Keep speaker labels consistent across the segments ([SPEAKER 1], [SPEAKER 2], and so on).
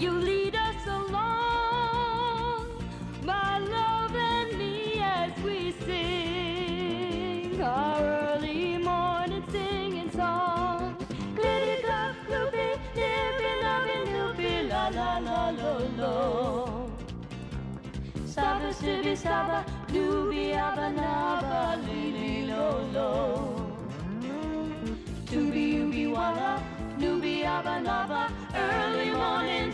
[SPEAKER 1] You lead us along, my love and me, as we sing our early morning singing song. Glitty glop, gloopy, nippy, lovey, loopy, la la la lo lo. Saba, sibby, saba, doobie, abba, nabba, lily, lo lo. Tooby, ooby, walla, nooby, abba, nabba, early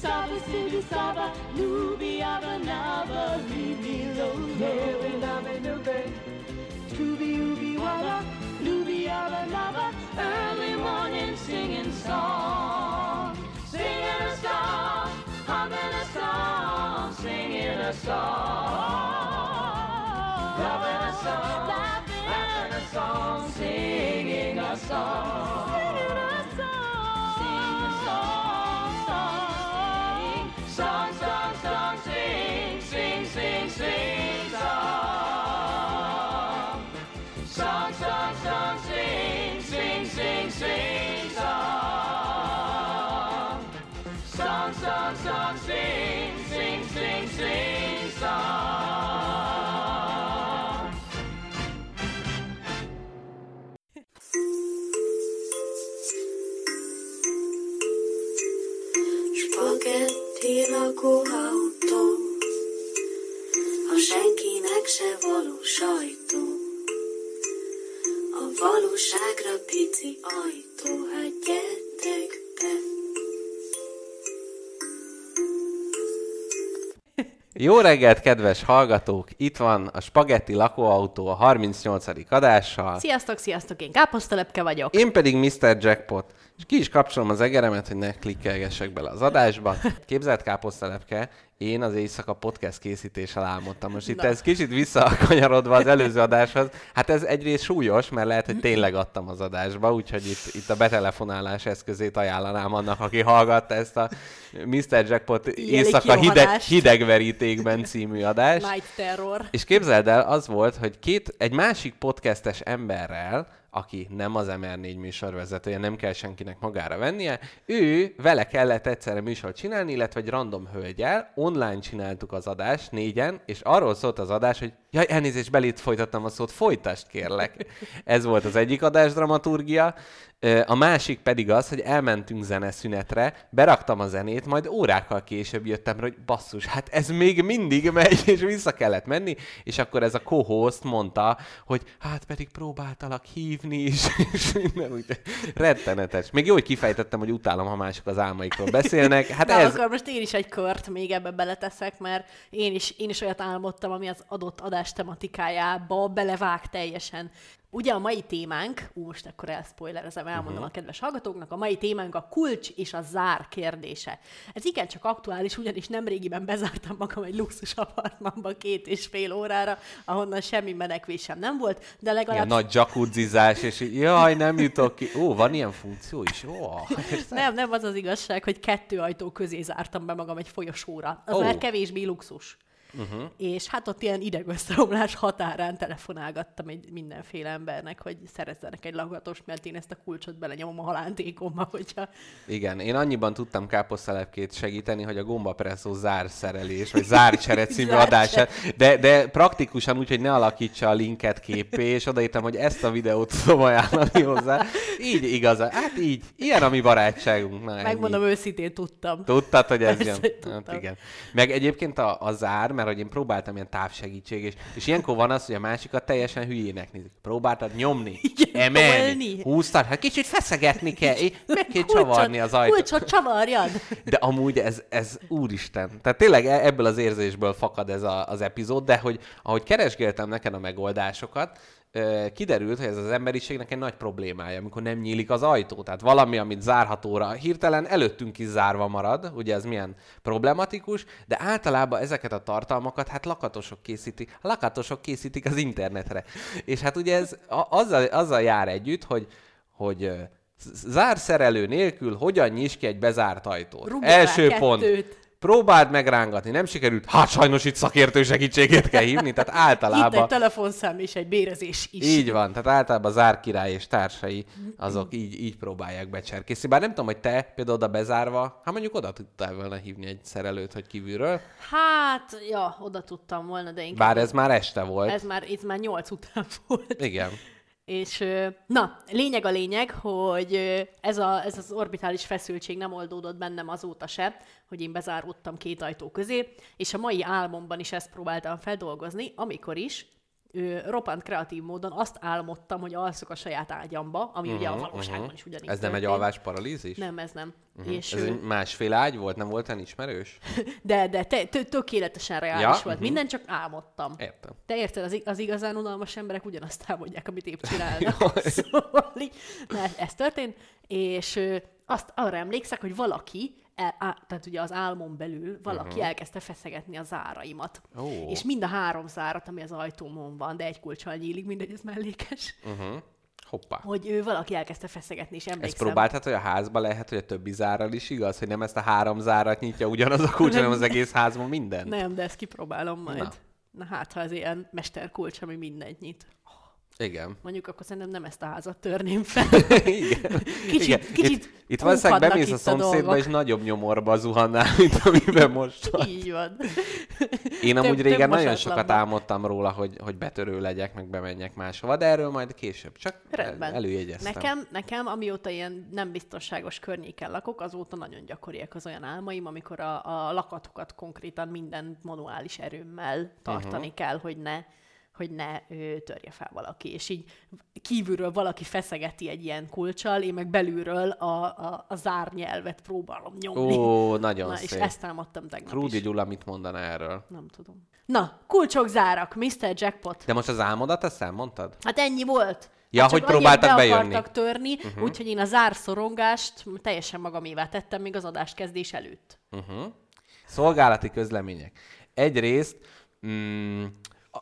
[SPEAKER 1] Saba, sibi, saba, looby, abba, nabba, leebe, lo lo. Living on the loopy. Tooby ooby walla, looby abba nabba, early morning singing song. Singing a song, humming a song, singing a song. Loving a song, laughing a song, singing a song.
[SPEAKER 2] Valóságra pici ajtó, hát gyertek be.
[SPEAKER 3] Jó reggelt, kedves hallgatók! Itt van a Spagetti lakóautó a 38. adással.
[SPEAKER 4] Sziasztok, sziasztok, én káposztalepke vagyok.
[SPEAKER 3] Én pedig Mr. Jackpot. És ki is kapcsolom az egeremet, hogy ne klikkelgessek bele az adásba. Képzelt káposztalepke, én az éjszaka podcast készítéssel álmodtam. Most itt
[SPEAKER 4] Na.
[SPEAKER 3] ez kicsit visszakanyarodva az előző adáshoz. Hát ez egyrészt súlyos, mert lehet, hogy tényleg adtam az adásba, úgyhogy itt, itt a betelefonálás eszközét ajánlanám annak, aki hallgatta ezt a Mr. Jackpot éjszaka hideg, hidegverítékben című adást.
[SPEAKER 4] Night Terror.
[SPEAKER 3] És képzeld el, az volt, hogy két, egy másik podcastes emberrel, aki nem az MR4 műsorvezetője, nem kell senkinek magára vennie, ő, vele kellett egyszerre műsort csinálni, illetve egy random hölgyel, online csináltuk az adást, négyen, és arról szólt az adás, hogy jaj, elnézést, belét folytattam a szót, folytasd kérlek. Ez volt az egyik adás dramaturgia, a másik pedig az, hogy elmentünk zeneszünetre, beraktam a zenét, majd órákkal később jöttem rá, hogy basszus, hát ez még mindig megy, és vissza kellett menni, és akkor ez a co-host mondta, hogy hát pedig próbáltalak hívni is, és minden úgy rettenetes. Még jó, hogy kifejtettem, hogy utálom, ha mások az álmaikról beszélnek. Hát
[SPEAKER 4] Na,
[SPEAKER 3] ez,
[SPEAKER 4] akkor most én is egy kört még ebbe beleteszek, mert én is, én is olyat álmodtam, ami az adott adás tematikájába belevág teljesen. Ugye a mai témánk, ú, most akkor elspoilerezem, elmondom uh-huh. a kedves hallgatóknak, a mai témánk a kulcs és a zár kérdése. Ez igencsak aktuális, ugyanis nemrégiben bezártam magam egy luxus apartmanba két és fél órára, ahonnan semmi menekvésem nem volt, de legalább
[SPEAKER 3] ilyen nagy jacuzzizás, és így, jaj, nem jutok ki. Ó, van ilyen funkció is? Ó,
[SPEAKER 4] Nem, nem az az igazság, hogy kettő ajtó közé zártam be magam egy folyosóra. Az
[SPEAKER 3] Ó.
[SPEAKER 4] oh. már kevésbé luxus. Uh-huh. és hát ott ilyen idegösszeomlás határán telefonálgattam egy mindenféle embernek, hogy szerezzenek egy lakatost, mert én ezt a kulcsot belenyomom a halántékomba, hogyha...
[SPEAKER 3] Igen, én annyiban tudtam káposztelepkét segíteni, hogy a gombapresszó zárszerelés, vagy zárcsere című adását, de, de praktikusan úgy, hogy ne alakítsa a linket képé, és odaírtam, hogy ezt a videót tudom ajánlani hozzá. Így igazán, hát így, ilyen a mi barátságunk. Na, ennyi.
[SPEAKER 4] Megmondom őszintén, tudtam.
[SPEAKER 3] Tudtad, hogy ez
[SPEAKER 4] Persze,
[SPEAKER 3] jön? Hát igen. Meg egyébként a, a zár, mert hogy én próbáltam ilyen távsegítség, és, és ilyenkor van az, hogy a másikat teljesen hülyének nézik. Próbáltad nyomni,
[SPEAKER 4] Igen,
[SPEAKER 3] emelni, húztad, hát kicsit feszegetni kell, és meg kell
[SPEAKER 4] Kulcsot-
[SPEAKER 3] csavarni az ajtót.
[SPEAKER 4] Kulcsot csavarjad!
[SPEAKER 3] De amúgy ez, ez úristen. Tehát tényleg e- ebből az érzésből fakad ez a, az epizód, de hogy ahogy keresgéltem neked a megoldásokat, kiderült, hogy ez az emberiségnek egy nagy problémája, amikor nem nyílik az ajtó. Tehát valami, amit zárhatóra hirtelen előttünk is zárva marad, ugye ez milyen problematikus, de általában ezeket a tartalmakat hát lakatosok készítik, lakatosok készítik az internetre. És hát ugye ez a- azzal, azzal jár együtt, hogy, hogy zárszerelő nélkül hogyan nyis ki egy bezárt ajtót.
[SPEAKER 4] Rúgj rá
[SPEAKER 3] Első pont. Próbáld megrángatni, nem sikerült, hát sajnos itt szakértő segítségét kell hívni, tehát
[SPEAKER 4] Itt
[SPEAKER 3] általában...
[SPEAKER 4] egy telefonszám és egy bérezés is.
[SPEAKER 3] Így van, tehát általában Zár király és társai azok így, így próbálják becserkészni. Bár nem tudom, hogy te például oda bezárva, hát mondjuk oda tudtál volna hívni egy szerelőt, hogy kívülről.
[SPEAKER 4] Hát, ja, oda tudtam volna, de inkább...
[SPEAKER 3] Bár ez már este volt.
[SPEAKER 4] ez már, ez már nyolc után volt.
[SPEAKER 3] Igen.
[SPEAKER 4] És na, lényeg a lényeg, hogy ez, a, ez az orbitális feszültség nem oldódott bennem azóta se, hogy én bezáródtam két ajtó közé, és a mai álmomban is ezt próbáltam feldolgozni, amikor is ö, roppant kreatív módon azt álmodtam, hogy alszok a saját ágyamba, ami uh-huh, ugye a valóságban is ugyanígy
[SPEAKER 3] Ez nem egy
[SPEAKER 4] történt.
[SPEAKER 3] alvásparalízis?
[SPEAKER 4] Nem, ez nem. Uh-huh. És,
[SPEAKER 3] Ez
[SPEAKER 4] ö,
[SPEAKER 3] egy másfél ágy volt, nem volt ismerős?
[SPEAKER 4] de, de te, tö- tökéletesen reális
[SPEAKER 3] Ja,
[SPEAKER 4] volt.
[SPEAKER 3] mhm.
[SPEAKER 4] Uh-huh. Minden csak álmodtam.
[SPEAKER 3] Értem.
[SPEAKER 4] Te érted, az, az igazán unalmas emberek ugyanazt álmodják, amit épp csinálnak. szóval így, na, ez történt, és azt arra emlékszek, hogy valaki, el, á, tehát ugye az álmon belül valaki uh-huh. elkezdte feszegetni a záraimat.
[SPEAKER 3] Ó.
[SPEAKER 4] És mind a három zárat, ami az ajtómon van, de egy kulcsal nyílik, mindegy, ez mellékes,
[SPEAKER 3] Uh-huh. Hoppá.
[SPEAKER 4] hogy ő valaki elkezdte feszegetni, és
[SPEAKER 3] Ezt
[SPEAKER 4] emlékszem.
[SPEAKER 3] próbáltad, hogy a házban lehet, hogy a többi zárral is igaz, hogy nem ezt a három zárat nyitja ugyanaz a kulcs, hanem az egész házban minden?
[SPEAKER 4] Nem, de ezt kipróbálom majd.
[SPEAKER 3] Na.
[SPEAKER 4] Na. Na hát, ha ez ilyen mesterkulcs, ami mindent nyit.
[SPEAKER 3] Igen.
[SPEAKER 4] Mondjuk akkor szerintem nem ezt a házat törném fel.
[SPEAKER 3] Igen.
[SPEAKER 4] Kicsit,
[SPEAKER 3] Igen.
[SPEAKER 4] kicsit
[SPEAKER 3] itt, itt valószínűleg bemész a
[SPEAKER 4] itt a
[SPEAKER 3] szomszédba,
[SPEAKER 4] dolgok.
[SPEAKER 3] és nagyobb nyomorba zuhannál, mint amiben most vagy.
[SPEAKER 4] Így van.
[SPEAKER 3] Én amúgy
[SPEAKER 4] Több-
[SPEAKER 3] régen
[SPEAKER 4] több
[SPEAKER 3] nagyon sokat álmodtam róla, hogy, hogy betörő legyek, meg bemenjek máshova, de erről majd később. Csak
[SPEAKER 4] Rendben.
[SPEAKER 3] előjegyeztem.
[SPEAKER 4] Nekem, nekem, amióta ilyen nem biztonságos környéken lakok, azóta nagyon gyakoriak az olyan álmaim, amikor a, a lakatokat konkrétan minden manuális erőmmel tartani uh-huh. kell, hogy ne hogy ne ö, törje fel valaki. És így kívülről valaki feszegeti egy ilyen kulcsal, én meg belülről a, a, a zárnyelvet próbálom nyomni.
[SPEAKER 3] Ó, nagyon
[SPEAKER 4] Na, és
[SPEAKER 3] szép.
[SPEAKER 4] ezt álmodtam tegnap
[SPEAKER 3] Krúdi
[SPEAKER 4] is.
[SPEAKER 3] Gyula mit mondana erről?
[SPEAKER 4] Nem tudom. Na, kulcsok zárak, Mr. Jackpot.
[SPEAKER 3] De most az álmodat, ezt elmondtad?
[SPEAKER 4] Hát ennyi volt.
[SPEAKER 3] Ja,
[SPEAKER 4] Hát
[SPEAKER 3] hogy próbáltak
[SPEAKER 4] be
[SPEAKER 3] bejönni.
[SPEAKER 4] akartak törni, uh-huh. úgyhogy én a zárszorongást teljesen magamévá tettem még az adás kezdés előtt.
[SPEAKER 3] Uh-huh. Szolgálati közlemények. Egyrészt, mm,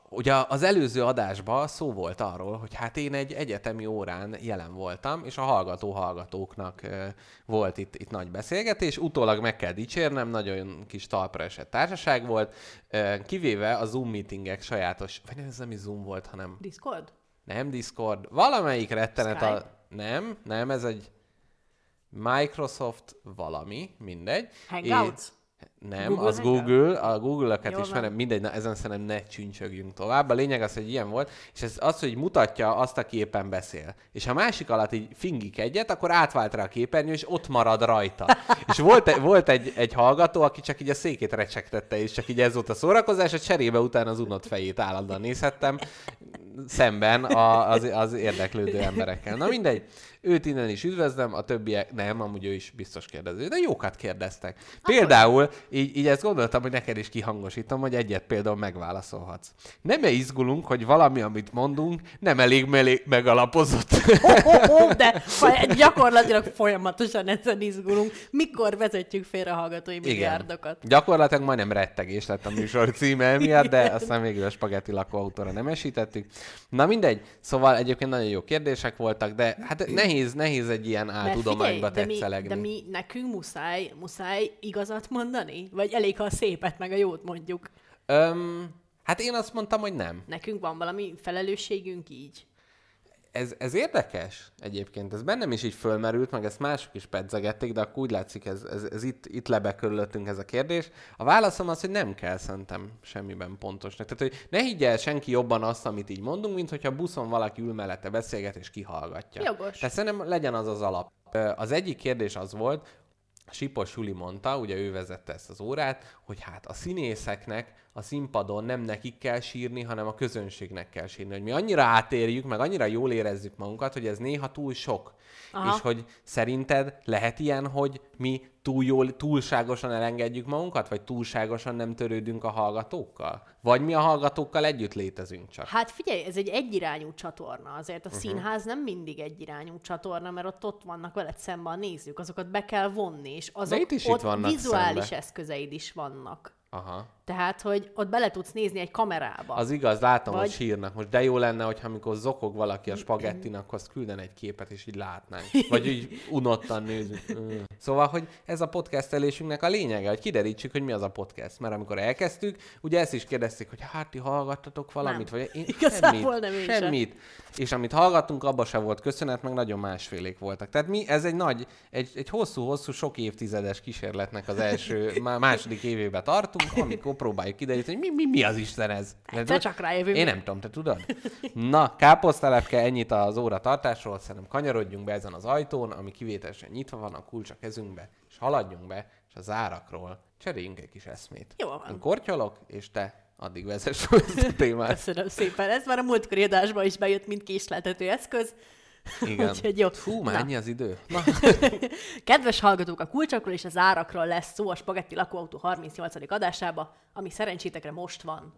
[SPEAKER 3] ugye az előző adásban szó volt arról, hogy hát én egy egyetemi órán jelen voltam, és a hallgató-hallgatóknak volt itt, itt nagy beszélgetés. Utólag meg kell dicsérnem, nagyon kis talpra esett társaság volt, kivéve a Zoom meetingek sajátos, vagy nem ez nem is Zoom volt, hanem
[SPEAKER 4] Discord?
[SPEAKER 3] nem Discord, valamelyik rettenet a...
[SPEAKER 4] Skype?
[SPEAKER 3] Nem, nem, ez egy Microsoft valami, mindegy.
[SPEAKER 4] Hangouts?
[SPEAKER 3] É- nem,
[SPEAKER 4] Google
[SPEAKER 3] az? Google, a Google-öket ismerem, mindegy, na ezen szerintem ne csüncsögjünk tovább. A lényeg az, hogy ilyen volt, és ez az, hogy mutatja azt, aki éppen beszél. És ha a másik alatt így fingik egyet, akkor átvált rá a képernyő, és ott marad rajta. és volt, volt egy, egy hallgató, aki csak így a székét recsegtette, és csak így ez volt a szórakozás, a cserébe utána az unott fejét állandóan nézhettem, szemben a, az, az érdeklődő emberekkel. Na mindegy, őt innen is üdvözlöm, a többiek nem, amúgy ő is biztos kérdező, de jókat kérdeztek. Például, így, így ezt gondoltam, hogy neked is kihangosítom, hogy egyet például megválaszolhatsz. Nem -e izgulunk, hogy valami, amit mondunk, nem elég melé- megalapozott?
[SPEAKER 4] Oh, oh, de gyakorlatilag folyamatosan ezen izgulunk. Mikor vezetjük félre a hallgatói milliárdokat?
[SPEAKER 3] Gyakorlatilag majdnem rettegés lett a műsor címe miatt, de aztán végül a spagetti lakóautóra nem esítettük. Na mindegy, szóval egyébként nagyon jó kérdések voltak, de hát nehéz, nehéz egy ilyen áltudományba
[SPEAKER 4] de mi,
[SPEAKER 3] tetszelegni.
[SPEAKER 4] de mi nekünk muszáj, muszáj igazat mondani? Vagy elég, ha a szépet meg a jót mondjuk?
[SPEAKER 3] Öm, hát én azt mondtam, hogy nem.
[SPEAKER 4] Nekünk van valami felelősségünk így.
[SPEAKER 3] Ez, ez érdekes egyébként, ez bennem is így fölmerült, meg ezt mások is pedzegették, de akkor úgy látszik, ez, ez, ez itt, itt lebeg körülöttünk ez a kérdés. A válaszom az, hogy nem kell szerintem semmiben pontosnak. Tehát, hogy ne higgye senki jobban azt, amit így mondunk, mint hogyha buszon valaki ül mellette, beszélget és kihallgatja.
[SPEAKER 4] Jogos.
[SPEAKER 3] Tehát szerintem legyen az az alap. Az egyik kérdés az volt, Sipos Juli mondta, ugye ő vezette ezt az órát, hogy hát a színészeknek a színpadon nem nekik kell sírni, hanem a közönségnek kell sírni. Hogy mi annyira átérjük, meg annyira jól érezzük magunkat, hogy ez néha túl sok.
[SPEAKER 4] Aha.
[SPEAKER 3] És hogy szerinted lehet ilyen, hogy mi túl jól, túlságosan elengedjük magunkat, vagy túlságosan nem törődünk a hallgatókkal? Vagy mi a hallgatókkal együtt létezünk csak?
[SPEAKER 4] Hát figyelj, ez egy egyirányú csatorna. Azért a uh-huh. színház nem mindig egyirányú csatorna, mert ott ott vannak veled szemben a nézők, azokat be kell vonni, és azok
[SPEAKER 3] itt is itt
[SPEAKER 4] ott
[SPEAKER 3] vannak
[SPEAKER 4] vizuális
[SPEAKER 3] szembe.
[SPEAKER 4] eszközeid is vannak.
[SPEAKER 3] Aha.
[SPEAKER 4] Tehát, hogy ott bele tudsz nézni egy kamerába.
[SPEAKER 3] Az igaz, látom,
[SPEAKER 4] Vagy-
[SPEAKER 3] hogy sírnak. Most de jó lenne, hogyha amikor zokog valaki a spagettinak, azt külden egy képet, és így látnánk. Vagy így unottan nézzük. Szóval, hogy ez a podcastelésünknek a lényege, hogy kiderítsük, hogy mi az a podcast. Mert amikor elkezdtük, ugye ezt is kérdezték, hogy hát ti hallgattatok valamit,
[SPEAKER 4] Nem.
[SPEAKER 3] vagy én
[SPEAKER 4] Igazából
[SPEAKER 3] semmit,
[SPEAKER 4] nem én sem.
[SPEAKER 3] semmit. És amit hallgattunk, abba se volt köszönet, meg nagyon másfélék voltak. Tehát mi, ez egy nagy, egy, egy hosszú-hosszú, sok évtizedes kísérletnek az első, má- második évébe tartunk, amikor próbáljuk kideríteni, hogy mi, mi, mi az Isten ez.
[SPEAKER 4] Egyszer csak rájövünk.
[SPEAKER 3] Én nem tudom, te tudod? Na, káposztelepke, ennyit az óra tartásról, szerintem kanyarodjunk be ezen az ajtón, ami kivételesen nyitva van, a kulcs a kezünkbe, és haladjunk be, és a zárakról cseréljünk egy kis eszmét.
[SPEAKER 4] Jó van.
[SPEAKER 3] Én kortyolok, és te addig vezess a témát.
[SPEAKER 4] Köszönöm szépen. Ez már a múltkori adásban is bejött, mint késleltető eszköz.
[SPEAKER 3] Igen.
[SPEAKER 4] Úgyhogy jó.
[SPEAKER 3] Fú, már
[SPEAKER 4] Na.
[SPEAKER 3] ennyi az idő. Na,
[SPEAKER 4] Kedves hallgatók, a kulcsokról és az árakról lesz szó a Spagetti Lakóautó 38. adásába, ami szerencsétekre most van.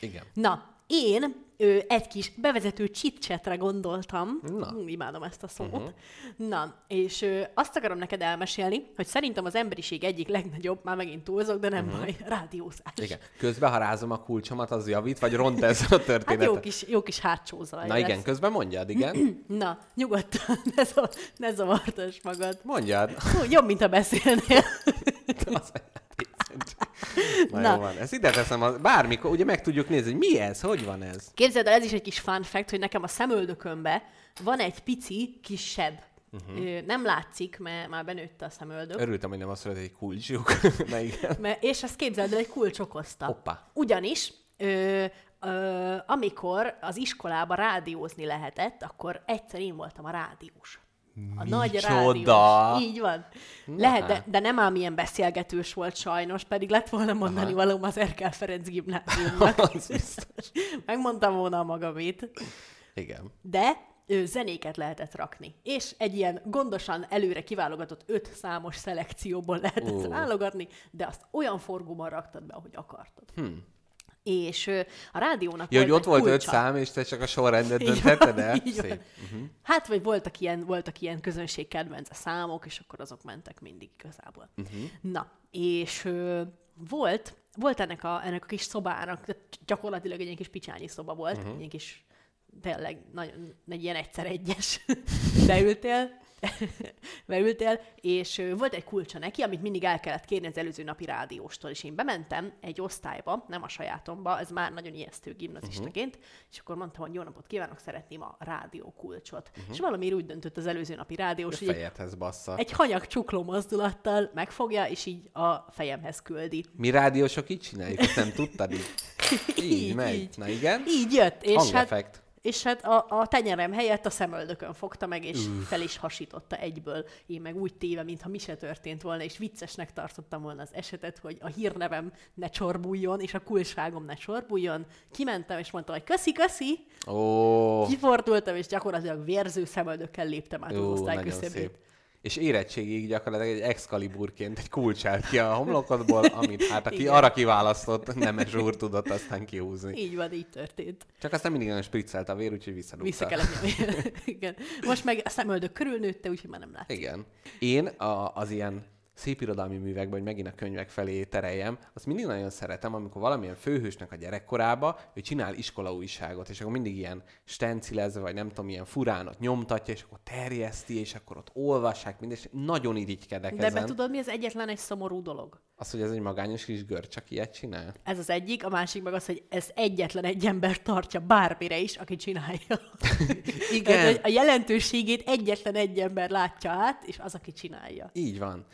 [SPEAKER 3] igen.
[SPEAKER 4] Na, én ö, egy kis bevezető chit-chatre gondoltam.
[SPEAKER 3] Na.
[SPEAKER 4] Hm, Imádom ezt a szót. Uh-huh. Na, és ö, azt akarom neked elmesélni, hogy szerintem az emberiség egyik legnagyobb, már megint túlzok, de nem uh-huh. baj, rádiózás.
[SPEAKER 3] Igen. Közben, ha rázom a kulcsomat, az javít, vagy ront ez a történet.
[SPEAKER 4] Hát jó kis, jó kis hátsó zaj
[SPEAKER 3] Na
[SPEAKER 4] lesz.
[SPEAKER 3] igen, közben mondjad, igen.
[SPEAKER 4] Na, nyugodtan, ne, zav- ne zavartass magad.
[SPEAKER 3] Mondjad.
[SPEAKER 4] Jobb, mint ha beszélnél.
[SPEAKER 3] Az- Na,
[SPEAKER 4] Na.
[SPEAKER 3] jó van. Ezt ide teszem, a, bármikor, ugye meg tudjuk nézni, hogy mi ez, hogy van ez.
[SPEAKER 4] Képzeld el, ez is egy kis fun fact, hogy nekem a szemöldökömbe van egy pici kis seb.
[SPEAKER 3] Mhm.
[SPEAKER 4] Uh-huh. Nem látszik, mert már benőtt a szemöldök.
[SPEAKER 3] Örültem, hogy nem azt mondod, hogy egy kulcsuk. Na igen.
[SPEAKER 4] Mert, és ezt képzeld el, egy kulcs okozta.
[SPEAKER 3] Hoppá.
[SPEAKER 4] Ugyanis, ö, ö, amikor az iskolába rádiózni lehetett, akkor egyszer én voltam a rádiós. A nagy
[SPEAKER 3] Micsoda?
[SPEAKER 4] rádiós. Így van. Lehet, de,
[SPEAKER 3] hát.
[SPEAKER 4] de nem ám ilyen beszélgetős volt sajnos, pedig lett volna mondani
[SPEAKER 3] Aha.
[SPEAKER 4] valóm az Erkel Ferenc gimnáziumnak.
[SPEAKER 3] Az biztos.
[SPEAKER 4] Megmondtam volna a magamét.
[SPEAKER 3] Igen.
[SPEAKER 4] De ö, zenéket lehetett rakni. És egy ilyen gondosan előre kiválogatott öt számos szelekcióból lehetett uh. válogatni, de azt olyan forgóban raktad be, ahogy akartad.
[SPEAKER 3] Hm.
[SPEAKER 4] És a rádiónak
[SPEAKER 3] Ja, hogy
[SPEAKER 4] volt
[SPEAKER 3] ott
[SPEAKER 4] egy
[SPEAKER 3] volt öt szám, és te csak a sorrendet döntheted el?
[SPEAKER 4] így.
[SPEAKER 3] Szép. Uh-huh.
[SPEAKER 4] Hát, vagy voltak ilyen, voltak ilyen közönségkedvence számok, és akkor azok mentek mindig igazából.
[SPEAKER 3] Mhm.
[SPEAKER 4] Uh-huh. Na, és ö, volt, volt ennek a, ennek a kis szobának, gyakorlatilag egy ilyen kis picsányi szoba volt,
[SPEAKER 3] Mhm.
[SPEAKER 4] uh-huh. egy kis, tényleg nagyon, egy ilyen egyszer egyes. Beültél, beültél, és volt egy kulcsa neki, amit mindig el kellett kérni az előző napi rádióstól, és én bementem egy osztályba, nem a sajátomba, ez már nagyon ijesztő gimnazistaként, uh-huh. és akkor mondtam, hogy jó napot kívánok, szeretném a rádió kulcsot. Uh-huh. És valamiért úgy döntött az előző napi rádiós, hogy egy,
[SPEAKER 3] bassza.
[SPEAKER 4] egy hanyag csukló mozdulattal megfogja, és így a fejemhez küldi.
[SPEAKER 3] Mi rádiósok így csináljuk, ezt nem tudtad így? Így,
[SPEAKER 4] Így,
[SPEAKER 3] megy.
[SPEAKER 4] így.
[SPEAKER 3] Na igen.
[SPEAKER 4] Így jött, és hát,
[SPEAKER 3] Hangeffekt.
[SPEAKER 4] És hát a, a tenyerem helyett a szemöldökön fogta meg, és Uf. fel is hasította egyből. Én meg úgy téve, mintha mi se történt volna, és viccesnek tartottam volna az esetet, hogy a hírnevem ne csorbuljon, és a kulcsságom ne csorbuljon. Kimentem, és mondtam, hogy köszi, köszi,
[SPEAKER 3] Ó,
[SPEAKER 4] kifordultam, és gyakorlatilag vérző szemöldökkel léptem át az
[SPEAKER 3] ó,
[SPEAKER 4] osztály küszöbét.
[SPEAKER 3] szép. És érettségig gyakorlatilag egy Excaliburként egy kulcs állt ki a homlokodból, amit hát aki
[SPEAKER 4] Igen.
[SPEAKER 3] arra kiválasztott nemes úr tudott aztán kihúzni.
[SPEAKER 4] Így van, így történt.
[SPEAKER 3] Csak aztán mindig nagyon spriccelt a vér, úgyhogy visszadugta.
[SPEAKER 4] Vissza kellett. Igen. Most meg a szemöldök körülnőtte, úgyhogy már nem látszik.
[SPEAKER 3] Igen. Én a, az ilyen szépirodalmi művekben, hogy megint a könyvek felé tereljem, azt mindig nagyon szeretem, amikor valamilyen főhősnek a gyerekkorába, ő csinál iskolaújságot, és akkor mindig ilyen stencilezve, vagy nem tudom, ilyen furánot nyomtatja, és akkor terjeszti, és akkor ott olvassák, minden, és nagyon irigykedek
[SPEAKER 4] De
[SPEAKER 3] ezen.
[SPEAKER 4] be tudod, mi az egyetlen egy szomorú dolog?
[SPEAKER 3] Az, hogy ez egy magányos kis görcs, aki ilyet csinál.
[SPEAKER 4] Ez az egyik, a másik meg az, hogy ez egyetlen egy ember tartja bármire is, aki csinálja.
[SPEAKER 3] Igen.
[SPEAKER 4] Tehát, a jelentőségét egyetlen egy ember látja át, és az, aki csinálja.
[SPEAKER 3] Így van.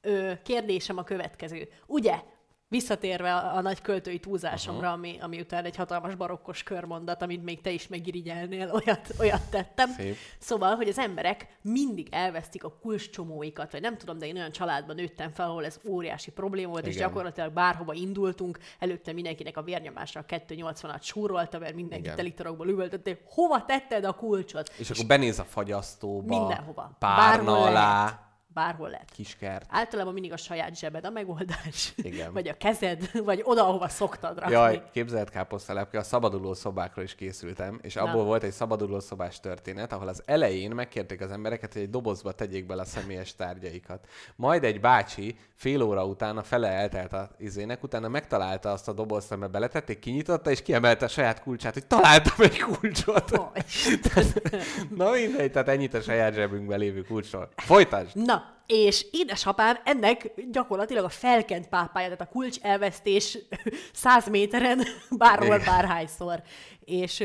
[SPEAKER 4] Ö, kérdésem a következő. Ugye, visszatérve a, a nagy költői túlzásomra, ami, ami után egy hatalmas barokkos körmondat, amit még te is megirigyelnél, olyat, olyat tettem.
[SPEAKER 3] Szép.
[SPEAKER 4] Szóval, hogy az emberek mindig elvesztik a kulcscsomóikat, vagy nem tudom, de én olyan családban nőttem fel, ahol ez óriási probléma volt, és
[SPEAKER 3] Igen.
[SPEAKER 4] gyakorlatilag bárhova indultunk, előtte mindenkinek a vérnyomásra a 280-at súrolta, mert mindenki telitorokból üvöltött, hova tetted a kulcsot?
[SPEAKER 3] És akkor benéz a fagyasztóba,
[SPEAKER 4] Mindenhova.
[SPEAKER 3] párna alá,
[SPEAKER 4] lehet. Bárhol lehet.
[SPEAKER 3] kiskert.
[SPEAKER 4] Általában mindig a saját zsebed a megoldás.
[SPEAKER 3] Igen.
[SPEAKER 4] Vagy a kezed, vagy oda, ahova szoktad rakni.
[SPEAKER 3] Jaj, képzelt káposztelepke, a szabaduló szobákról is készültem, és abból
[SPEAKER 4] Na.
[SPEAKER 3] volt egy szabaduló szobás történet, ahol az elején megkérték az embereket, hogy egy dobozba tegyék bele a személyes tárgyaikat. Majd egy bácsi fél óra után, a fele eltelt a izének, utána megtalálta azt a dobozt, amiben beletették, kinyitotta, és kiemelte a saját kulcsát, hogy találtam egy kulcsot.
[SPEAKER 4] Istenem.
[SPEAKER 3] Na mindegy, tehát ennyit a saját zsebünkben lévő kulcsról. Folytasd!
[SPEAKER 4] Na, és édesapám ennek gyakorlatilag a felkent pápája, tehát a kulcs elvesztés száz méteren, bárhol, bárhányszor. És,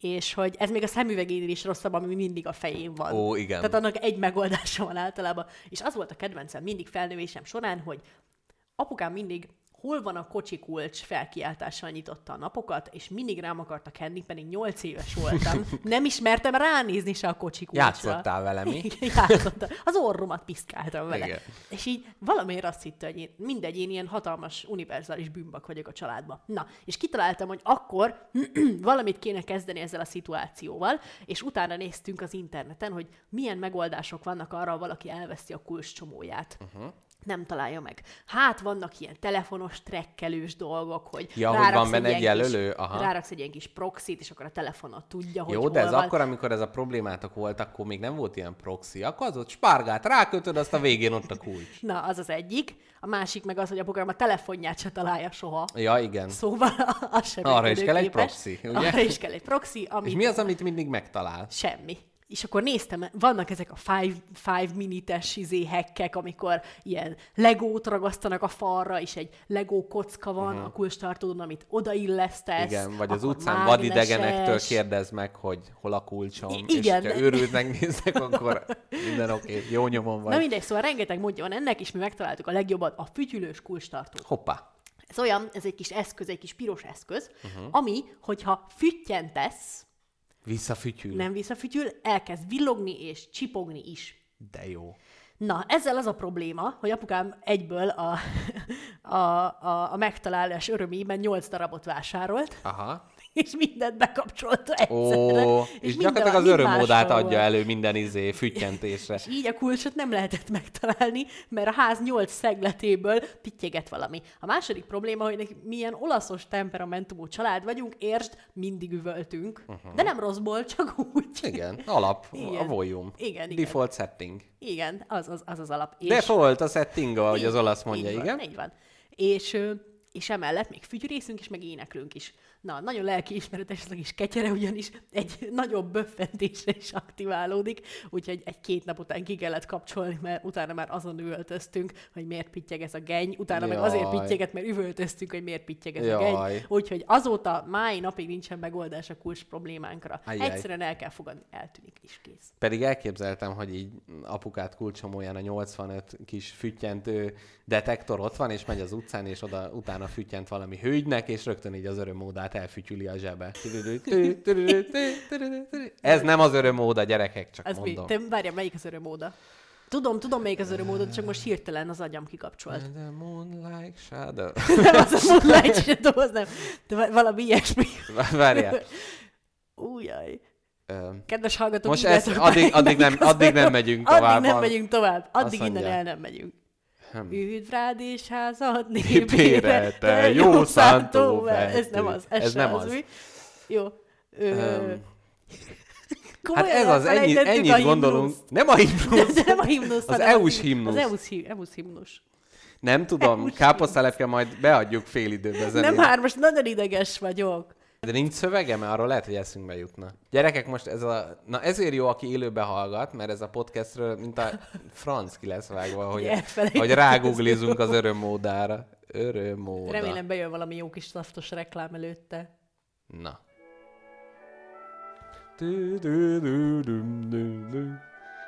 [SPEAKER 4] és hogy ez még a szemüvegénél is rosszabb, ami mindig a fején van.
[SPEAKER 3] Ó, igen.
[SPEAKER 4] Tehát annak egy megoldása van általában. És az volt a kedvencem mindig felnövésem során, hogy apukám mindig hol van a kocsi kulcs felkiáltással nyitotta a napokat, és mindig rám akarta kenni, pedig nyolc éves voltam. Nem ismertem ránézni se a kocsi kulcsra.
[SPEAKER 3] Játszottál vele, mi?
[SPEAKER 4] Játszottam. Az orromat piszkáltam vele.
[SPEAKER 3] Igen.
[SPEAKER 4] És így valamiért azt hitte, hogy én, mindegy, én ilyen hatalmas, univerzális bűnbak vagyok a családban. Na, és kitaláltam, hogy akkor valamit kéne kezdeni ezzel a szituációval, és utána néztünk az interneten, hogy milyen megoldások vannak arra, ha valaki elveszi a kulcs csomóját. Uh-huh nem találja meg. Hát vannak ilyen telefonos trekkelős dolgok, hogy
[SPEAKER 3] Ja, hogy van benne egy jelölő?
[SPEAKER 4] Kis,
[SPEAKER 3] Aha.
[SPEAKER 4] ráraksz egy ilyen kis proxit, és akkor a telefonot tudja, hogy
[SPEAKER 3] Jó, de ez
[SPEAKER 4] van.
[SPEAKER 3] akkor, amikor ez a problémátok volt, akkor még nem volt ilyen proxy. Akkor az ott spárgát rákötöd, azt a végén ott a kulcs.
[SPEAKER 4] Na, az az egyik. A másik meg az, hogy apukám a telefonját se találja soha.
[SPEAKER 3] Ja, igen.
[SPEAKER 4] Szóval az sem
[SPEAKER 3] Arra is kell egy
[SPEAKER 4] működőképes.
[SPEAKER 3] proxy, ugye?
[SPEAKER 4] Arra is kell egy proxy, ami
[SPEAKER 3] És mi az, amit mindig megtalál?
[SPEAKER 4] semmi. És akkor néztem, vannak ezek a five, five minutes izé hackek, amikor ilyen legót ragasztanak a falra, és egy legó kocka van uh-huh. a kulcstartódon, amit odaillesztesz.
[SPEAKER 3] Igen, vagy az utcán vadidegenektől kérdezd meg, hogy hol a kulcsom,
[SPEAKER 4] I- igen.
[SPEAKER 3] és ha őrült megnéznek, akkor minden oké, okay, jó nyomon
[SPEAKER 4] Na
[SPEAKER 3] vagy.
[SPEAKER 4] mindegy, szóval rengeteg módja van ennek, és mi megtaláltuk a legjobbat, a fütyülős kulcstartót.
[SPEAKER 3] Hoppá.
[SPEAKER 4] Ez olyan, ez egy kis eszköz, egy kis piros eszköz, uh-huh. ami, hogyha füttyentesz,
[SPEAKER 3] Visszafütyül.
[SPEAKER 4] nem visszafütyül, elkezd villogni és csipogni is.
[SPEAKER 3] De jó.
[SPEAKER 4] Na, ezzel az a probléma, hogy apukám egyből a, a, a, a megtalálás örömében 8 darabot vásárolt,
[SPEAKER 3] Aha.
[SPEAKER 4] és mindent bekapcsolta
[SPEAKER 3] Ó,
[SPEAKER 4] egyszerre.
[SPEAKER 3] és,
[SPEAKER 4] minden-
[SPEAKER 3] gyakorlatilag az
[SPEAKER 4] máshol
[SPEAKER 3] adja elő minden izé füttyentésre.
[SPEAKER 4] És így a kulcsot nem lehetett megtalálni, mert a ház nyolc szegletéből pittyeget valami. A második probléma, hogy neki milyen olaszos temperamentumú család vagyunk, értsd, mindig üvöltünk. Uh-huh. De nem rosszból, csak úgy.
[SPEAKER 3] Igen, alap,
[SPEAKER 4] Igen.
[SPEAKER 3] a volume.
[SPEAKER 4] Igen, igen.
[SPEAKER 3] Default setting.
[SPEAKER 4] Igen, az az, az, az alap. És-
[SPEAKER 3] Default a setting, ahogy az olasz mondja,
[SPEAKER 4] így
[SPEAKER 3] igen.
[SPEAKER 4] Van, így van. És, és emellett még fütyürészünk is, meg éneklünk is. Na, nagyon lelkiismeretes ez a kis ketyere, ugyanis egy nagyobb böffentésre is aktiválódik, úgyhogy egy-két nap után ki kellett kapcsolni, mert utána már azon üvöltöztünk, hogy miért pittyeg ez a geny, utána meg azért
[SPEAKER 3] Jaj.
[SPEAKER 4] pittyeget, mert üvöltöztünk, hogy miért pittyeg ez a
[SPEAKER 3] Jaj.
[SPEAKER 4] geny. Úgyhogy azóta máj napig nincsen megoldás a kulcs problémánkra.
[SPEAKER 3] Ajjaj.
[SPEAKER 4] Egyszerűen el kell fogadni, eltűnik is kész.
[SPEAKER 3] Pedig elképzeltem, hogy így apukát kulcsomóján a 85 kis füttyentő detektor ott van, és megy az utcán, és oda utána füttyent valami hölgynek, és rögtön így az örömmódát elfütyüli a zsebe. Ez nem az örömmóda, gyerekek, csak
[SPEAKER 4] Ez mi?
[SPEAKER 3] mondom.
[SPEAKER 4] Te várjál, melyik az örömóda? Tudom, tudom, melyik az örömóda, csak most hirtelen az agyam kikapcsolt.
[SPEAKER 3] The moon like shadow.
[SPEAKER 4] nem az a Moonlight Shadow, az nem. De va- valami ilyesmi.
[SPEAKER 3] Várjál.
[SPEAKER 4] Újjaj. Kedves hallgatók,
[SPEAKER 3] Most ezt addig- addig nem- addig nem megyünk tovább.
[SPEAKER 4] Addig nem megyünk tovább. Addig innen el nem megyünk.
[SPEAKER 3] Hm.
[SPEAKER 4] Üdv rád és házad
[SPEAKER 3] Népére, te jó szántó
[SPEAKER 4] Ez nem az, ez,
[SPEAKER 3] Ez nem
[SPEAKER 4] az.
[SPEAKER 3] az.
[SPEAKER 4] Mi? Jó. Ö,
[SPEAKER 3] Öm, Hát ez az, ennyi, ennyit
[SPEAKER 4] a
[SPEAKER 3] gondolunk.
[SPEAKER 4] himnuszt.
[SPEAKER 3] Nem a himnusz.
[SPEAKER 4] De nem a himnusz,
[SPEAKER 3] Az EU-s
[SPEAKER 4] him-
[SPEAKER 3] himnusz.
[SPEAKER 4] Az EU-s, hi- EU-s himnusz.
[SPEAKER 3] Nem tudom, káposztelepke majd beadjuk fél időbe zenét.
[SPEAKER 4] Nem, már most nagyon ideges vagyok.
[SPEAKER 3] De nincs szövege, mert arról lehet, hogy eszünkbe jutna. Gyerekek, most ez a... Na ezért jó, aki élőbe hallgat, mert ez a podcastről, mint a franc ki lesz vágva, hogy, hogy rágooglizunk az örömmódára. Örömmóda.
[SPEAKER 4] Remélem bejön valami jó kis szaftos reklám előtte.
[SPEAKER 3] Na.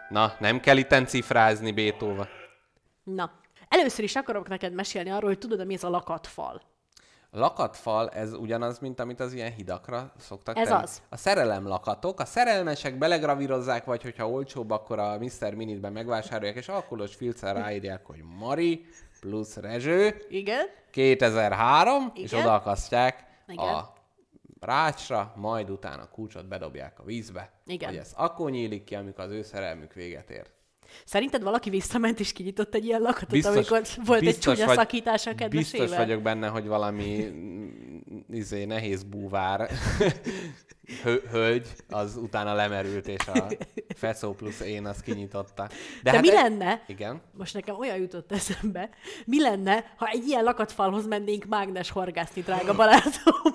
[SPEAKER 3] Na, nem kell itten cifrázni Bétóva.
[SPEAKER 4] Na, először is akarok neked mesélni arról, hogy tudod, mi ez a lakatfal.
[SPEAKER 3] Lakatfal, ez ugyanaz, mint amit az ilyen hidakra szoktak
[SPEAKER 4] Ez
[SPEAKER 3] tenni.
[SPEAKER 4] az.
[SPEAKER 3] A szerelem lakatok. A szerelmesek belegravírozzák, vagy hogyha olcsóbb, akkor a Mr. Minitben megvásárolják, és alkoholos filccel ráírják, hogy Mari plusz Rezső
[SPEAKER 4] Igen?
[SPEAKER 3] 2003, és
[SPEAKER 4] Igen.
[SPEAKER 3] odaakasztják
[SPEAKER 4] Igen.
[SPEAKER 3] a rácsra, majd utána a kulcsot bedobják a vízbe.
[SPEAKER 4] Igen.
[SPEAKER 3] Hogy ez akkor nyílik ki, amikor az ő szerelmük véget ér.
[SPEAKER 4] Szerinted valaki visszament és kinyitott egy ilyen lakatot,
[SPEAKER 3] Biztos-
[SPEAKER 4] amikor volt egy csúnya
[SPEAKER 3] vagy-
[SPEAKER 4] szakítás a kedvesével?
[SPEAKER 3] Biztos vagyok benne, hogy valami mm, izé, nehéz búvár hö- hölgy, az utána lemerült, és a Feszó plusz én azt kinyitotta.
[SPEAKER 4] De mi
[SPEAKER 3] egy-
[SPEAKER 4] lenne,
[SPEAKER 3] Igen.
[SPEAKER 4] most nekem olyan jutott eszembe, mi lenne, ha egy ilyen lakatfalhoz mennénk mágnes horgászni, drága barátom,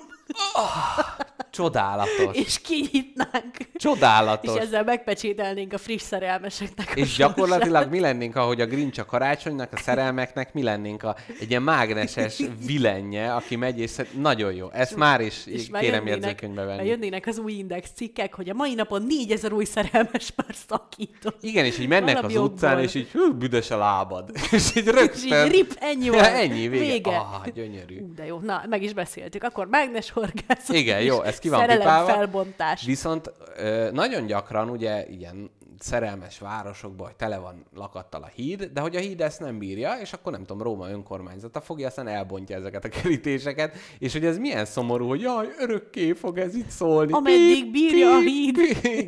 [SPEAKER 3] Csodálatos.
[SPEAKER 4] és kinyitnánk, és
[SPEAKER 3] Csodálatos.
[SPEAKER 4] ezzel megpecsételnénk a friss szerelmeseknek
[SPEAKER 3] És gyakorlatilag mi lennénk, ahogy a Grinch a karácsonynak, a szerelmeknek, mi lennénk a, egy ilyen mágneses vilenje, aki megy, és nagyon jó. Ezt már is
[SPEAKER 4] És
[SPEAKER 3] kérem jegyzőkönyvbe venni.
[SPEAKER 4] Jönnének az új index cikkek, hogy a mai napon 4000 új szerelmes már szakított.
[SPEAKER 3] Igen, és így mennek
[SPEAKER 4] Valami
[SPEAKER 3] az utcán,
[SPEAKER 4] okból.
[SPEAKER 3] és így hú, büdös a lábad. és így
[SPEAKER 4] És
[SPEAKER 3] rögtön...
[SPEAKER 4] így rip, ennyi
[SPEAKER 3] Ja,
[SPEAKER 4] volt.
[SPEAKER 3] ennyi, vége.
[SPEAKER 4] vége.
[SPEAKER 3] Ah, gyönyörű.
[SPEAKER 4] Ú, de jó, na, meg is beszéltük. Akkor mágnes horgászat
[SPEAKER 3] Igen, jó, ez ki van pipálva.
[SPEAKER 4] felbontás.
[SPEAKER 3] Viszont ö, nagyon gyakran ugye ilyen szerelmes városokban, hogy tele van lakattal a híd, de hogy a híd ezt nem bírja, és akkor nem tudom, Róma önkormányzata fogja, aztán elbontja ezeket a kerítéseket, és hogy ez milyen szomorú, hogy jaj, örökké fog ez itt szólni.
[SPEAKER 4] Ameddig bírja a híd.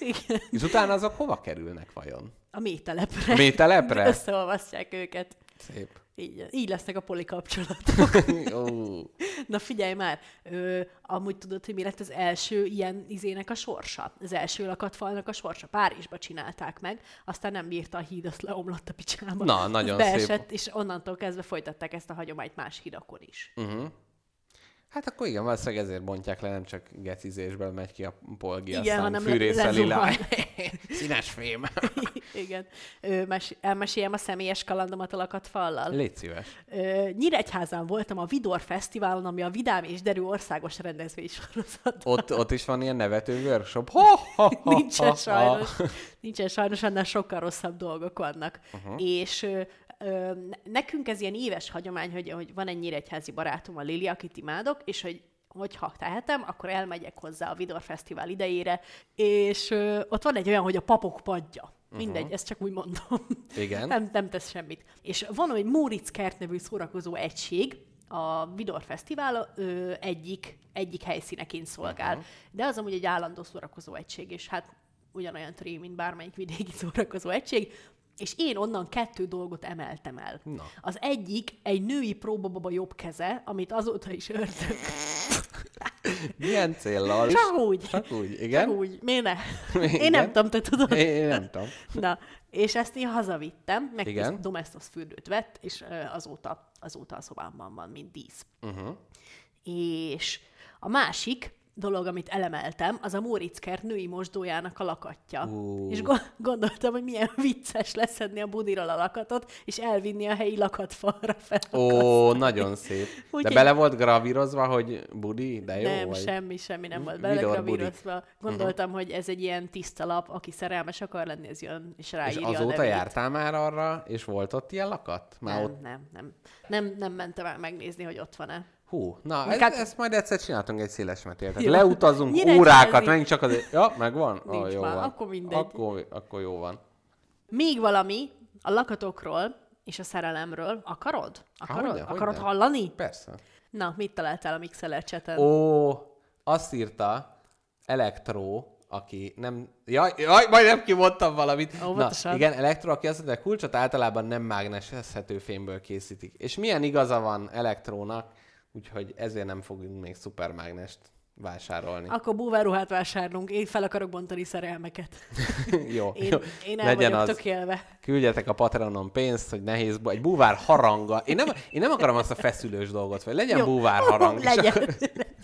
[SPEAKER 4] Igen.
[SPEAKER 3] És utána azok hova kerülnek vajon?
[SPEAKER 4] A mételepre.
[SPEAKER 3] Mételepre?
[SPEAKER 4] Összeolvasztják őket.
[SPEAKER 3] Szép.
[SPEAKER 4] Így, így lesznek a poli kapcsolatok.
[SPEAKER 3] Ó,
[SPEAKER 4] Na figyelj már, ö, amúgy tudod, hogy mi lett az első ilyen izének a sorsa? Az első lakatfalnak a sorsa. Párizsba csinálták meg, aztán nem bírta a híd, azt leomlott a picsába.
[SPEAKER 3] Na, nagyon
[SPEAKER 4] beesett, és onnantól kezdve folytatták ezt a hagyományt más hídakon is.
[SPEAKER 3] uh-huh. Hát akkor igen, valószínűleg ezért bontják le, nem csak gecizésből megy ki a polgi,
[SPEAKER 4] Igen,
[SPEAKER 3] aztán
[SPEAKER 4] hanem lezuhan.
[SPEAKER 3] Színes fém.
[SPEAKER 4] Igen. Ö, mes- elmeséljem a személyes kalandomat a lakatfallal.
[SPEAKER 3] Légy szíves.
[SPEAKER 4] Ö, Nyíregyházán voltam a Vidor Fesztiválon, ami a Vidám és Derű országos rendezvénysorozat.
[SPEAKER 3] Ott, ott is van ilyen nevető workshop. Ha, ha, ha,
[SPEAKER 4] Nincsen
[SPEAKER 3] ha,
[SPEAKER 4] sajnos.
[SPEAKER 3] ha.
[SPEAKER 4] Nincsen sajnos, annál sokkal rosszabb dolgok vannak. Uh-huh. És ö, ö, ne- nekünk ez ilyen éves hagyomány, hogy, hogy van egy nyíregyházi barátom, a Lili, akit imádok, és hogy hogyha tehetem, akkor elmegyek hozzá a Vidor Fesztivál idejére, és ö, ott van egy olyan, hogy a papok padja. Mindegy, uh-huh. ezt csak úgy mondom.
[SPEAKER 3] Igen.
[SPEAKER 4] Nem, nem tesz semmit. És van egy Móricz kert nevű szórakozó egység, a Vidor Fesztivál ö, egyik, egyik helyszíneként szolgál. Uh-huh. De az amúgy egy állandó szórakozó egység, és hát ugyanolyan tré, mint bármelyik vidéki szórakozó egység. És én onnan kettő dolgot emeltem el.
[SPEAKER 3] Na.
[SPEAKER 4] Az egyik egy női próbababa jobb keze, amit azóta is örtök.
[SPEAKER 3] Milyen céllal?
[SPEAKER 4] Csak úgy.
[SPEAKER 3] Csak úgy, igen?
[SPEAKER 4] Csak úgy. Miért ne?
[SPEAKER 3] Igen.
[SPEAKER 4] Én nem tudom, te tudod.
[SPEAKER 3] Én, nem tudom.
[SPEAKER 4] Na, és ezt én hazavittem, meg
[SPEAKER 3] Igen.
[SPEAKER 4] Domestos fürdőt vett, és azóta, azóta a szobámban van, mint dísz.
[SPEAKER 3] Uh-huh.
[SPEAKER 4] És a másik dolog, amit elemeltem, az a Móricz kert női mosdójának a lakatja.
[SPEAKER 3] Ú.
[SPEAKER 4] És go- gondoltam, hogy milyen vicces leszedni a budiról a lakatot, és elvinni a helyi lakatfalra fel.
[SPEAKER 3] Ó, nagyon szép. De
[SPEAKER 4] Úgyhogy-
[SPEAKER 3] bele volt gravírozva, hogy budi, de jó
[SPEAKER 4] nem,
[SPEAKER 3] vagy?
[SPEAKER 4] semmi, semmi nem volt
[SPEAKER 3] Vidor budi.
[SPEAKER 4] belegravírozva. Gondoltam, uh-huh. hogy ez egy ilyen tiszta lap, aki szerelmes akar lenni, ez jön, és
[SPEAKER 3] És
[SPEAKER 4] ráírja a
[SPEAKER 3] azóta
[SPEAKER 4] nevét.
[SPEAKER 3] jártál már arra, és volt ott ilyen lakat? Már
[SPEAKER 4] Nem,
[SPEAKER 3] ott...
[SPEAKER 4] nem, nem, nem. Nem mentem el megnézni, hogy ott van-e.
[SPEAKER 3] Hú, na, ez,
[SPEAKER 4] Inkább-
[SPEAKER 3] ezt majd egyszer csináltunk egy széles
[SPEAKER 4] Jó.
[SPEAKER 3] leutazunk
[SPEAKER 4] Nyíregyházi-
[SPEAKER 3] órákat, megint csak azért... Ja, megvan?
[SPEAKER 4] Nincs
[SPEAKER 3] oh, jó
[SPEAKER 4] már,
[SPEAKER 3] van.
[SPEAKER 4] akkor mindegy.
[SPEAKER 3] Akkor, akkor jó van.
[SPEAKER 4] Még valami a lakatokról és a szerelemről. Akarod? Akarod?
[SPEAKER 3] hogyne,
[SPEAKER 4] Akarod
[SPEAKER 3] hogyne.
[SPEAKER 4] hallani?
[SPEAKER 3] Persze.
[SPEAKER 4] Na, mit találtál a Mixeler cseten?
[SPEAKER 3] Ó, azt írta Elektro, aki nem... Jaj, jaj, majdnem kimondtam valamit. Na,
[SPEAKER 4] Óvatosan.
[SPEAKER 3] igen, Elektro, aki azt mondta, hogy kulcsot általában nem mágnesezhető fémből készítik. És milyen igaza van Elektrónak, úgyhogy ezért nem fogunk még szupermágnest vásárolni.
[SPEAKER 4] Akkor búváruhát vásárlunk, én fel akarok bontani szerelmeket.
[SPEAKER 3] jó,
[SPEAKER 4] Én,
[SPEAKER 3] jó.
[SPEAKER 4] én el
[SPEAKER 3] Legyen
[SPEAKER 4] vagyok
[SPEAKER 3] az.
[SPEAKER 4] tökélve.
[SPEAKER 3] Küldjetek a Patreonon pénzt, hogy nehéz, egy búvár haranga. Én nem, én nem akarom azt a feszülős dolgot, vagy legyen
[SPEAKER 4] Jó.
[SPEAKER 3] búvár harang. és
[SPEAKER 4] Legyen.
[SPEAKER 3] akkor-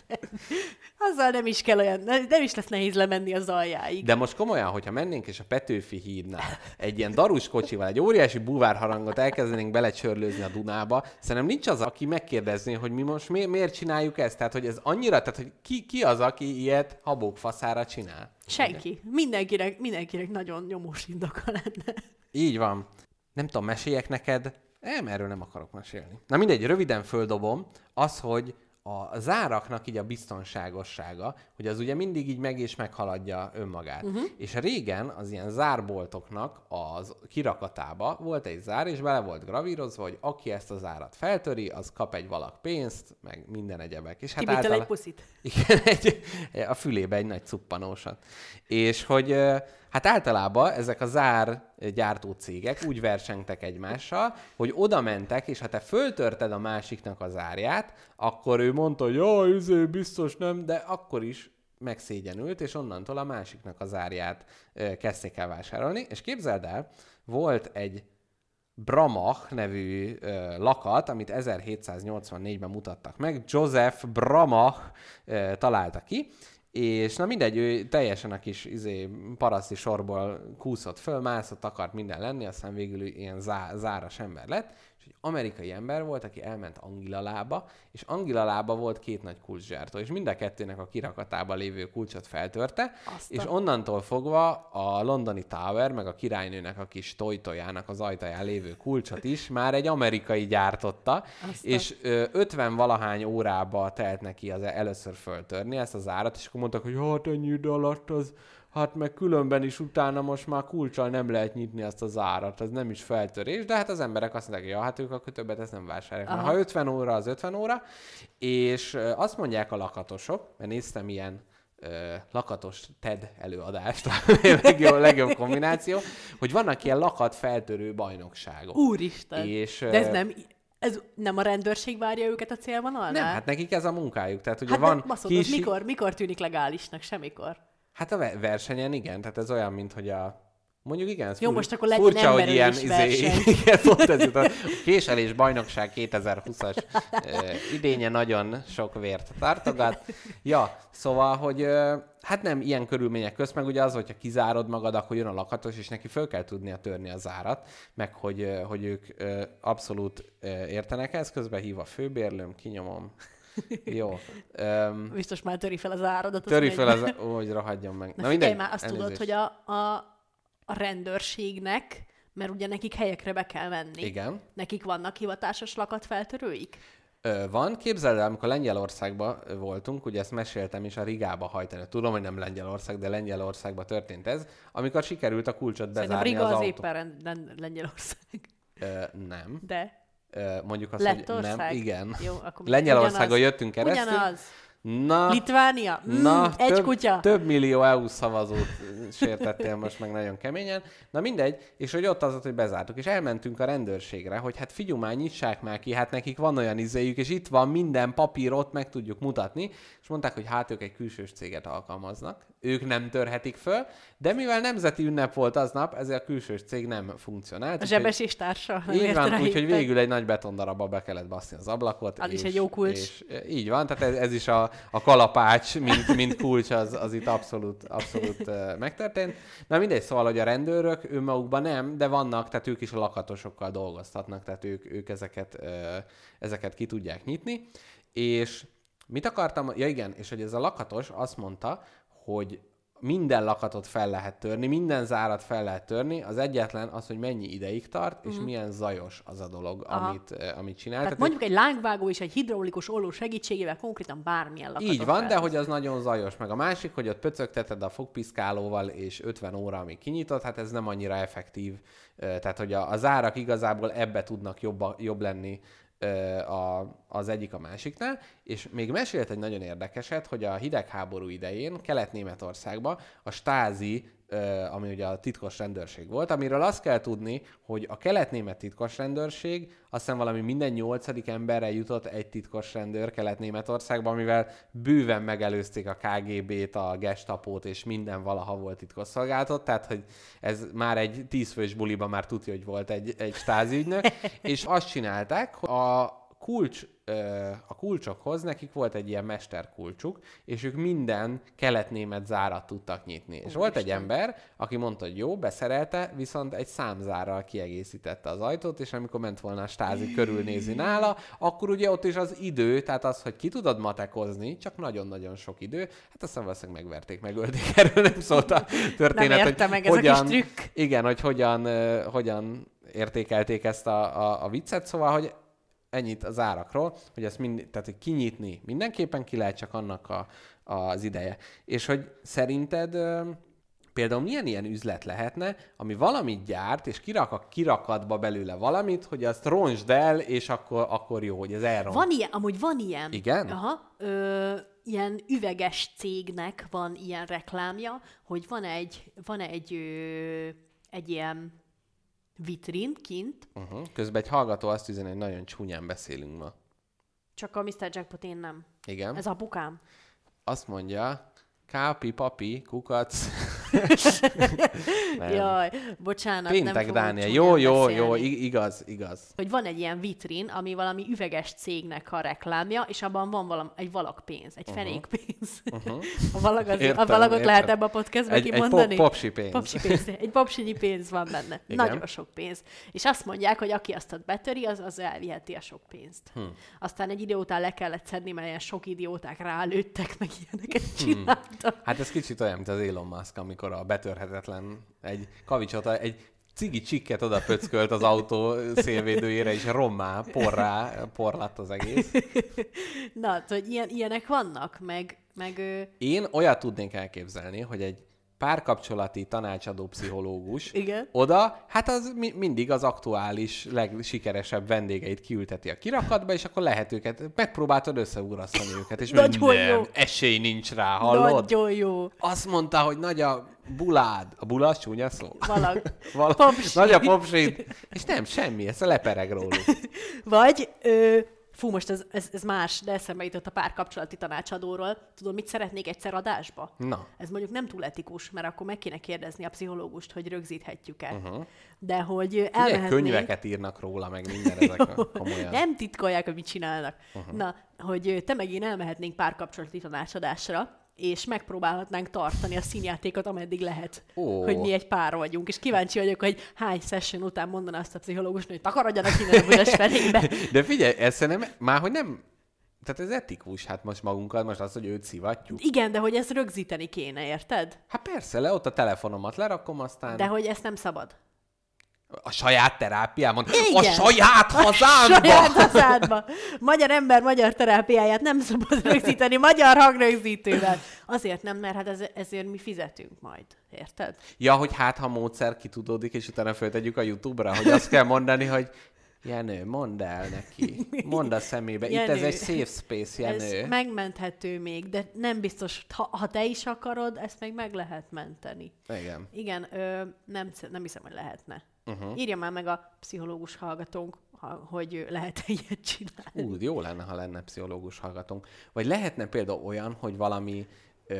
[SPEAKER 4] Azzal nem is kell olyan, ne- nem is lesz nehéz lemenni az aljáig.
[SPEAKER 3] De most komolyan, hogyha mennénk és a Petőfi hídnál egy ilyen darus kocsival, egy óriási búvárharangot elkezdenénk belecsörlőzni a Dunába, szerintem nincs az, aki megkérdezné, hogy mi most mi, miért csináljuk ezt. Tehát, hogy ez annyira, tehát, hogy ki, ki az, aki ilyet habókfaszára csinál.
[SPEAKER 4] Senki. Mindenkinek, mindenkinek nagyon nyomós indoka lenne.
[SPEAKER 3] Így van. Nem tudom, meséljek neked? Nem, erről nem akarok mesélni. Na mindegy, röviden földobom. Az, hogy a záraknak így a biztonságossága, hogy az ugye mindig így meg és meghaladja önmagát. Uh-huh. És régen az ilyen zárboltoknak az kirakatába volt egy zár, és bele volt gravírozva, hogy aki ezt a zárat feltöri, az kap egy valak pénzt, meg minden egyebek. És hát
[SPEAKER 4] Kivitel egy puszit.
[SPEAKER 3] Igen, egy, a fülébe egy nagy cuppanósat. És hogy hát általában ezek a zár gyártó cégek úgy versengtek egymással, hogy oda mentek, és ha te föltörted a másiknak a zárját, akkor ő mondta, hogy jaj, izé, biztos nem, de akkor is megszégyenült, és onnantól a másiknak a zárját ö, kezdték el vásárolni. És képzeld el, volt egy Bramach nevű ö, lakat, amit 1784-ben mutattak meg. Joseph Bramach ö, találta ki, és na mindegy, ő teljesen a kis izé, paraszti sorból kúszott föl, mászott, akart minden lenni, aztán végül ilyen zá- záras ember lett, amerikai ember volt, aki elment Angilalába, és Angilalába volt két nagy kulcsgyártó, és mind a kettőnek a kirakatába lévő kulcsot feltörte,
[SPEAKER 4] Azt a-
[SPEAKER 3] és onnantól fogva a londoni Tower, meg a királynőnek a kis tojtojának az ajtaján lévő kulcsot is már egy amerikai gyártotta,
[SPEAKER 4] Azt a-
[SPEAKER 3] és ö, 50 valahány órába telt neki az először föltörni ezt az árat, és akkor mondtak, hogy hát ennyi idő alatt az, hát meg különben is utána most már kulcsal nem lehet nyitni azt az árat, az nem is feltörés, de hát az emberek azt mondják, ja, hát ők akkor többet ezt nem vásárolják. Ha 50 óra, az 50 óra, és azt mondják a lakatosok, mert néztem ilyen ö, lakatos TED előadást, a legjobb, legjobb kombináció, hogy vannak ilyen lakat feltörő bajnokságok.
[SPEAKER 4] Úristen.
[SPEAKER 3] És,
[SPEAKER 4] De ez nem, ez nem a rendőrség várja őket a célvonalnál?
[SPEAKER 3] Nem, hát nekik ez a munkájuk. Tehát ugye
[SPEAKER 4] hát
[SPEAKER 3] van
[SPEAKER 4] de baszod,
[SPEAKER 3] kis...
[SPEAKER 4] mikor, mikor tűnik legálisnak? Semmikor.
[SPEAKER 3] Hát a ve- versenyen igen, tehát ez olyan, mint hogy a Mondjuk igen, ez
[SPEAKER 4] Jó,
[SPEAKER 3] fur-
[SPEAKER 4] most akkor legyen
[SPEAKER 3] furcsa, hogy ilyen izé, igen, pont ez jutott. Késelés bajnokság 2020-as uh, idénye nagyon sok vért tartogat. Ja, szóval, hogy hát nem ilyen körülmények közt, meg ugye az, hogyha kizárod magad, akkor jön a lakatos, és neki föl kell tudnia törni az árat, meg hogy, hogy ők abszolút értenek ezt, közben hív a főbérlőm, kinyomom. Jó. Um,
[SPEAKER 4] Biztos már töri fel az áradat. az
[SPEAKER 3] Töri fel az, ó, hogy rohadjon meg.
[SPEAKER 4] Na,
[SPEAKER 3] Na, mindegy,
[SPEAKER 4] már, azt tudod,
[SPEAKER 3] elnézést.
[SPEAKER 4] hogy a, a, a rendőrségnek, mert ugye nekik helyekre be kell menni.
[SPEAKER 3] Igen.
[SPEAKER 4] Nekik vannak hivatásos lakatfeltörőik?
[SPEAKER 3] Van. Képzeld el, amikor Lengyelországban ö, voltunk, ugye ezt meséltem is a Rigába hajtani. Tudom, hogy nem Lengyelország, de Lengyelországban történt ez, amikor sikerült a kulcsot
[SPEAKER 4] Szerintem
[SPEAKER 3] bezárni
[SPEAKER 4] Riga
[SPEAKER 3] az,
[SPEAKER 4] az,
[SPEAKER 3] autó.
[SPEAKER 4] éppen Lengyelország.
[SPEAKER 3] Ö, nem.
[SPEAKER 4] De
[SPEAKER 3] mondjuk azt, hogy
[SPEAKER 4] Lettország?
[SPEAKER 3] nem. Igen.
[SPEAKER 4] Jó, akkor
[SPEAKER 3] Lengyelországon
[SPEAKER 4] ugyanaz.
[SPEAKER 3] jöttünk keresztül.
[SPEAKER 4] Ugyanaz.
[SPEAKER 3] Na,
[SPEAKER 4] Litvánia? Mm,
[SPEAKER 3] Na,
[SPEAKER 4] egy
[SPEAKER 3] több,
[SPEAKER 4] kutya.
[SPEAKER 3] Több millió EU szavazót sértettél most meg nagyon keményen. Na mindegy, és hogy ott az, hogy bezártuk, és elmentünk a rendőrségre, hogy hát figyelj már, nyissák már ki, hát nekik van olyan izéjük, és itt van minden papír, ott meg tudjuk mutatni, és mondták, hogy hát ők egy külsős céget alkalmaznak, ők nem törhetik föl, de mivel nemzeti ünnep volt aznap, ezért a külsős cég nem funkcionált.
[SPEAKER 4] A zsebes és társa.
[SPEAKER 3] így van, úgyhogy végül egy nagy betondarabbal be kellett baszni az ablakot.
[SPEAKER 4] Az is
[SPEAKER 3] és,
[SPEAKER 4] egy jó kulcs.
[SPEAKER 3] És, e, így van, tehát ez, ez is a, a kalapács, mint, mint kulcs, az, az itt abszolút, abszolút uh, megtörtént. Na mindegy, szóval, hogy a rendőrök önmagukban nem, de vannak, tehát ők is a lakatosokkal dolgoztatnak, tehát ők, ők ezeket, uh, ezeket ki tudják nyitni. És mit akartam? Ja igen, és hogy ez a lakatos azt mondta, hogy minden lakatot fel lehet törni, minden zárat fel lehet törni, az egyetlen az, hogy mennyi ideig tart, és milyen zajos az a dolog.
[SPEAKER 4] Aha.
[SPEAKER 3] amit, eh, amit csinál.
[SPEAKER 4] Tehát
[SPEAKER 3] Tehát
[SPEAKER 4] mondjuk egy lángvágó és egy hidraulikus olló segítségével konkrétan bármilyen lakatot
[SPEAKER 3] így van, de
[SPEAKER 4] fel-
[SPEAKER 3] hogy az nagyon zajos. Meg a másik, hogy ott pöcögteted a fogpiszkálóval, és 50 óra, amíg kinyitott, hát ez nem annyira effektív. Tehát, hogy a, a zárak igazából ebbe tudnak jobba, jobb lenni a, az egyik a másiknál, és még mesélt egy nagyon érdekeset, hogy a hidegháború idején Kelet-Németországban a stázi ami ugye a titkos rendőrség volt, amiről azt kell tudni, hogy a kelet-német titkos rendőrség, azt hiszem valami minden nyolcadik emberre jutott egy titkos rendőr Kelet-Németországban, amivel bőven megelőzték a KGB-t, a Gestapót, és minden valaha volt titkosszolgálatot, tehát hogy ez már egy tízfős buliba már tudja, hogy volt egy, egy stázi ügynök, és azt csinálták, hogy a kulcs, a kulcsokhoz nekik volt egy ilyen mesterkulcsuk, és ők minden kelet-német zárat tudtak nyitni. És volt egy ember, aki mondta, hogy jó, beszerelte, viszont egy számzárral kiegészítette az ajtót, és amikor ment volna a stázi körülnézni nála, akkor ugye ott is az idő, tehát az, hogy ki tudod matekozni, csak nagyon-nagyon sok idő, hát aztán valószínűleg megverték, megölték, erről nem szólt a történet,
[SPEAKER 4] Nem érte
[SPEAKER 3] hogy
[SPEAKER 4] meg ez a kis
[SPEAKER 3] hogyan,
[SPEAKER 4] trükk.
[SPEAKER 3] igen, hogy hogyan, hogyan értékelték ezt a, a, a viccet, szóval, hogy ennyit az árakról, hogy ezt mind, tehát, hogy kinyitni mindenképpen ki lehet, csak annak a, az ideje. És hogy szerinted például milyen ilyen üzlet lehetne, ami valamit gyárt, és kirak a kirakatba belőle valamit, hogy azt roncsd el, és akkor, akkor jó, hogy ez elront.
[SPEAKER 4] Van ilyen, amúgy van ilyen.
[SPEAKER 3] Igen?
[SPEAKER 4] Aha. Ö, ilyen üveges cégnek van ilyen reklámja, hogy van egy, van egy, ö, egy ilyen vitrin kint,
[SPEAKER 3] Uh-huh. Közben egy hallgató azt üzeni, hogy nagyon csúnyán beszélünk ma.
[SPEAKER 4] csak a Mr. Jackpot én nem.
[SPEAKER 3] Igen.
[SPEAKER 4] Ez apukám.
[SPEAKER 3] Azt mondja, kápi, papi, kukac. Nem.
[SPEAKER 4] Jaj, bocsánat, nem
[SPEAKER 3] Péntek
[SPEAKER 4] fogok
[SPEAKER 3] Dániel. Jó, jó,
[SPEAKER 4] beszélni.
[SPEAKER 3] jó, igaz, igaz.
[SPEAKER 4] hogy van egy ilyen vitrin, ami valami üveges cégnek a reklámja, és abban van valami, egy valakpénz, egy fenékpénz. Uh-huh. A, valag az, a
[SPEAKER 3] Értem,
[SPEAKER 4] valagot
[SPEAKER 3] értem.
[SPEAKER 4] lehet ebbe a podcastbe
[SPEAKER 3] Egy, egy
[SPEAKER 4] kimondani?
[SPEAKER 3] pop, popsi pénz.
[SPEAKER 4] Popsi pénz. Egy popsinyi pénz van benne.
[SPEAKER 3] Igen.
[SPEAKER 4] Nagyon sok pénz. És azt mondják, hogy aki azt ott betöri, az, az elviheti a sok pénzt.
[SPEAKER 3] Hm.
[SPEAKER 4] Aztán egy idő után le kellett szedni, mert ilyen sok idióták rálőttek, meg ilyeneket
[SPEAKER 3] Hm.
[SPEAKER 4] csináltak.
[SPEAKER 3] Hát ez kicsit olyan, mint az Elon Musk, amikor a betörhetetlen egy kavicsot, egy cigi csikket oda pöckölt az autó szélvédőjére, és rommá, porrá, porlatt az egész.
[SPEAKER 4] Na, hogy ilyen, ilyenek vannak, meg, meg
[SPEAKER 3] Én olyat tudnék elképzelni, hogy egy párkapcsolati tanácsadó pszichológus
[SPEAKER 4] Igen.
[SPEAKER 3] oda, hát az mi- mindig az aktuális, legsikeresebb vendégeit kiülteti a kirakatba, és akkor lehet őket, megpróbáltad összeugrasztani őket, és
[SPEAKER 4] Nagyon
[SPEAKER 3] mondja,
[SPEAKER 4] jó.
[SPEAKER 3] esély nincs rá, hallod?
[SPEAKER 4] nagyon jó.
[SPEAKER 3] Azt mondta, hogy nagy a bulád. A bula az csúnya szó.
[SPEAKER 4] Valag.
[SPEAKER 3] Val-. Nagy a popsid. És nem, semmi, ez a lepereg róluk.
[SPEAKER 4] Vagy, ö, fú, most ez, ez, ez más, de eszembe jutott a párkapcsolati tanácsadóról. Tudod, mit szeretnék egyszer adásba?
[SPEAKER 3] Na.
[SPEAKER 4] Ez mondjuk nem túl etikus, mert akkor meg kéne kérdezni a pszichológust, hogy rögzíthetjük-e. Uh-huh. De hogy ö,
[SPEAKER 3] Ugye
[SPEAKER 4] elmehetnénk...
[SPEAKER 3] könyveket írnak róla, meg minden ezek a komolyan.
[SPEAKER 4] Nem titkolják, hogy mit csinálnak. Uh-huh. Na, hogy te meg én elmehetnénk párkapcsolati tanácsadásra, és megpróbálhatnánk tartani a színjátékot, ameddig lehet,
[SPEAKER 3] Ó.
[SPEAKER 4] hogy mi egy pár vagyunk. És kíváncsi vagyok, hogy hány session után mondaná azt a pszichológusnak, hogy takarodjanak innen a büdös felébe.
[SPEAKER 3] De figyelj, ez szerintem már, hogy nem... Tehát ez etikus, hát most magunkat, most az, hogy őt szivatjuk.
[SPEAKER 4] Igen, de hogy ezt rögzíteni kéne, érted?
[SPEAKER 3] Hát persze, le ott a telefonomat lerakom, aztán
[SPEAKER 4] De hogy ezt nem szabad.
[SPEAKER 3] A saját terápiámon, a
[SPEAKER 4] Igen.
[SPEAKER 3] saját hazámba!
[SPEAKER 4] Saját hazádba. Magyar ember magyar terápiáját nem szabad rögzíteni magyar hangrögzítővel. Azért nem, mert hát ez, ezért mi fizetünk majd. Érted?
[SPEAKER 3] Ja, hogy hát, ha módszer kitudódik, és utána föltegyük a YouTube-ra, hogy azt kell mondani, hogy Jenő, mondd el neki. Mondd a szemébe. Itt ez
[SPEAKER 4] Jenő.
[SPEAKER 3] egy safe space,
[SPEAKER 4] Ez
[SPEAKER 3] Jenő.
[SPEAKER 4] megmenthető még, de nem biztos, ha, ha te is akarod, ezt meg meg lehet menteni.
[SPEAKER 3] Igen.
[SPEAKER 4] Igen, ö, nem, nem hiszem, hogy lehetne. Uh-huh. Írja már meg a pszichológus hallgatónk, ha, hogy lehet ilyet csinálni.
[SPEAKER 3] Ú, jó lenne, ha lenne pszichológus hallgatónk. Vagy lehetne például olyan, hogy valami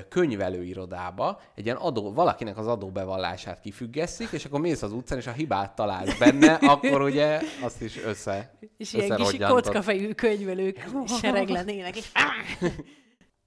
[SPEAKER 3] könyvelőirodába egy ilyen adó, valakinek az adóbevallását kifüggesszik, és akkor mész az utcán, és a hibát találsz benne, akkor ugye azt is össze,
[SPEAKER 4] És ilyen kis kockafejű könyvelők sereg lennének. És...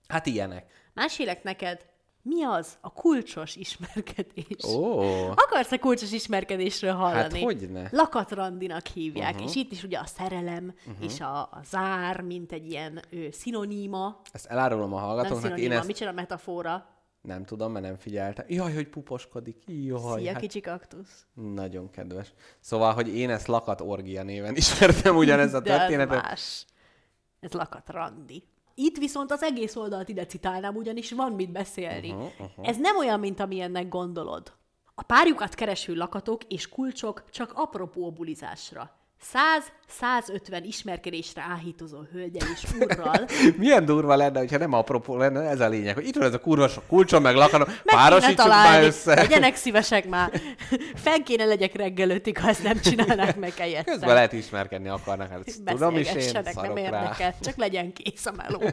[SPEAKER 3] Hát ilyenek.
[SPEAKER 4] Mesélek neked, mi az a kulcsos ismerkedés?
[SPEAKER 3] Ó,
[SPEAKER 4] Akarsz-e kulcsos ismerkedésről hallani?
[SPEAKER 3] hát hogyne.
[SPEAKER 4] Lakatrandinak hívják, uh-huh. és itt is ugye a szerelem uh-huh. és a, a zár, mint egy ilyen ő, szinoníma.
[SPEAKER 3] Ezt elárulom a
[SPEAKER 4] Nem
[SPEAKER 3] hallgatóknak, én ezt
[SPEAKER 4] micsoda metafora.
[SPEAKER 3] nem tudom, mert nem figyeltem. Jaj, hogy puposkodik. Jaj,
[SPEAKER 4] Szia,
[SPEAKER 3] hát
[SPEAKER 4] kicsi kaktusz.
[SPEAKER 3] nagyon kedves. Szóval, hogy én ezt lakat orgia néven ismertem ugyanez a
[SPEAKER 4] De az
[SPEAKER 3] történetet.
[SPEAKER 4] más. Ez lakatrandi. Itt viszont az egész oldalt ide citálnám, ugyanis van mit beszélni. Uh-huh, uh-huh. Ez nem olyan, mint amilyennek gondolod. A párjukat kereső lakatok és kulcsok csak apropó bulizásra. 100-150 ismerkedésre áhítozó hölgyel és urral.
[SPEAKER 3] Milyen durva lenne, hogyha nem apropó lenne, ez a lényeg, hogy itt van ez a kurva sok kulcsom, meg lakanom,
[SPEAKER 4] Meg
[SPEAKER 3] párosítsuk már össze.
[SPEAKER 4] Legyenek szívesek már. Fenn kéne legyek reggelőtig, ha ezt nem csinálnák meg helyettem.
[SPEAKER 3] Közben lehet ismerkedni akarnak, hát tudom is én,
[SPEAKER 4] nem érdekel. Csak legyen kész a meló.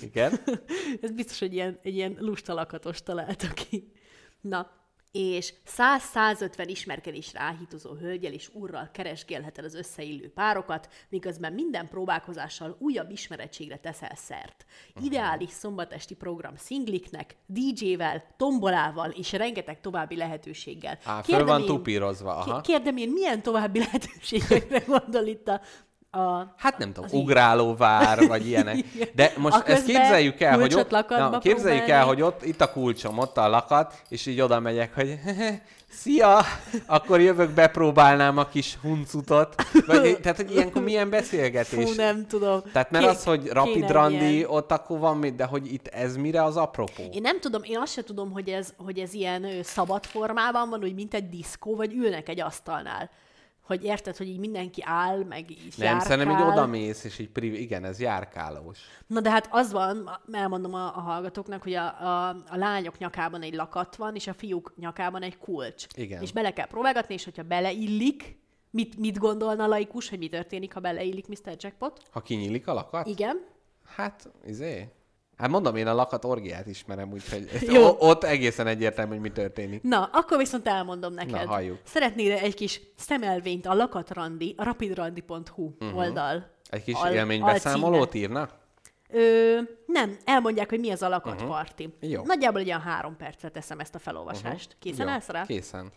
[SPEAKER 3] Igen.
[SPEAKER 4] Ez biztos, hogy ilyen, egy ilyen lusta lakatos találtak ki. Na, és 100-150 ismerkedésre áhítozó hölgyel és urral keresgélheted az összeillő párokat, miközben minden próbálkozással újabb ismerettségre teszel szert. Ideális szombatesti program szingliknek, DJ-vel, tombolával és rengeteg további lehetőséggel.
[SPEAKER 3] Á, föl van
[SPEAKER 4] én-
[SPEAKER 3] tupírozva, aha.
[SPEAKER 4] Kérdem én, milyen további lehetőségekre gondol itt a, a
[SPEAKER 3] Hát nem tudom,
[SPEAKER 4] Az így.
[SPEAKER 3] ugrálóvár, vagy ilyenek. De most ezt képzeljük el, hogy ott, na, képzeljük el,
[SPEAKER 4] próbálni.
[SPEAKER 3] hogy ott itt a kulcsom, ott a lakat, és így oda megyek, hogy szia, akkor jövök, bepróbálnám a kis huncutot. Vagy, tehát, hogy ilyenkor milyen beszélgetés.
[SPEAKER 4] Fú, nem tudom.
[SPEAKER 3] Tehát mert
[SPEAKER 4] Ké-
[SPEAKER 3] az, hogy rapid randi,
[SPEAKER 4] ilyen-
[SPEAKER 3] ott akkor van mit, de hogy itt ez mire az apropó?
[SPEAKER 4] Én nem tudom, én azt se tudom, hogy ez, hogy ez ilyen szabad formában van, hogy mint egy diszkó, vagy ülnek egy asztalnál. Hogy érted, hogy így mindenki áll, meg így
[SPEAKER 3] Nem,
[SPEAKER 4] járkál.
[SPEAKER 3] szerintem így odamész, és így priv... igen, ez járkálós.
[SPEAKER 4] Na de hát az van, elmondom a, a hallgatóknak, hogy a, a, a lányok nyakában egy lakat van, és a fiúk nyakában egy kulcs.
[SPEAKER 3] Igen.
[SPEAKER 4] És bele kell próbálgatni, és hogyha beleillik, mit, mit gondolna a laikus, hogy mi történik, ha beleillik Mr. Jackpot?
[SPEAKER 3] Ha kinyílik a lakat?
[SPEAKER 4] Igen.
[SPEAKER 3] Hát, izé... Hát mondom, én a lakat orgiát ismerem, úgyhogy
[SPEAKER 4] Jó.
[SPEAKER 3] ott egészen egyértelmű, hogy mi történik.
[SPEAKER 4] Na, akkor viszont elmondom neked.
[SPEAKER 3] Na, halljuk.
[SPEAKER 4] Szeretnél egy kis szemelvényt a lakatrandi, a rapidrandi.hu uh-huh. oldal.
[SPEAKER 3] Egy kis
[SPEAKER 4] al-
[SPEAKER 3] élménybeszámolót írnak?
[SPEAKER 4] Ö, nem, elmondják, hogy mi az a lakatparti. Uh-huh.
[SPEAKER 3] Jó.
[SPEAKER 4] Nagyjából egy olyan három percre teszem ezt a felolvasást. Uh-huh. Készen
[SPEAKER 3] Jó,
[SPEAKER 4] állsz rá?
[SPEAKER 3] Készen.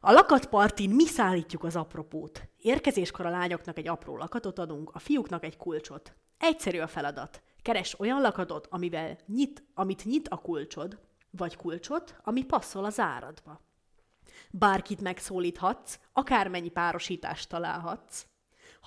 [SPEAKER 4] A lakatpartin mi szállítjuk az apropót. Érkezéskor a lányoknak egy apró lakatot adunk, a fiúknak egy kulcsot. Egyszerű a feladat. Keres olyan lakatot, amivel nyit, amit nyit a kulcsod, vagy kulcsot, ami passzol az áradba. Bárkit megszólíthatsz, akármennyi párosítást találhatsz.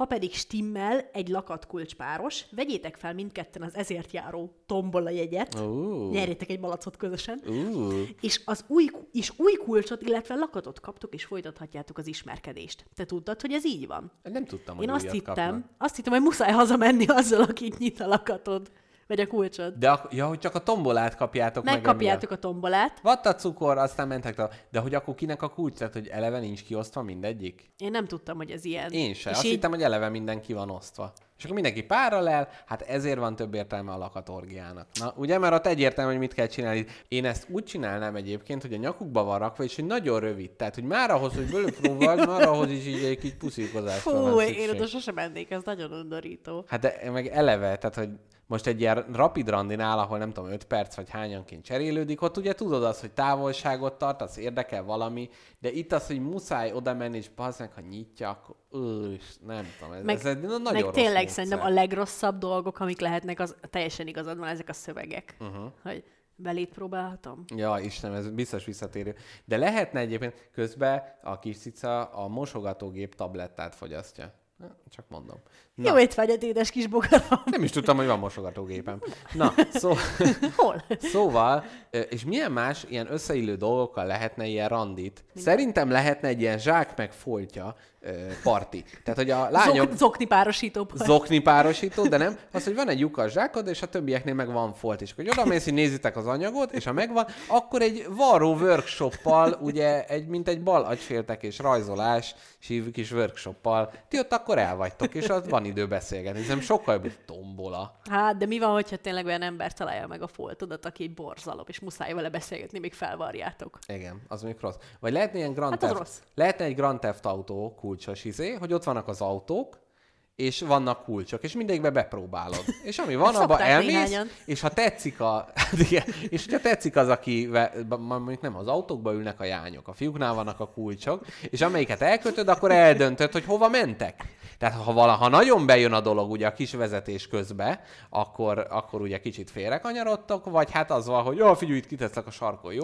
[SPEAKER 4] Ha pedig stimmel egy lakatkulcs páros, vegyétek fel mindketten az ezért járó tombola jegyet,
[SPEAKER 3] Ú.
[SPEAKER 4] nyerjétek egy malacot közösen,
[SPEAKER 3] Ú.
[SPEAKER 4] és az új, és új kulcsot, illetve lakatot kaptok, és folytathatjátok az ismerkedést. Te tudtad, hogy ez így van?
[SPEAKER 3] Nem tudtam, hogy
[SPEAKER 4] Én azt hittem,
[SPEAKER 3] kapnak.
[SPEAKER 4] azt hittem, hogy muszáj hazamenni azzal, akit nyit a lakatod, vagy a kulcsod.
[SPEAKER 3] De ak- ja, hogy csak a tombolát kapjátok meg
[SPEAKER 4] Megkapjátok a tombolát.
[SPEAKER 3] Vatta cukor, aztán mentek tovább. De hogy akkor kinek a kulcs? Tehát, hogy eleve nincs kiosztva mindegyik?
[SPEAKER 4] Én nem tudtam, hogy ez ilyen.
[SPEAKER 3] Én sem.
[SPEAKER 4] És
[SPEAKER 3] Azt
[SPEAKER 4] így,
[SPEAKER 3] hittem, hogy eleve minden ki van osztva. És akkor mindenki paralel, hát ezért van több értelme a lakatorgiának. Na, ugye, mert ott egyértelmű, hogy mit kell csinálni. Én ezt úgy csinálnám egyébként, hogy a nyakukba van rakva, és hogy nagyon rövid. Tehát, hogy már ahhoz, hogy belőpróbáld, már ahhoz is így egy kis puszilkozásra van
[SPEAKER 4] Fú,
[SPEAKER 3] szükség.
[SPEAKER 4] én oda sosem mennék, ez nagyon undorító.
[SPEAKER 3] Hát de meg eleve, tehát hogy most egy ilyen rapid randinál, ahol nem tudom, 5 perc vagy hányanként cserélődik, ott ugye tudod azt, hogy távolságot tart, az érdekel valami, de itt az, hogy muszáj oda menni, és bazd meg, ha nyitja, akkor ős, nem tudom, ez,
[SPEAKER 4] Meg,
[SPEAKER 3] ez egy nagyon
[SPEAKER 4] meg
[SPEAKER 3] rossz
[SPEAKER 4] tényleg
[SPEAKER 3] módszer.
[SPEAKER 4] szerintem a legrosszabb dolgok, amik lehetnek, az teljesen igazad van, ezek a szövegek. Uh-huh. Hogy belét próbálhatom.
[SPEAKER 3] Ja, Istenem, ez biztos visszatérő. De lehetne egyébként közben a kis cica a mosogatógép tablettát fogyasztja. Csak mondom. Na,
[SPEAKER 4] Jó étvágyat, édes kis bogaram.
[SPEAKER 3] nem is tudtam, hogy van mosogatógépem. Na, szó...
[SPEAKER 4] Hol?
[SPEAKER 3] Szóval, és milyen más ilyen összeillő dolgokkal lehetne ilyen randit? Szerintem lehetne egy ilyen zsák meg foltja parti. Tehát, hogy a lányok
[SPEAKER 4] Zok, zokni párosító.
[SPEAKER 3] zokni párosító, de nem. Az, hogy van egy lyukas zsákod, és a többieknél meg van folt. És akkor hogy oda mész, hogy nézitek az anyagot, és ha megvan, akkor egy varró workshoppal, ugye, egy, mint egy bal agyféltek és rajzolás, sívű kis workshoppal, ti ott akkor el vagytok, és ott van idő beszélgetni. Szerintem sokkal jobb, tombola.
[SPEAKER 4] Hát, de mi van, hogyha tényleg olyan ember találja meg a foltodat, aki egy borzalom, és muszáj vele beszélgetni, még felvarjátok.
[SPEAKER 3] Igen, az még rossz. Vagy lehetne ilyen Grand
[SPEAKER 4] Hát az
[SPEAKER 3] Theft, lehetne egy Grand Theft Auto kulcsos izé, hogy ott vannak az autók, és vannak kulcsok, és mindegyikbe bepróbálod. És ami van, abba elmész,
[SPEAKER 4] néhányan.
[SPEAKER 3] és ha tetszik a... hát és ha tetszik az, aki... Mondjuk nem, az autókba ülnek a jányok, a fiúknál vannak a kulcsok, és amelyiket elkötöd, akkor eldöntöd, hogy hova mentek. Tehát ha valaha nagyon bejön a dolog ugye a kis vezetés közbe, akkor, akkor ugye kicsit félrekanyarodtok, vagy hát az van, hogy jó, figyelj, itt kiteszlek a sarkon, jó?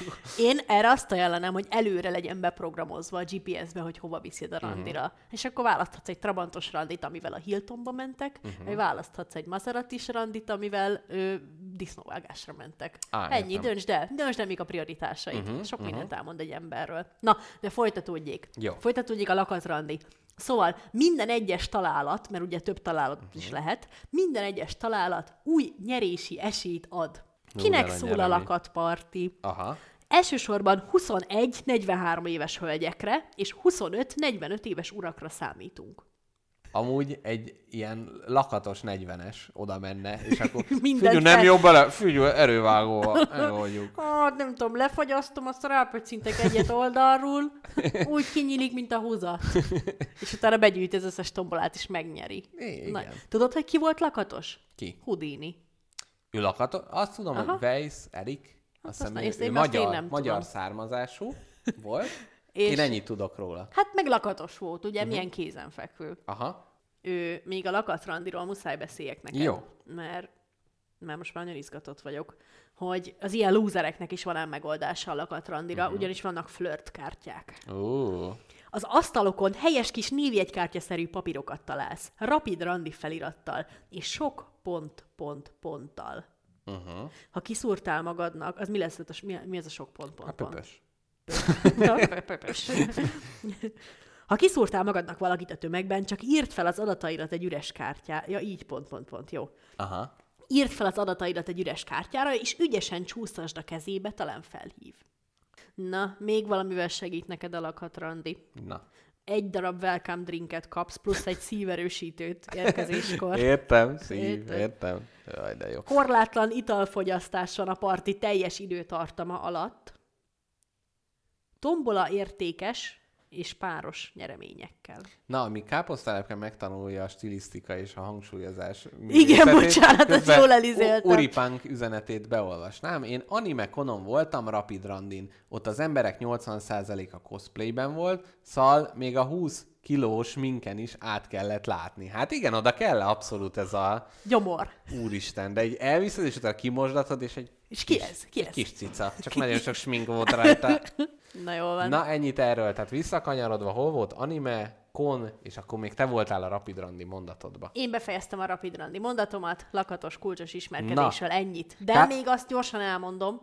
[SPEAKER 4] Én erre azt ajánlanám, hogy előre legyen beprogramozva a GPS-be, hogy hova viszed a randira.
[SPEAKER 3] Mhm.
[SPEAKER 4] Uh-huh. És akkor választhatsz egy trabantos randit, amivel a Hiltonba mentek, uh-huh. vagy választhatsz egy maserati randit, amivel ö, disznóvágásra mentek.
[SPEAKER 3] Á,
[SPEAKER 4] Ennyi,
[SPEAKER 3] értem.
[SPEAKER 4] döntsd el, döntsd el, mik a prioritásaid.
[SPEAKER 3] Mhm,
[SPEAKER 4] Uh-huh, Sok
[SPEAKER 3] mhm.
[SPEAKER 4] uh-huh. mindent elmond egy emberről. Na, de folytatódjék.
[SPEAKER 3] Jó.
[SPEAKER 4] Folytatódjék a lakatrandi. Szóval minden egyes találat, mert ugye több találat
[SPEAKER 3] Mhm.
[SPEAKER 4] is lehet, minden egyes találat új nyerési esélyt ad. Kinek
[SPEAKER 3] nagy
[SPEAKER 4] szól a lakatparti?
[SPEAKER 3] Aha.
[SPEAKER 4] Elsősorban 21-43 éves hölgyekre és 25-45 éves urakra számítunk.
[SPEAKER 3] Amúgy egy ilyen lakatos 40-es oda menne, és akkor figyelj, nem jó bele, figyelj, erővágóval, megoldjuk.
[SPEAKER 4] Hát nem tudom, lefagyasztom, azt rápöccintek egyet oldalról, úgy kinyílik, mint a húzat. És utána begyűjt az összes tombolát, és megnyeri.
[SPEAKER 3] Igen.
[SPEAKER 4] Na, tudod, hogy ki volt lakatos?
[SPEAKER 3] Ki?
[SPEAKER 4] Houdini.
[SPEAKER 3] Ő lakatos? Azt tudom,
[SPEAKER 4] Aha.
[SPEAKER 3] hogy Weiss, Erik, azt hiszem, ő, ő magyar,
[SPEAKER 4] nem
[SPEAKER 3] magyar
[SPEAKER 4] tudom.
[SPEAKER 3] származású volt.
[SPEAKER 4] És
[SPEAKER 3] Én ennyit tudok róla.
[SPEAKER 4] hát meg lakatos volt, ugye, uh-huh. milyen kézenfekvő.
[SPEAKER 3] Aha.
[SPEAKER 4] Ő, még a lakatrandiról muszáj beszéljek neked.
[SPEAKER 3] Jó.
[SPEAKER 4] Mert, mert most már nagyon izgatott vagyok, hogy az ilyen lúzereknek is van ám megoldása a lakatrandira, uh-huh. ugyanis vannak flirtkártyák.
[SPEAKER 3] Ó.
[SPEAKER 4] Az asztalokon helyes kis névjegykártyaszerű papírokat találsz, rapid randi felirattal, és sok pont-pont-ponttal.
[SPEAKER 3] Uh-huh.
[SPEAKER 4] Ha kiszúrtál magadnak, az mi lesz? Az, mi, mi ez a sok pont, pont,
[SPEAKER 3] A
[SPEAKER 4] pont?
[SPEAKER 3] pöpös.
[SPEAKER 4] Na, pöpös. Ha kiszúrtál magadnak valakit a tömegben, csak írd fel az adataidat egy üres kártyára. Ja, így pont, pont, pont, jó.
[SPEAKER 3] Aha.
[SPEAKER 4] Írd fel az adataidat egy üres kártyára, és ügyesen csúsztasd a kezébe, talán felhív. Na, még valamivel segít neked a lakhatrandi.
[SPEAKER 3] Na.
[SPEAKER 4] Egy darab welcome drinket kapsz, plusz egy szíverősítőt érkezéskor.
[SPEAKER 3] Értem, szív,
[SPEAKER 4] Érted?
[SPEAKER 3] értem. Jaj, de jó.
[SPEAKER 4] Korlátlan italfogyasztás van a parti teljes időtartama alatt. Tombola értékes és páros nyereményekkel.
[SPEAKER 3] Na, ami káposztelepke megtanulja a stilisztika és a hangsúlyozás
[SPEAKER 4] Igen, bocsánat, ezt jól elizéltem.
[SPEAKER 3] U- Uripunk üzenetét beolvasnám. Én anime konon voltam Rapid Randin. Ott az emberek 80%-a cosplayben volt, szal még a 20 kilós minken is át kellett látni. Hát igen, oda kell abszolút ez a
[SPEAKER 4] Gyomor.
[SPEAKER 3] úristen, de egy elviszed, és utána kimosdatod, és egy
[SPEAKER 4] És ki ez? Ki ez?
[SPEAKER 3] kis cica. Csak nagyon sok smink volt rajta.
[SPEAKER 4] Na jól van.
[SPEAKER 3] Na, ennyit erről. Tehát visszakanyarodva, hol volt anime, kon, és akkor még te voltál a Rapid Randi mondatodba.
[SPEAKER 4] Én befejeztem a Rapid Randi mondatomat, lakatos, kulcsos ismerkedéssel, ennyit. De
[SPEAKER 3] Tehát-
[SPEAKER 4] még azt gyorsan elmondom,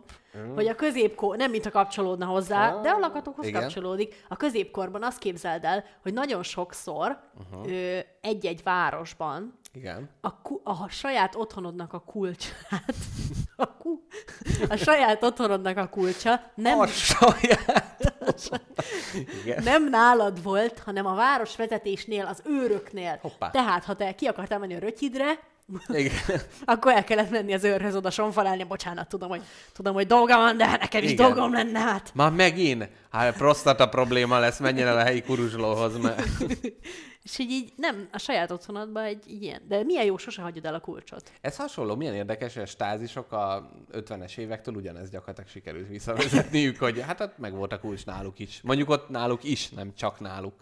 [SPEAKER 4] hogy a középkor, nem mintha kapcsolódna hozzá, de a lakatokhoz
[SPEAKER 3] igen.
[SPEAKER 4] kapcsolódik. A középkorban azt képzeld el, hogy nagyon sokszor ö, egy-egy városban
[SPEAKER 3] Igen.
[SPEAKER 4] a, ku- a saját otthonodnak a kulcsát, a, ku, a saját otthonodnak a kulcsa nem,
[SPEAKER 3] A saját. Igen.
[SPEAKER 4] nem nálad volt, hanem a városvezetésnél, az őröknél.
[SPEAKER 3] Hoppá.
[SPEAKER 4] Tehát, ha te ki akartál menni a rötyidre,
[SPEAKER 3] Igen.
[SPEAKER 4] akkor el kellett menni az őrhöz oda sonfalálni, bocsánat, tudom, hogy, tudom, hogy dolga van, de nekem is
[SPEAKER 3] Igen.
[SPEAKER 4] dolgom lenne, hát.
[SPEAKER 3] Már megint? Hát prostata probléma lesz, menjen el a helyi kuruzslóhoz, mert...
[SPEAKER 4] És így, így nem, a saját otthonodban egy ilyen. De milyen jó, sose hagyod el a kulcsot.
[SPEAKER 3] Ez hasonló, milyen érdekes, hogy a stázisok a 50-es évektől ugyanezt gyakorlatilag sikerült visszavezetniük, hogy hát ott meg volt a kulcs náluk is. Mondjuk ott náluk is, nem csak náluk.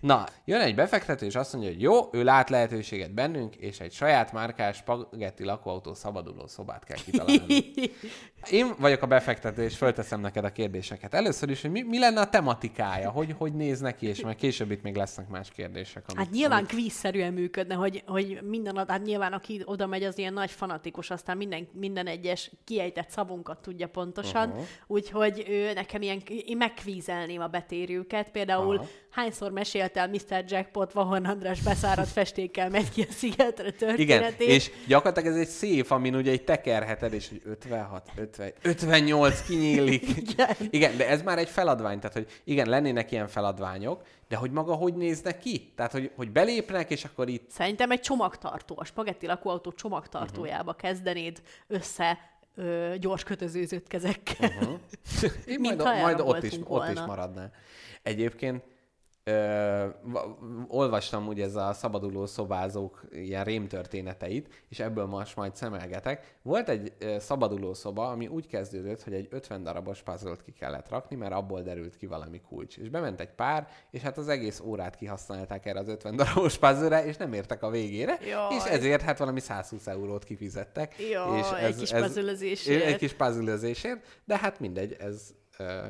[SPEAKER 3] Na, jön egy befektető, és azt mondja, hogy jó, ő lát lehetőséget bennünk, és egy saját márkás spagetti lakóautó szabaduló szobát kell kitalálni. Én vagyok a befektető, és fölteszem neked a kérdéseket. Először is, hogy mi, mi lenne a tematikája, hogy, hogy néz neki, és majd később itt még lesznek más kérdések. Amik,
[SPEAKER 4] Hát nyilván kvízszerűen működne, hogy, hogy minden, ad- hát nyilván aki oda megy, az ilyen nagy fanatikus, aztán minden, minden egyes kiejtett szavunkat tudja pontosan, uh-huh. úgyhogy ő, nekem ilyen, én megkvízelném a betérőket, például
[SPEAKER 3] Aha.
[SPEAKER 4] hányszor meséltel Mr. Jackpot, Vahon András beszáradt festékkel megy ki a szigetre
[SPEAKER 3] Igen,
[SPEAKER 4] történetét.
[SPEAKER 3] és gyakorlatilag ez egy szép, amin ugye egy tekerheted, és hogy 56, 50, 58 kinyílik.
[SPEAKER 4] Igen.
[SPEAKER 3] igen, de ez már egy feladvány, tehát hogy igen, lennének ilyen feladványok, de hogy maga hogy néznek ki? Tehát, hogy, hogy belépnek, és akkor itt
[SPEAKER 4] Szerintem egy csomagtartó, a spagetti lakóautó csomagtartójába
[SPEAKER 3] Mhm.
[SPEAKER 4] kezdenéd össze ö, gyors kötözőzött kezekkel.
[SPEAKER 3] Mhm. Én majd,
[SPEAKER 4] Mintha
[SPEAKER 3] majd ott, is,
[SPEAKER 4] voltunk
[SPEAKER 3] ott is
[SPEAKER 4] volna.
[SPEAKER 3] maradná. Egyébként ö, va- olvastam ugye ez a szabaduló szobázók ilyen rémtörténeteit, és ebből most majd szemelgetek. Volt egy ö, szabaduló szoba, ami úgy kezdődött, hogy egy 50 darabos puzzle ki kellett rakni, mert abból derült ki valami kulcs. És bement egy pár, és hát az egész órát kihasználták erre az 50 darabos puzzle és nem értek a végére,
[SPEAKER 4] Jaj.
[SPEAKER 3] és ezért hát valami 120 eurót kifizettek.
[SPEAKER 4] Jaj,
[SPEAKER 3] és
[SPEAKER 4] egy kis puzzle-özésért.
[SPEAKER 3] Egy kis puzzle de hát mindegy, ez ö,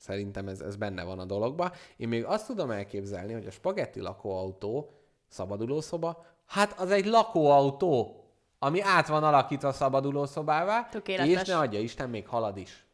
[SPEAKER 3] Szerintem ez, ez benne van a dologba. Én még azt tudom elképzelni, hogy a spagetti lakóautó szabadulószoba, hát az egy lakóautó, ami át van alakítva szabadulószobává,
[SPEAKER 4] Tökéletes.
[SPEAKER 3] és ne adja Isten, még halad is.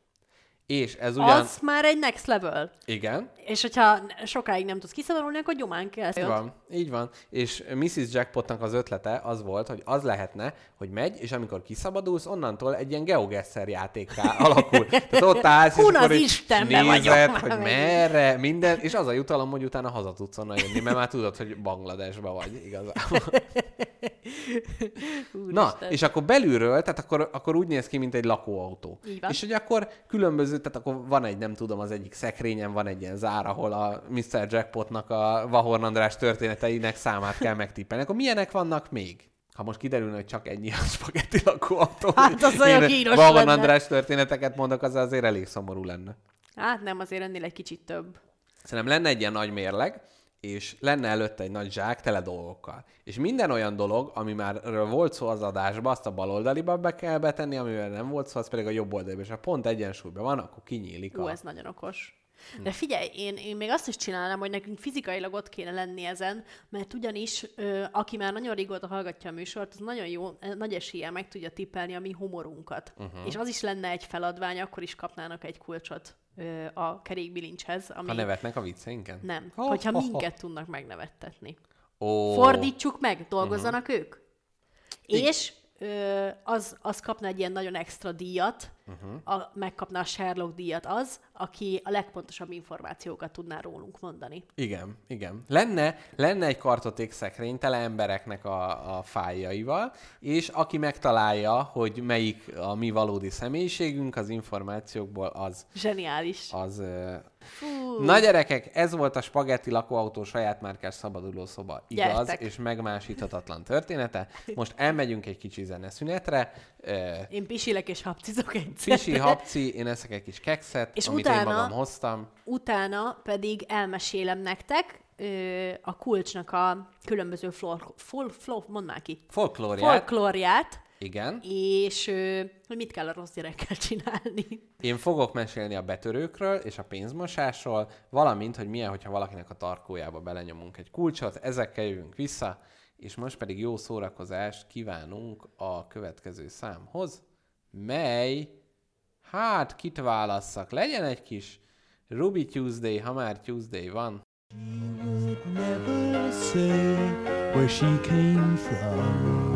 [SPEAKER 3] És ez ugyan...
[SPEAKER 4] Az már egy next level.
[SPEAKER 3] Igen,
[SPEAKER 4] És hogyha sokáig nem tudsz kiszabadulni, akkor gyomán kell.
[SPEAKER 3] így van, így van. És Mrs. Jackpotnak az ötlete az volt, hogy az lehetne, hogy megy, és amikor kiszabadulsz, onnantól egy ilyen geogesser játékká alakul. Tehát ott állsz, és
[SPEAKER 4] Hun az
[SPEAKER 3] akkor
[SPEAKER 4] Istenbe
[SPEAKER 3] nézed, hogy
[SPEAKER 4] megint.
[SPEAKER 3] merre, minden, és az a jutalom, hogy utána haza tudsz onnan jönni, mert már tudod, hogy Bangladesbe vagy igazából. Na, és akkor belülről, tehát akkor, akkor úgy néz ki, mint egy lakóautó. És hogy akkor különböző, tehát akkor van egy, nem tudom, az egyik szekrényen van egy ilyen zár, ahol a Mr. Jackpotnak a Vahorn András történeteinek számát kell megtippelni. Akkor milyenek vannak még? Ha most kiderülne, hogy csak ennyi a spagetti lakóautó.
[SPEAKER 4] Hát az olyan kínos
[SPEAKER 3] Vahorn
[SPEAKER 4] lenne.
[SPEAKER 3] András történeteket mondok, az azért elég szomorú lenne.
[SPEAKER 4] Hát nem, azért ennél egy kicsit több.
[SPEAKER 3] Szerintem lenne egy ilyen nagy mérleg, és lenne előtte egy nagy zsák tele dolgokkal. És minden olyan dolog, ami már volt szó az adásban, azt a baloldaliba be kell betenni, amivel nem volt szó, az pedig a jobb oldaliba. És ha pont egyensúlyban van, akkor kinyílik
[SPEAKER 4] Ú,
[SPEAKER 3] a...
[SPEAKER 4] ez nagyon okos. De figyelj, én, én még azt is csinálnám, hogy nekünk fizikailag ott kéne lenni ezen, mert ugyanis, ö, aki már nagyon régóta hallgatja a műsort, az nagyon jó, nagy eséllyel meg tudja tippelni a mi humorunkat. Uh-huh. És az is lenne egy feladvány, akkor is kapnának egy kulcsot ö, a kerékbilincshez, ami
[SPEAKER 3] Ha nevetnek a vicceinken?
[SPEAKER 4] nem,
[SPEAKER 3] Ho,
[SPEAKER 4] hogyha
[SPEAKER 3] ho, ho.
[SPEAKER 4] minket tudnak megnevettetni.
[SPEAKER 3] Ó,
[SPEAKER 4] Fordítsuk meg, dolgozzanak uh-huh. ők. És az, az kapna egy ilyen nagyon extra díjat, uh-huh. a, megkapna a Sherlock díjat az, aki a legpontosabb információkat tudná rólunk mondani.
[SPEAKER 3] Igen, igen. Lenne, lenne egy kartoték szekrény tele embereknek a, a fájjaival, és aki megtalálja, hogy melyik a mi valódi személyiségünk az információkból, az
[SPEAKER 4] Zseniális.
[SPEAKER 3] az...
[SPEAKER 4] Fú,
[SPEAKER 3] Na gyerekek, ez volt a spagetti lakóautó saját márkás szabaduló szoba. Igaz
[SPEAKER 4] Gyertek.
[SPEAKER 3] és megmásíthatatlan története. Most elmegyünk egy kicsi zeneszünetre.
[SPEAKER 4] Én pisilek és hapcizok egyszer.
[SPEAKER 3] Pisi, hapci, én eszek egy kis kekszet,
[SPEAKER 4] És
[SPEAKER 3] amit én
[SPEAKER 4] utána-
[SPEAKER 3] magam hoztam.
[SPEAKER 4] Utána pedig elmesélem nektek ö, a kulcsnak a különböző flor, flor, flor, mondd már ki,
[SPEAKER 3] Folklóriát.
[SPEAKER 4] folklóriát,
[SPEAKER 3] Igen.
[SPEAKER 4] és hogy mit kell a rossz gyerekkel csinálni.
[SPEAKER 3] Én fogok mesélni a betörőkről és a pénzmosásról, valamint, hogy milyen, hogyha valakinek a tarkójába belenyomunk egy kulcsot, ezekkel jövünk vissza, és most pedig jó szórakozást kívánunk a következő számhoz, mely, hát kit válasszak, legyen egy kis Ruby Tuesday, ha már Tuesday van.
[SPEAKER 5] never say where she came from.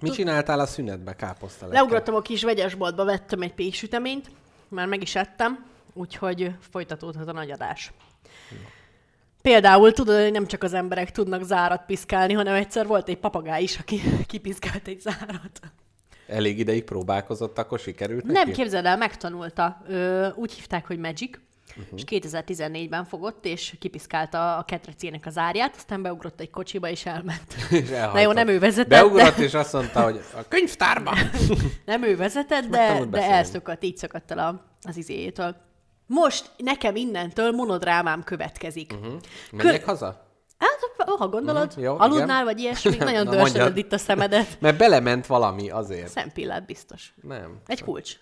[SPEAKER 3] Mit csináltál a szünetbe, káposzta
[SPEAKER 4] Leugrottam a kis vegyesboltba, vettem egy péksüteményt, már meg is ettem, úgyhogy folytatódhat a nagy adás. Például tudod, hogy nem csak az emberek tudnak zárat piszkálni, hanem egyszer volt egy papagáj is, aki kipiszkált egy zárat.
[SPEAKER 3] Elég ideig próbálkozott, akkor sikerült
[SPEAKER 4] Nem,
[SPEAKER 3] neki?
[SPEAKER 4] képzeld el, megtanulta. Ö, úgy hívták, hogy Magic, uh-huh. és 2014-ben fogott, és kipiszkálta a ketrecének az árját, aztán beugrott egy kocsiba, és elment.
[SPEAKER 3] És
[SPEAKER 4] Na jó, nem ő vezetett,
[SPEAKER 3] Beugrott,
[SPEAKER 4] de,
[SPEAKER 3] és azt mondta, hogy a könyvtárba!
[SPEAKER 4] nem ő vezetett, de, de elszökadt, így szakadt el a, az izéjétől. Most nekem innentől monodrámám következik. Uh-huh.
[SPEAKER 3] Menjek haza?
[SPEAKER 4] Hát, ha gondolod,
[SPEAKER 3] Mhm, jó,
[SPEAKER 4] aludnál,
[SPEAKER 3] igen.
[SPEAKER 4] vagy ilyesmi, nagyon
[SPEAKER 3] mondjad.
[SPEAKER 4] itt a szemedet.
[SPEAKER 3] Mert belement valami azért.
[SPEAKER 4] Szempillát biztos.
[SPEAKER 3] Nem.
[SPEAKER 4] Egy kulcs.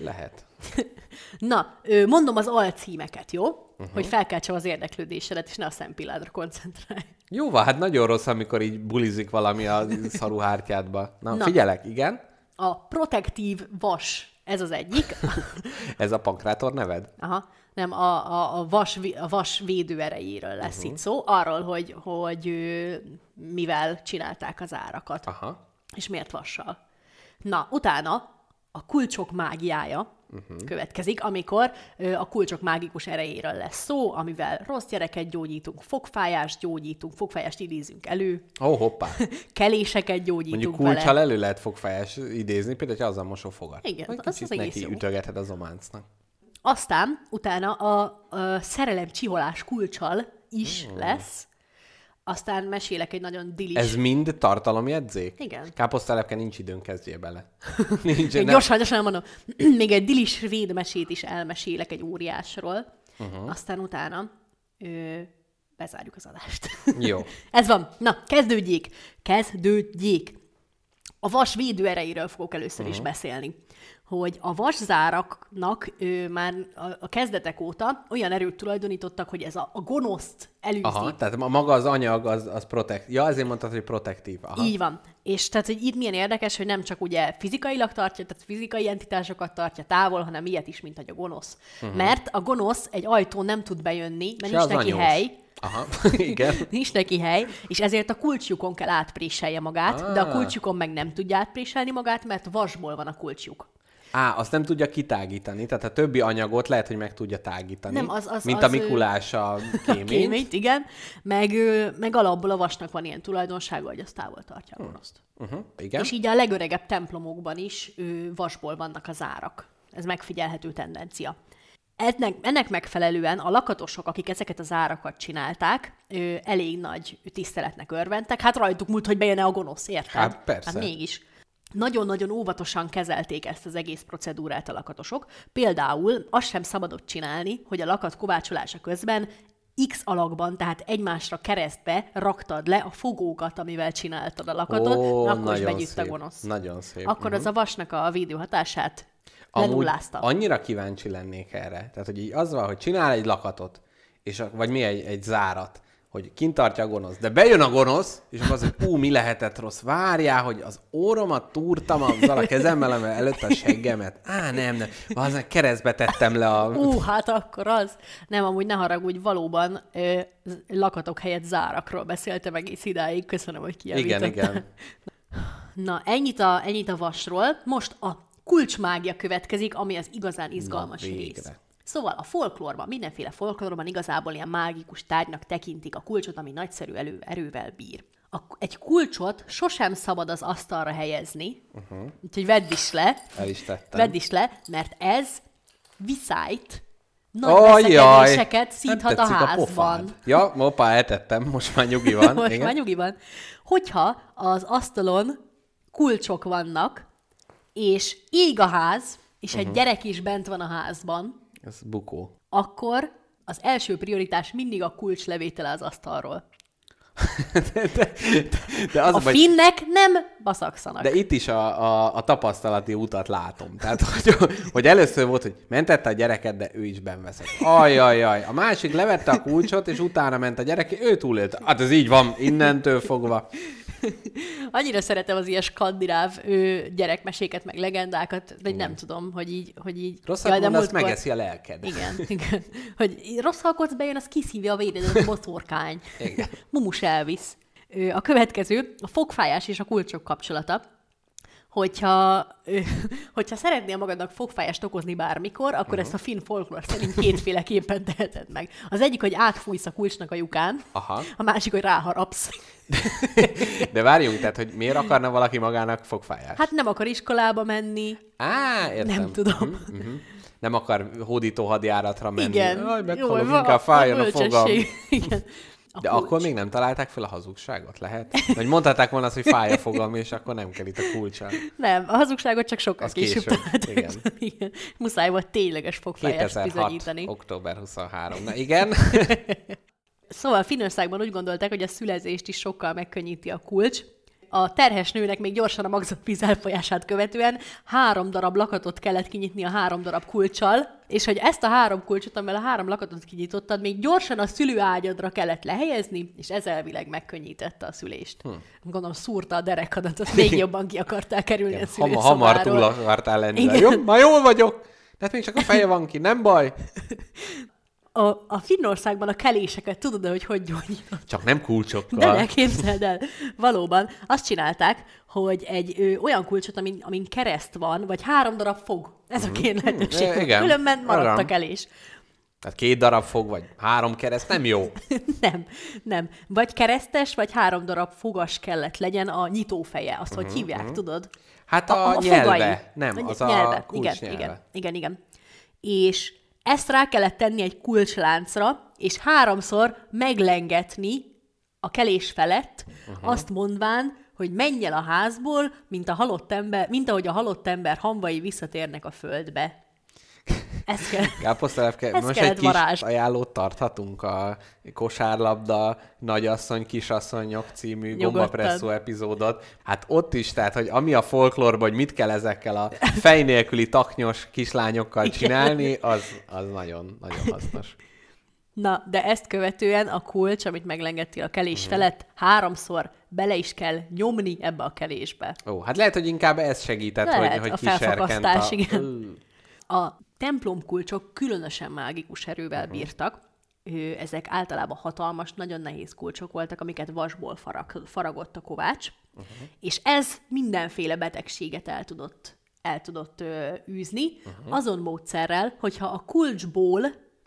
[SPEAKER 3] Lehet.
[SPEAKER 4] Na, mondom az alcímeket, jó? Uh-huh. Hogy felkeltsem az érdeklődésedet, és ne a szempilládra koncentrálj.
[SPEAKER 3] Jó van, hát nagyon rossz, amikor így bulizik valami a szaru hártyádba. Na,
[SPEAKER 4] Na.
[SPEAKER 3] Figyelek, igen.
[SPEAKER 4] A protektív vas, ez az egyik.
[SPEAKER 3] Ez a pankrátor neved?
[SPEAKER 4] Aha. Nem, a, a, a, vas, a vas védő erejéről lesz uh-huh. itt szó, arról, hogy, hogy mivel csinálták az árakat,
[SPEAKER 3] Aha.
[SPEAKER 4] és miért vassal. Na, utána a kulcsok mágiája uh-huh. következik, amikor ö, a kulcsok mágikus erejéről lesz szó, amivel rossz gyereket gyógyítunk, fogfájást gyógyítunk, fogfájást idézünk elő,
[SPEAKER 3] Ó, oh, hoppá.
[SPEAKER 4] keléseket gyógyítunk
[SPEAKER 3] Mondjuk
[SPEAKER 4] vele.
[SPEAKER 3] kulcsal elő lehet fogfájás idézni, például, hogy az a mosófogat.
[SPEAKER 4] Igen,
[SPEAKER 3] Vagy
[SPEAKER 4] az- az
[SPEAKER 3] neki
[SPEAKER 4] jó.
[SPEAKER 3] ütögeted az ománcnak.
[SPEAKER 4] Aztán utána a, a szerelem csiholás kulcsal is
[SPEAKER 3] Hmm.
[SPEAKER 4] lesz. Aztán mesélek egy nagyon dilis...
[SPEAKER 3] Ez mind tartalomjegyzék?
[SPEAKER 4] Igen.
[SPEAKER 3] Káposztelepke nincs időn, kezdjél bele. nincs, nem-
[SPEAKER 4] gyorsan, gyorsan elmondom. Még egy dilis svéd mesét is elmesélek egy óriásról. Uh-huh. Aztán utána ö, bezárjuk az adást.
[SPEAKER 3] Jó.
[SPEAKER 4] Ez van. Na, kezdődjék. Kezdődjék. A vas védő erejéről fogok először uh-huh. is beszélni. Hogy a vaszáraknak már a, a kezdetek óta olyan erőt tulajdonítottak, hogy ez a, a gonoszt elűzi.
[SPEAKER 3] Aha, tehát ma- maga az anyag az, az protekt. Ja, ezért mondtad, hogy protektív. Aha.
[SPEAKER 4] Így van. És tehát, hogy itt milyen érdekes, hogy nem csak ugye fizikailag tartja, tehát fizikai entitásokat tartja távol, hanem ilyet is, mint hogy a gonosz. Uh-huh. Mert a gonosz egy ajtón nem tud bejönni, mert.
[SPEAKER 3] Se
[SPEAKER 4] nincs neki
[SPEAKER 3] anyós.
[SPEAKER 4] hely,
[SPEAKER 3] Aha, igen.
[SPEAKER 4] nincs neki hely, és ezért a kulcsjukon kell átpréselje magát, ah. de a
[SPEAKER 3] Ah.
[SPEAKER 4] kulcsjukon meg nem tudja átpréselni magát, mert vasból van a kulcsjuk.
[SPEAKER 3] Á, azt nem tudja kitágítani, tehát a többi anyagot lehet, hogy meg tudja tágítani.
[SPEAKER 4] Nem, az- az-
[SPEAKER 3] mint
[SPEAKER 4] az,
[SPEAKER 3] a Mikulás a kéményt.
[SPEAKER 4] Kéményt, igen. Meg, meg alapból a vasnak van ilyen tulajdonsága, hogy az távol tartja a gonoszt.
[SPEAKER 3] Uh-huh, igen.
[SPEAKER 4] És így a legöregebb templomokban is ő, vasból vannak az árak. Ez megfigyelhető tendencia. Ennek, ennek megfelelően a lakatosok, akik ezeket az árakat csinálták, ő, elég nagy tiszteletnek örventek. Hát rajtuk múlt, hogy bejön-e a gonosz, érted?
[SPEAKER 3] Hát persze.
[SPEAKER 4] Hát mégis. Nagyon-nagyon óvatosan kezelték ezt az egész procedúrát a lakatosok. Például azt sem szabadott csinálni, hogy a lakat kovácsolása közben X alakban, tehát egymásra keresztbe raktad le a fogókat, amivel csináltad a lakatot,
[SPEAKER 3] Ó,
[SPEAKER 4] na, akkor is begyűjt a gonosz.
[SPEAKER 3] Nagyon szép.
[SPEAKER 4] Akkor az a vasnak a védő hatását lenullázta.
[SPEAKER 3] annyira kíváncsi lennék erre. Tehát, hogy így az van, hogy csinál egy lakatot, és vagy mi egy, egy zárat, hogy kint tartja a gonosz, de bejön a gonosz, és akkor az, hogy ú, mi lehetett rossz, várjál, hogy az óromat túrtam azzal a kezemmel, amivel előtt a seggemet. Á, nem, nem, az keresztbe tettem le a...
[SPEAKER 4] Ú, hát akkor az. Nem, amúgy ne haragudj, valóban ö, lakatok helyett zárakról beszéltem egész idáig. Köszönöm, hogy
[SPEAKER 3] igen,
[SPEAKER 4] kijavítottál.
[SPEAKER 3] igen.
[SPEAKER 4] Na, ennyit a, ennyit a vasról. Most a kulcsmágia következik, ami az igazán izgalmas
[SPEAKER 3] végre.
[SPEAKER 4] rész. Szóval a folklórban, mindenféle folklórban igazából ilyen mágikus tárgynak tekintik a kulcsot, ami nagyszerű elő, erővel bír. A, egy kulcsot sosem szabad az asztalra helyezni, uh-huh. úgyhogy vedd is le,
[SPEAKER 3] El is tettem.
[SPEAKER 4] vedd is le, mert ez viszályt nagy
[SPEAKER 3] Ajjaj!
[SPEAKER 4] veszekedéseket szíthat a házban.
[SPEAKER 3] pofád. Ja, hoppá, eltettem, most már nyugi van.
[SPEAKER 4] Most
[SPEAKER 3] igen.
[SPEAKER 4] már nyugi van. Hogyha az asztalon kulcsok vannak, és ég a ház, és
[SPEAKER 3] Mhm.
[SPEAKER 4] egy gyerek is bent van a házban,
[SPEAKER 3] Ez bukó.
[SPEAKER 4] akkor az első prioritás mindig a kulcs levétele az asztalról.
[SPEAKER 3] De az
[SPEAKER 4] A
[SPEAKER 3] a baj,
[SPEAKER 4] finnek nem baszakszanak.
[SPEAKER 3] de itt is a, a, a tapasztalati utat látom. Tehát, hogy, hogy először volt, hogy mentette a gyereket, de ő is benveszett. Ajajaj. A másik levette a kulcsot, és utána ment a gyerek, ő túlélte. Hát ez így van, innentől fogva.
[SPEAKER 4] Annyira szeretem az ilyen skandináv ő, gyerekmeséket, meg legendákat, vagy nem tudom, hogy így... Hogy így
[SPEAKER 3] Rosszat
[SPEAKER 4] Jaj,
[SPEAKER 3] mond, azt
[SPEAKER 4] múltkor-
[SPEAKER 3] megeszi a lelked.
[SPEAKER 4] Igen, igen. Hogy rossz halkodsz bejön, az kiszívja a véredet, a boszorkány.
[SPEAKER 3] Igen.
[SPEAKER 4] Mumus elvisz. Ö, A következő, a fogfájás és a kulcsok kapcsolata. Hogyha, hogyha szeretnél magadnak fogfájást okozni bármikor, akkor uh-huh. ezt a finn folklór szerint kétféleképpen teheted meg. Az egyik, hogy átfújsz a kulcsnak a lyukán,
[SPEAKER 3] Aha.
[SPEAKER 4] a másik, hogy ráharapsz.
[SPEAKER 3] De várjunk, tehát, hogy miért akarna valaki magának fogfájást?
[SPEAKER 4] Hát nem akar iskolába menni.
[SPEAKER 3] Á, értem.
[SPEAKER 4] Nem tudom.
[SPEAKER 3] Mhm. Nem akar hódító hadjáratra menni.
[SPEAKER 4] Igen.
[SPEAKER 3] Aj,
[SPEAKER 4] Jó,
[SPEAKER 3] meghalok,
[SPEAKER 4] va-
[SPEAKER 3] inkább fájjon a
[SPEAKER 4] bölcsesség.
[SPEAKER 3] fogam.
[SPEAKER 4] Igen.
[SPEAKER 3] De
[SPEAKER 4] kulcs.
[SPEAKER 3] akkor még nem találták fel a hazugságot, lehet? Vagy mondhatták volna azt, hogy fáj a fogam, és akkor nem kell itt a kulcsa.
[SPEAKER 4] Nem, a hazugságot csak sokkal
[SPEAKER 3] Az
[SPEAKER 4] később,
[SPEAKER 3] később,
[SPEAKER 4] találtak.
[SPEAKER 3] igen.
[SPEAKER 4] igen. Muszáj volt tényleges fogfájást
[SPEAKER 3] 2006.
[SPEAKER 4] bizonyítani.
[SPEAKER 3] október 23. Na igen.
[SPEAKER 4] Szóval Finnországban úgy gondolták, hogy a szülezést is sokkal megkönnyíti a kulcs. A terhes nőnek még gyorsan a magzott víz elfolyását követően három darab lakatot kellett kinyitni a három darab kulccsal, és hogy ezt a három kulcsot, amivel a három lakatot kinyitottad, még gyorsan a szülőágyadra kellett lehelyezni, és ez elvileg megkönnyítette a szülést. Hm. Gondolom szúrta a derekadat, azt még jobban ki akartál kerülni a
[SPEAKER 3] Hamar, hamar túl
[SPEAKER 4] szülőszobáról.
[SPEAKER 3] akartál lenni.
[SPEAKER 4] Igen.
[SPEAKER 3] Jó, már jól vagyok. De hát még csak a feje van ki, nem baj.
[SPEAKER 4] A, a Finnországban a keléseket tudod, hogy hogy gyógyított?
[SPEAKER 3] Csak nem kulcsokkal.
[SPEAKER 4] De ne képzeld el. Valóban azt csinálták, hogy egy ö, olyan kulcsot, amin, amin kereszt van, vagy három darab fog. Ez a két lehetőség.
[SPEAKER 3] Mhm. Igen.
[SPEAKER 4] Különben maradt a kelés.
[SPEAKER 3] Tehát két darab fog, vagy három kereszt, nem jó.
[SPEAKER 4] nem, nem. Vagy keresztes, vagy három darab fogas kellett legyen a nyitófeje. Azt, hogy hívják, tudod?
[SPEAKER 3] Hát a, a nyelve.
[SPEAKER 4] fogai.
[SPEAKER 3] Nem,
[SPEAKER 4] A
[SPEAKER 3] az a
[SPEAKER 4] nyelve.
[SPEAKER 3] kulcs
[SPEAKER 4] igen,
[SPEAKER 3] nyelve.
[SPEAKER 4] igen, igen, igen. És ezt rá kellett tenni egy kulcsláncra, és háromszor meglengetni a kelés felett, uh-huh. azt mondván, hogy menj el a házból, mint, a halott ember, mint ahogy a halott ember hamvai visszatérnek a földbe. Ez kell.
[SPEAKER 3] Káposztelepke,
[SPEAKER 4] Ez
[SPEAKER 3] most egy kis
[SPEAKER 4] varázs.
[SPEAKER 3] ajánlót tarthatunk a kosárlabda nagyasszony, kisasszonyok című gombapresszó epizódot. Hát ott is, tehát, hogy ami a folklórban, hogy mit kell ezekkel a fej nélküli taknyos kislányokkal csinálni, az, az nagyon, nagyon hasznos.
[SPEAKER 4] Na, de ezt követően a kulcs, amit meglengettél a kelés
[SPEAKER 3] Mhm.
[SPEAKER 4] felett, háromszor bele is kell nyomni ebbe a kelésbe.
[SPEAKER 3] Ó, hát lehet, hogy inkább ez segített,
[SPEAKER 4] Lehet,
[SPEAKER 3] hogy, hogy
[SPEAKER 4] a
[SPEAKER 3] kiserkent
[SPEAKER 4] felfakasztás,
[SPEAKER 3] a...
[SPEAKER 4] igen. A templomkulcsok különösen mágikus erővel
[SPEAKER 3] Mhm.
[SPEAKER 4] bírtak. Ezek általában hatalmas, nagyon nehéz kulcsok voltak, amiket vasból farag, faragott a kovács,
[SPEAKER 3] Mhm.
[SPEAKER 4] és ez mindenféle betegséget el tudott, el tudott ö, űzni,
[SPEAKER 3] Mhm.
[SPEAKER 4] azon módszerrel, hogyha a kulcsból,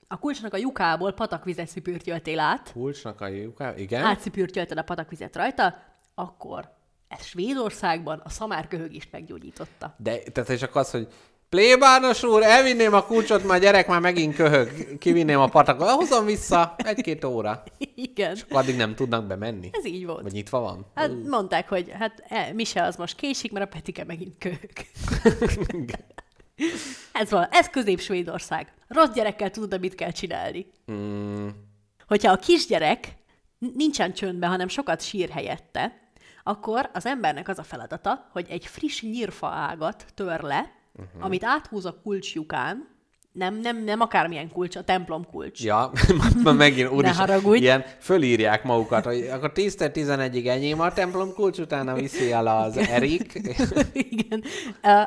[SPEAKER 4] a kulcsnak a lyukából patakvizet szipürtjöltél át,
[SPEAKER 3] Kulcsnak a lyuká, igen.
[SPEAKER 4] átszipürtjölted a patakvizet rajta, akkor ez Svédországban a szamárköhögést meggyógyította.
[SPEAKER 3] De, tehát és akkor az, hogy plébános úr, elvinném a kulcsot, már gyerek már megint köhög, kivinném a patakot, hozom vissza egy-két óra.
[SPEAKER 4] Igen,
[SPEAKER 3] Addig nem tudnak bemenni?
[SPEAKER 4] ez így volt.
[SPEAKER 3] Vagy nyitva van?
[SPEAKER 4] Hát mondták, hogy hát e, Mise az most késik, mert a Petike megint köhög. ez van, ez közép-Svédország. Rossz gyerekkel tudod, mit kell csinálni.
[SPEAKER 3] Mm,
[SPEAKER 4] Hogyha a kisgyerek nincsen csöndben, hanem sokat sír helyette, akkor az embernek az a feladata, hogy egy friss nyírfa ágat tör le, uh-huh. amit áthúz a kulcsjukán, nem, nem, nem akármilyen kulcs, a templom kulcs.
[SPEAKER 3] ja, már megint úr is,
[SPEAKER 4] haragudj.
[SPEAKER 3] ilyen fölírják magukat, hogy akkor 10-11-ig enyém a templom kulcs, utána viszi el az Erik.
[SPEAKER 4] Igen.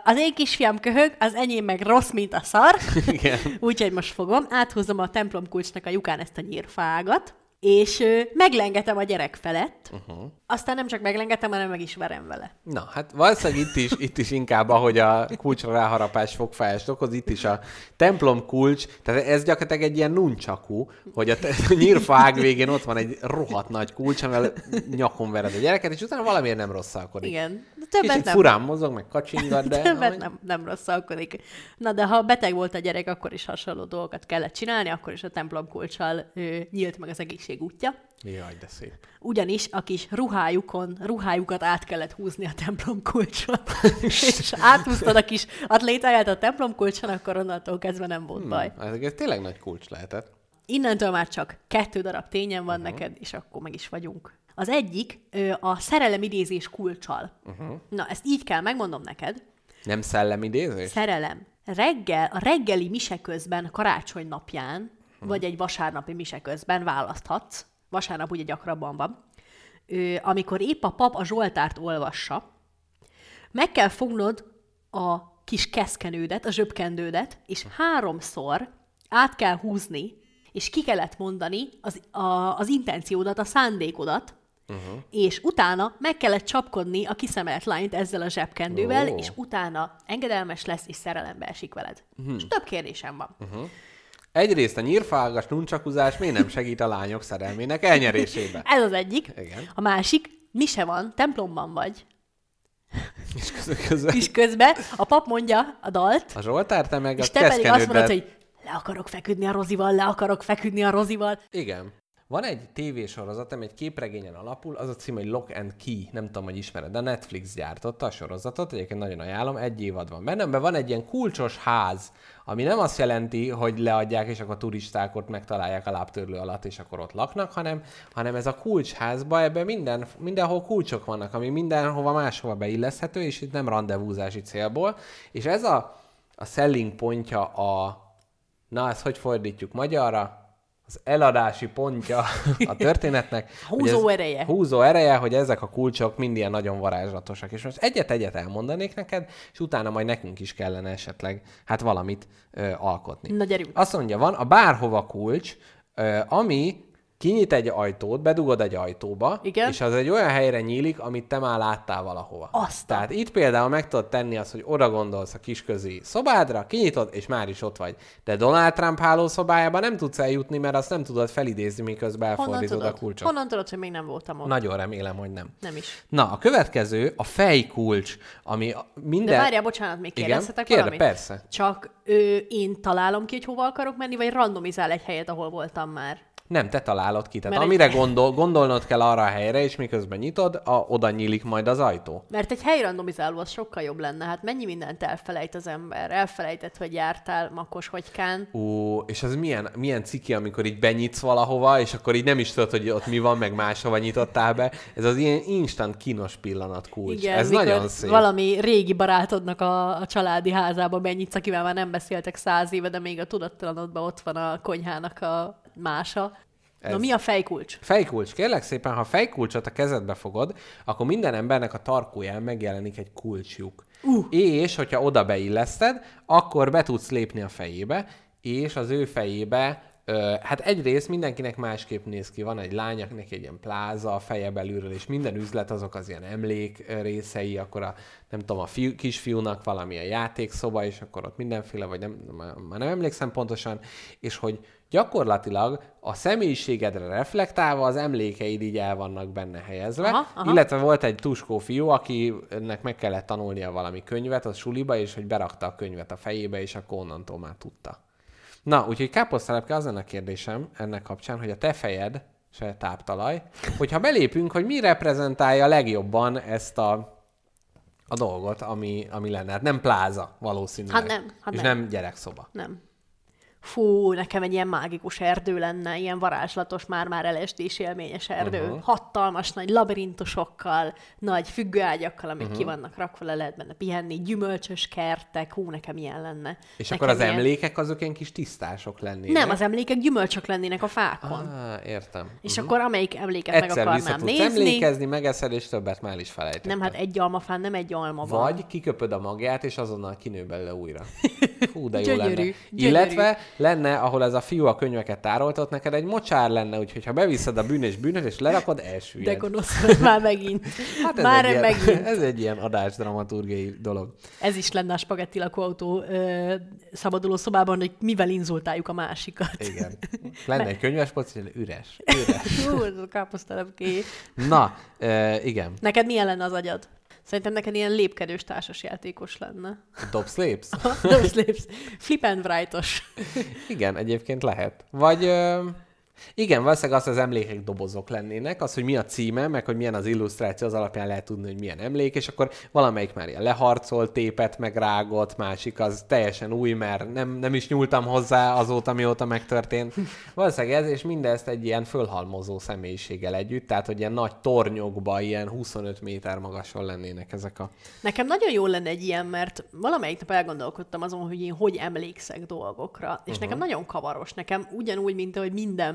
[SPEAKER 4] Az én kisfiam köhög, az enyém meg rossz, mint a szar.
[SPEAKER 3] Igen.
[SPEAKER 4] Úgyhogy most fogom, áthúzom a templomkulcsnak a lyukán ezt a nyírfágat, és ö, meglengetem a gyerek felett, uh-huh. aztán nem csak meglengetem, hanem meg is verem vele.
[SPEAKER 3] Na, hát valószínűleg itt is, itt is inkább, ahogy a kulcsra ráharapás fogfájást okoz, itt is a templom kulcs, tehát ez gyakorlatilag egy ilyen nuncsakú, hogy a, te- a nyírfa ág végén ott van egy rohadt nagy kulcs, amivel nyakon vered a gyereket, és utána valamiért nem rosszalkodik.
[SPEAKER 4] Igen. Többet
[SPEAKER 3] Kicsit
[SPEAKER 4] nem.
[SPEAKER 3] furán mozog, meg kacsingat, de...
[SPEAKER 4] Többet nem, nem rosszalkodik. Na, de ha beteg volt a gyerek, akkor is hasonló dolgokat kellett csinálni, akkor is a templom kulcsal ö, nyílt meg az egészség útja.
[SPEAKER 3] Jaj, de szép.
[SPEAKER 4] Ugyanis a kis ruhájukon, ruhájukat át kellett húzni a templom kulcson. és áthúztad a kis atlétáját a templom kulcson, akkor onnantól kezdve nem volt baj.
[SPEAKER 3] Ez, ez tényleg nagy kulcs lehetett.
[SPEAKER 4] Innentől már csak kettő darab tényen van uh-huh. neked, és akkor meg is vagyunk. Az egyik ö, a szerelemidézés kulcsal. Uh-huh. Na, ezt így kell megmondom neked.
[SPEAKER 3] Nem szellemidézés?
[SPEAKER 4] Szerelem. Reggel, a reggeli mise közben, karácsony napján, vagy egy vasárnapi mise közben választhatsz. Vasárnap ugye gyakrabban van. Ö, amikor épp a pap a Zsoltárt olvassa, meg kell fognod a kis keszkenődet, a zsöbkendődet, és háromszor át kell húzni, és ki kellett mondani az, a, az intenciódat, a szándékodat, uh-huh. és utána meg kellett csapkodni a kiszemelt lányt ezzel a zsebkendővel, oh. és utána engedelmes lesz, és szerelembe esik veled. Uh-huh. És több kérdésem van. Uh-huh.
[SPEAKER 3] Egyrészt a nyírfálgas nuncsakuzás miért nem segít a lányok szerelmének elnyerésébe?
[SPEAKER 4] Ez az egyik.
[SPEAKER 3] Igen.
[SPEAKER 4] A másik, mi se van, templomban vagy.
[SPEAKER 3] És közben, közben
[SPEAKER 4] És közben a pap mondja a dalt,
[SPEAKER 3] a Zsoltár, te meg
[SPEAKER 4] és
[SPEAKER 3] a
[SPEAKER 4] te pedig azt mondod, hogy le akarok feküdni a Rozival, le akarok feküdni a Rozival.
[SPEAKER 3] Igen. Van egy tévésorozat, ami egy képregényen alapul, az a cím, hogy Lock and Key, nem tudom, hogy ismered, de a Netflix gyártotta a sorozatot, egyébként nagyon ajánlom, egy évad van benne, amiben van egy ilyen kulcsos ház, ami nem azt jelenti, hogy leadják, és akkor turisták ott megtalálják a lábtörlő alatt, és akkor ott laknak, hanem, hanem ez a kulcsházba, ebben minden, mindenhol kulcsok vannak, ami mindenhova máshova beilleszthető, és itt nem rendezvúzási célból, és ez a, a selling pontja a, na ezt hogy fordítjuk magyarra? Az eladási pontja a történetnek.
[SPEAKER 4] Húzó
[SPEAKER 3] ez-
[SPEAKER 4] ereje.
[SPEAKER 3] Húzó ereje, hogy ezek a kulcsok mind ilyen nagyon varázslatosak. És most egyet-egyet elmondanék neked, és utána majd nekünk is kellene esetleg hát valamit ö, alkotni.
[SPEAKER 4] Na, gyerünk.
[SPEAKER 3] Azt mondja, van a bárhova kulcs, ö, ami kinyit egy ajtót, bedugod egy ajtóba,
[SPEAKER 4] Igen.
[SPEAKER 3] és az egy olyan helyre nyílik, amit te már láttál valahova.
[SPEAKER 4] Azt
[SPEAKER 3] Tehát itt például meg tudod tenni azt, hogy oda gondolsz a kisközi szobádra, kinyitod, és már is ott vagy. De Donald Trump hálószobájába nem tudsz eljutni, mert azt nem tudod felidézni, miközben elfordítod a kulcsot.
[SPEAKER 4] Honnan tudod, hogy még nem voltam ott?
[SPEAKER 3] Nagyon remélem, hogy nem.
[SPEAKER 4] Nem is.
[SPEAKER 3] Na, a következő a fejkulcs, ami minden...
[SPEAKER 4] De várjál, bocsánat, még
[SPEAKER 3] Igen?
[SPEAKER 4] kérdezhetek
[SPEAKER 3] Kérde,
[SPEAKER 4] valamit?
[SPEAKER 3] persze.
[SPEAKER 4] Csak ö, én találom ki, hogy hova akarok menni, vagy randomizál egy helyet, ahol voltam már?
[SPEAKER 3] Nem, te találod ki. Tehát
[SPEAKER 4] Mert
[SPEAKER 3] amire
[SPEAKER 4] egy-
[SPEAKER 3] gondol, gondolnod kell arra a helyre, és miközben nyitod, a, oda nyílik majd az ajtó.
[SPEAKER 4] Mert egy helyrandomizáló az sokkal jobb lenne. Hát mennyi mindent elfelejt az ember? Elfelejtett, hogy jártál Makos Hagykán.
[SPEAKER 3] Ó, és az milyen, milyen ciki, amikor így benyitsz valahova, és akkor így nem is tudod, hogy ott mi van, meg máshova nyitottál be. Ez az ilyen instant kínos pillanat kulcs.
[SPEAKER 4] Igen,
[SPEAKER 3] Ez nagyon szép.
[SPEAKER 4] valami régi barátodnak a, a családi házába benyitsz, akivel már nem beszéltek száz éve, de még a tudattalanodban ott van a konyhának a mása. Ez... Na mi a fejkulcs?
[SPEAKER 3] Fejkulcs. Kérlek szépen, ha a fejkulcsot a kezedbe fogod, akkor minden embernek a tarkóján megjelenik egy kulcsjuk. Uh. És, hogyha oda beilleszted, akkor be tudsz lépni a fejébe, és az ő fejébe Ö, hát egyrészt mindenkinek másképp néz ki. Van egy lány, akinek egy ilyen pláza a feje belülről, és minden üzlet azok az ilyen emlék részei, akkor a, nem tudom, a fiú, kisfiúnak valamilyen játékszoba, és akkor ott mindenféle, vagy nem, már nem emlékszem pontosan, és hogy gyakorlatilag a személyiségedre reflektálva az emlékeid így el vannak benne helyezve,
[SPEAKER 4] Aha, aha.
[SPEAKER 3] illetve volt egy tuskó fiú, akinek meg kellett tanulnia valami könyvet a suliba, és hogy berakta a könyvet a fejébe, és akkor onnantól már tudta. Na, úgyhogy káposztelepke az lenne a kérdésem ennek kapcsán, hogy a te fejed, se táptalaj, hogyha belépünk, hogy mi reprezentálja legjobban ezt a, a dolgot, ami, ami lenne. Hát nem pláza valószínűleg.
[SPEAKER 4] Hát nem, hát
[SPEAKER 3] és
[SPEAKER 4] nem.
[SPEAKER 3] nem gyerekszoba.
[SPEAKER 4] Nem. Fú, nekem egy ilyen mágikus erdő lenne, ilyen varázslatos, már-már LSD-s élményes erdő. Uh-huh. Hatalmas, nagy labirintusokkal, nagy függőágyakkal, amik uh-huh. ki vannak rakva, le lehet benne pihenni, gyümölcsös kertek, hú, nekem ilyen lenne.
[SPEAKER 3] És
[SPEAKER 4] nekem
[SPEAKER 3] akkor az
[SPEAKER 4] ilyen...
[SPEAKER 3] emlékek azok ilyen kis tisztások lennének.
[SPEAKER 4] Nem, az emlékek gyümölcsök lennének a fákon. Ah,
[SPEAKER 3] értem.
[SPEAKER 4] és akkor amelyik emléket meg
[SPEAKER 3] Egyszer vissza
[SPEAKER 4] akarnám nézni,
[SPEAKER 3] emlékezni, megeszed, és többet már is felejtetted.
[SPEAKER 4] nem, hát egy almafán nem egy alma van.
[SPEAKER 3] Vagy kiköpöd a magját, és azonnal kinő belőle újra. Fú, de jó
[SPEAKER 4] Gyönyörű,
[SPEAKER 3] lenne.
[SPEAKER 4] gyönyörű.
[SPEAKER 3] Illetve lenne, ahol ez a fiú a könyveket tároltott, neked egy mocsár lenne, úgyhogy ha beviszed a bűnös bűnös, és lerakod, elsüllyed.
[SPEAKER 4] De gonosz már megint.
[SPEAKER 3] Hát ez,
[SPEAKER 4] már
[SPEAKER 3] egy ilyen,
[SPEAKER 4] megint.
[SPEAKER 3] ez egy ilyen adás dramaturgiai dolog.
[SPEAKER 4] Ez is lenne a spagetti lakóautó ö, szabaduló szobában, hogy mivel inzultáljuk a másikat.
[SPEAKER 3] Igen. Lenne egy könyves polc, és üres. Üres.
[SPEAKER 4] Hú, ez a káposztelepké.
[SPEAKER 3] Na, e, igen.
[SPEAKER 4] Neked milyen lenne az agyad? Szerintem neked ilyen lépkedős társasjátékos lenne.
[SPEAKER 3] Dobsz lépsz?
[SPEAKER 4] Those lips. Flip and write-os.
[SPEAKER 3] Igen, egyébként lehet. Vagy ö, igen, valószínűleg azt az emlékek dobozok lennének, az, hogy mi a címe, meg hogy milyen az illusztráció, az alapján lehet tudni, hogy milyen emlék, és akkor valamelyik már ilyen leharcolt, tépet, meg rágott, másik az teljesen új, mert nem, nem is nyúltam hozzá azóta, mióta megtörtént. Valószínűleg ez, és mindezt egy ilyen fölhalmozó személyiséggel együtt, tehát hogy ilyen nagy tornyokba, ilyen 25 méter magason lennének ezek a...
[SPEAKER 4] Nekem nagyon jó lenne egy ilyen, mert valamelyik nap elgondolkodtam azon, hogy én hogy emlékszek dolgokra. És uh-huh. nekem nagyon kavaros. Nekem ugyanúgy, mint ahogy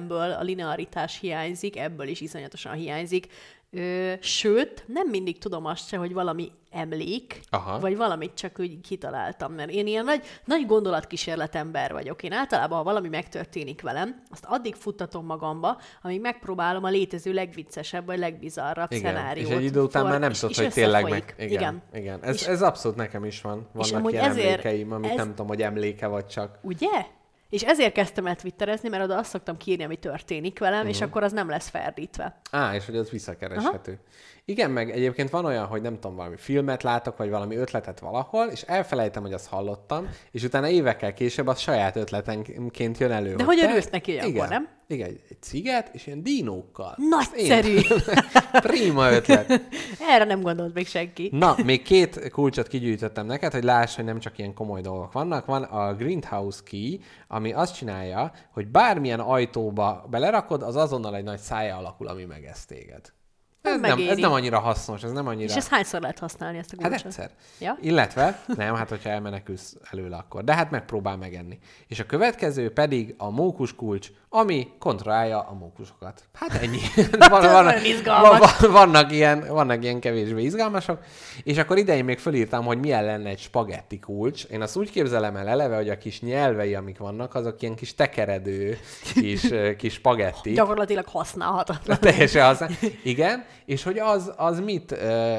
[SPEAKER 4] mindenből a linearitás hiányzik, ebből is iszonyatosan hiányzik. Ö, sőt, nem mindig tudom azt se, hogy valami emlék,
[SPEAKER 3] Aha.
[SPEAKER 4] vagy valamit csak úgy kitaláltam, mert én ilyen nagy, nagy gondolatkísérlet ember vagyok. Én általában, ha valami megtörténik velem, azt addig futtatom magamba, amíg megpróbálom a létező legviccesebb, vagy legbizarrabb
[SPEAKER 3] Igen,
[SPEAKER 4] szenáriót.
[SPEAKER 3] és egy idő után
[SPEAKER 4] for-
[SPEAKER 3] már nem
[SPEAKER 4] és-
[SPEAKER 3] tudod,
[SPEAKER 4] és
[SPEAKER 3] hogy tényleg meg... Igen, igen. igen. Ez,
[SPEAKER 4] És-
[SPEAKER 3] ez abszolút nekem is van. Vannak
[SPEAKER 4] amúgy
[SPEAKER 3] ilyen
[SPEAKER 4] ezért
[SPEAKER 3] emlékeim, amit
[SPEAKER 4] ez-
[SPEAKER 3] nem tudom, hogy emléke vagy csak.
[SPEAKER 4] Ugye? És ezért kezdtem el twitterezni, mert oda azt szoktam kírni, ami történik velem,
[SPEAKER 3] Mhm.
[SPEAKER 4] és akkor az nem lesz ferdítve.
[SPEAKER 3] Á, és hogy az visszakereshető. Aha. Igen, meg egyébként van olyan, hogy nem tudom, valami filmet látok, vagy valami ötletet valahol, és elfelejtem, hogy azt hallottam, és utána évekkel később az saját ötletenként jön elő.
[SPEAKER 4] De hogy örülsz neki
[SPEAKER 3] igen,
[SPEAKER 4] olyankor, nem?
[SPEAKER 3] Igen, egy, egy ciget, és ilyen dinókkal.
[SPEAKER 4] Nagyszerű!
[SPEAKER 3] Prima ötlet.
[SPEAKER 4] Erre nem gondolt még senki.
[SPEAKER 3] Na, még két kulcsot kigyűjtöttem neked, hogy láss, hogy nem csak ilyen komoly dolgok vannak. Van a Greenhouse Key, ami azt csinálja, hogy bármilyen ajtóba belerakod, az azonnal egy nagy szája alakul, ami megesz téged. Ez
[SPEAKER 4] Nem
[SPEAKER 3] ez nem annyira hasznos, ez nem annyira...
[SPEAKER 4] És ezt hányszor lehet használni, ezt a
[SPEAKER 3] Hát
[SPEAKER 4] kulcsot?
[SPEAKER 3] egyszer.
[SPEAKER 4] Ja?
[SPEAKER 3] Illetve, nem, hát hogyha elmenekülsz előle akkor. De hát megpróbál megenni. És a következő pedig a mókus kulcs, ami kontrollálja a mókusokat. Hát ennyi. van,
[SPEAKER 4] ez
[SPEAKER 3] van,
[SPEAKER 4] izgalmas.
[SPEAKER 3] van, vannak, ilyen, vannak ilyen kevésbé izgalmasok. És akkor idején még fölírtam, hogy milyen lenne egy spagetti kulcs. Én azt úgy képzelem el eleve, hogy a kis nyelvei, amik vannak, azok ilyen kis tekeredő, kis, kis spagetti.
[SPEAKER 4] Gyakorlatilag használhatatlan.
[SPEAKER 3] Teljesen használ. Igen, és hogy az, az mit,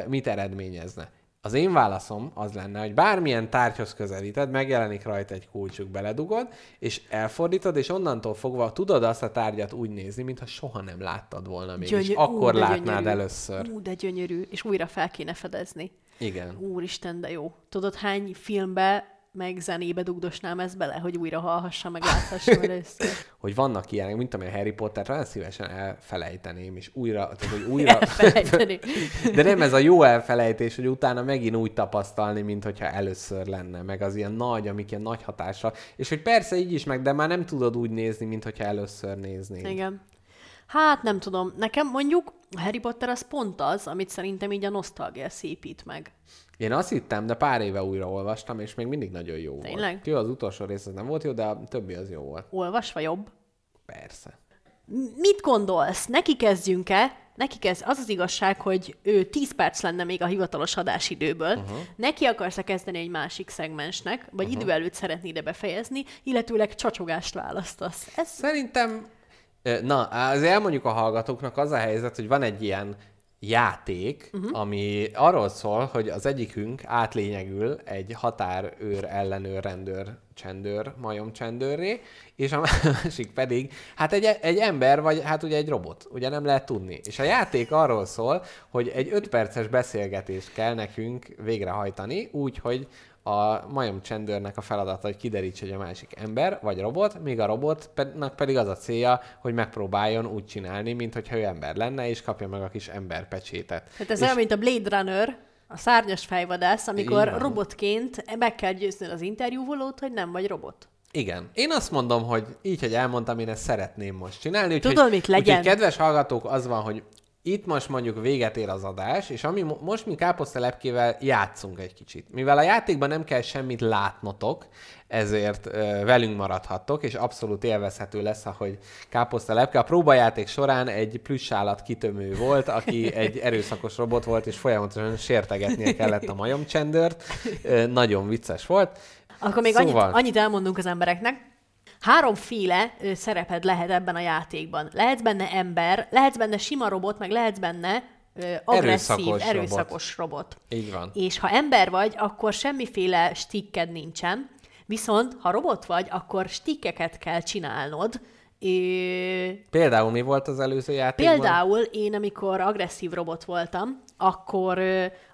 [SPEAKER 3] mit eredményezne? Az én válaszom az lenne, hogy bármilyen tárgyhoz közelíted, megjelenik rajta egy kulcsuk, beledugod, és elfordítod, és onnantól fogva tudod azt a tárgyat úgy nézni, mintha soha nem láttad volna még, és
[SPEAKER 4] Gyönyör-
[SPEAKER 3] akkor
[SPEAKER 4] ú,
[SPEAKER 3] látnád
[SPEAKER 4] gyönyörű.
[SPEAKER 3] először.
[SPEAKER 4] Ú, de gyönyörű. És újra fel kéne fedezni.
[SPEAKER 3] Igen.
[SPEAKER 4] Úristen, de jó. Tudod, hány filmbe meg zenébe dugdosnám ezt bele, hogy újra hallhassam, meg láthassam először.
[SPEAKER 3] Hogy vannak ilyenek, mint amilyen Harry Potter, nagyon szívesen elfelejteném, és újra, tehát, hogy újra... De nem ez a jó elfelejtés, hogy utána megint úgy tapasztalni, mint hogyha először lenne, meg az ilyen nagy, amik ilyen nagy hatásra. És hogy persze így is meg, de már nem tudod úgy nézni, mint hogyha először néznéd.
[SPEAKER 4] Igen. Hát nem tudom. Nekem mondjuk a Harry Potter az pont az, amit szerintem így a nosztalgia szépít meg.
[SPEAKER 3] Én azt hittem, de pár éve újra olvastam, és még mindig nagyon jó
[SPEAKER 4] Tényleg?
[SPEAKER 3] volt. Jó, az utolsó rész az nem volt jó, de a többi az jó volt.
[SPEAKER 4] Olvasva jobb?
[SPEAKER 3] Persze.
[SPEAKER 4] Mit gondolsz? Neki kezdjünk-e? Neki kezd, az az igazság, hogy ő 10 perc lenne még a hivatalos adásidőből. Uh-huh. Neki akarsz-e kezdeni egy másik szegmensnek, vagy uh-huh. idő előtt szeretnéd ide befejezni, illetőleg csacsogást választasz. Ez
[SPEAKER 3] Szerintem, ö, na, azért elmondjuk a hallgatóknak az a helyzet, hogy van egy ilyen játék, uh-huh. ami arról szól, hogy az egyikünk átlényegül egy határőr, ellenőr, rendőr, csendőr, majom csendőrré, és a másik pedig, hát egy, egy ember, vagy hát ugye egy robot, ugye nem lehet tudni. És a játék arról szól, hogy egy öt perces beszélgetést kell nekünk végrehajtani, úgy, hogy a majom csendőrnek a feladata, hogy kiderítse, hogy a másik ember vagy robot, míg a robotnak pedig az a célja, hogy megpróbáljon úgy csinálni, mint hogyha ő ember lenne, és kapja meg a kis emberpecsétet.
[SPEAKER 4] Tehát ez
[SPEAKER 3] és
[SPEAKER 4] olyan, mint a Blade Runner, a szárnyas fejvadász, amikor
[SPEAKER 3] van.
[SPEAKER 4] robotként meg kell győznöd az interjúvolót, hogy nem vagy robot.
[SPEAKER 3] Igen. Én azt mondom, hogy így, hogy elmondtam, én ezt szeretném most csinálni. Úgyhogy,
[SPEAKER 4] Tudod, mit legyen?
[SPEAKER 3] Úgyhogy, kedves hallgatók, az van, hogy itt most mondjuk véget ér az adás, és ami mo- most mi káposztelepkével játszunk egy kicsit. Mivel a játékban nem kell semmit látnotok, ezért ö, velünk maradhattok, és abszolút élvezhető lesz, ahogy káposztelepke. A próbajáték során egy plüssállat kitömő volt, aki egy erőszakos robot volt, és folyamatosan sértegetnie kellett a majomcsendőrt. Ö, nagyon vicces volt.
[SPEAKER 4] Akkor még
[SPEAKER 3] Szóval-
[SPEAKER 4] annyit, annyit elmondunk az embereknek. Háromféle szereped lehet ebben a játékban. Lehetsz benne ember, lehetsz benne sima robot, meg lehetsz benne ö, agresszív,
[SPEAKER 3] Erőszakos
[SPEAKER 4] erőszakos, robot.
[SPEAKER 3] Így van.
[SPEAKER 4] És ha ember vagy, akkor semmiféle stikked nincsen, viszont ha robot vagy, akkor stikkeket kell csinálnod. Ö,
[SPEAKER 3] Például mi volt az előző játékban?
[SPEAKER 4] Például én, amikor agresszív robot voltam, akkor,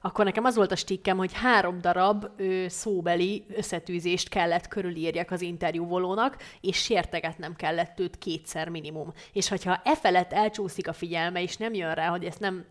[SPEAKER 4] akkor nekem az volt a stikkem, hogy három darab szóbeli összetűzést kellett körülírjak az interjúvolónak, és sértegetnem kellett őt kétszer minimum. És hogyha e felett elcsúszik a figyelme, és nem jön rá, hogy ezt nem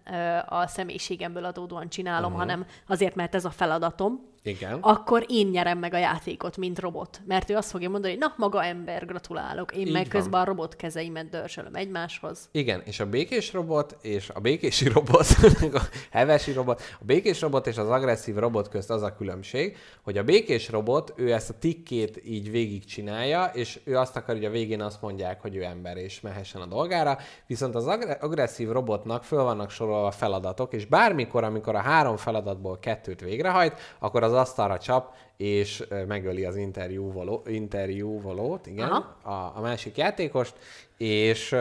[SPEAKER 4] a személyiségemből adódóan csinálom, uh-huh. hanem azért, mert ez a feladatom,
[SPEAKER 3] Igen.
[SPEAKER 4] akkor én nyerem meg a játékot, mint robot. Mert ő azt fogja mondani, hogy na, maga ember, gratulálok. Én
[SPEAKER 3] Így
[SPEAKER 4] meg
[SPEAKER 3] van.
[SPEAKER 4] közben a robot kezeimet dörzsölöm egymáshoz.
[SPEAKER 3] Igen, és a békés robot és a békési robot, a hevesi robot, a békés robot és az agresszív robot közt az a különbség, hogy a békés robot, ő ezt a tikkét így végigcsinálja, és ő azt akar, hogy a végén azt mondják, hogy ő ember és mehessen a dolgára, viszont az agre- agresszív robotnak föl vannak sorolva feladatok, és bármikor, amikor a három feladatból kettőt végrehajt, akkor az asztalra csap, és megöli az interjúvoló, interjúvolót, igen,
[SPEAKER 4] Aha.
[SPEAKER 3] a, a másik játékost, és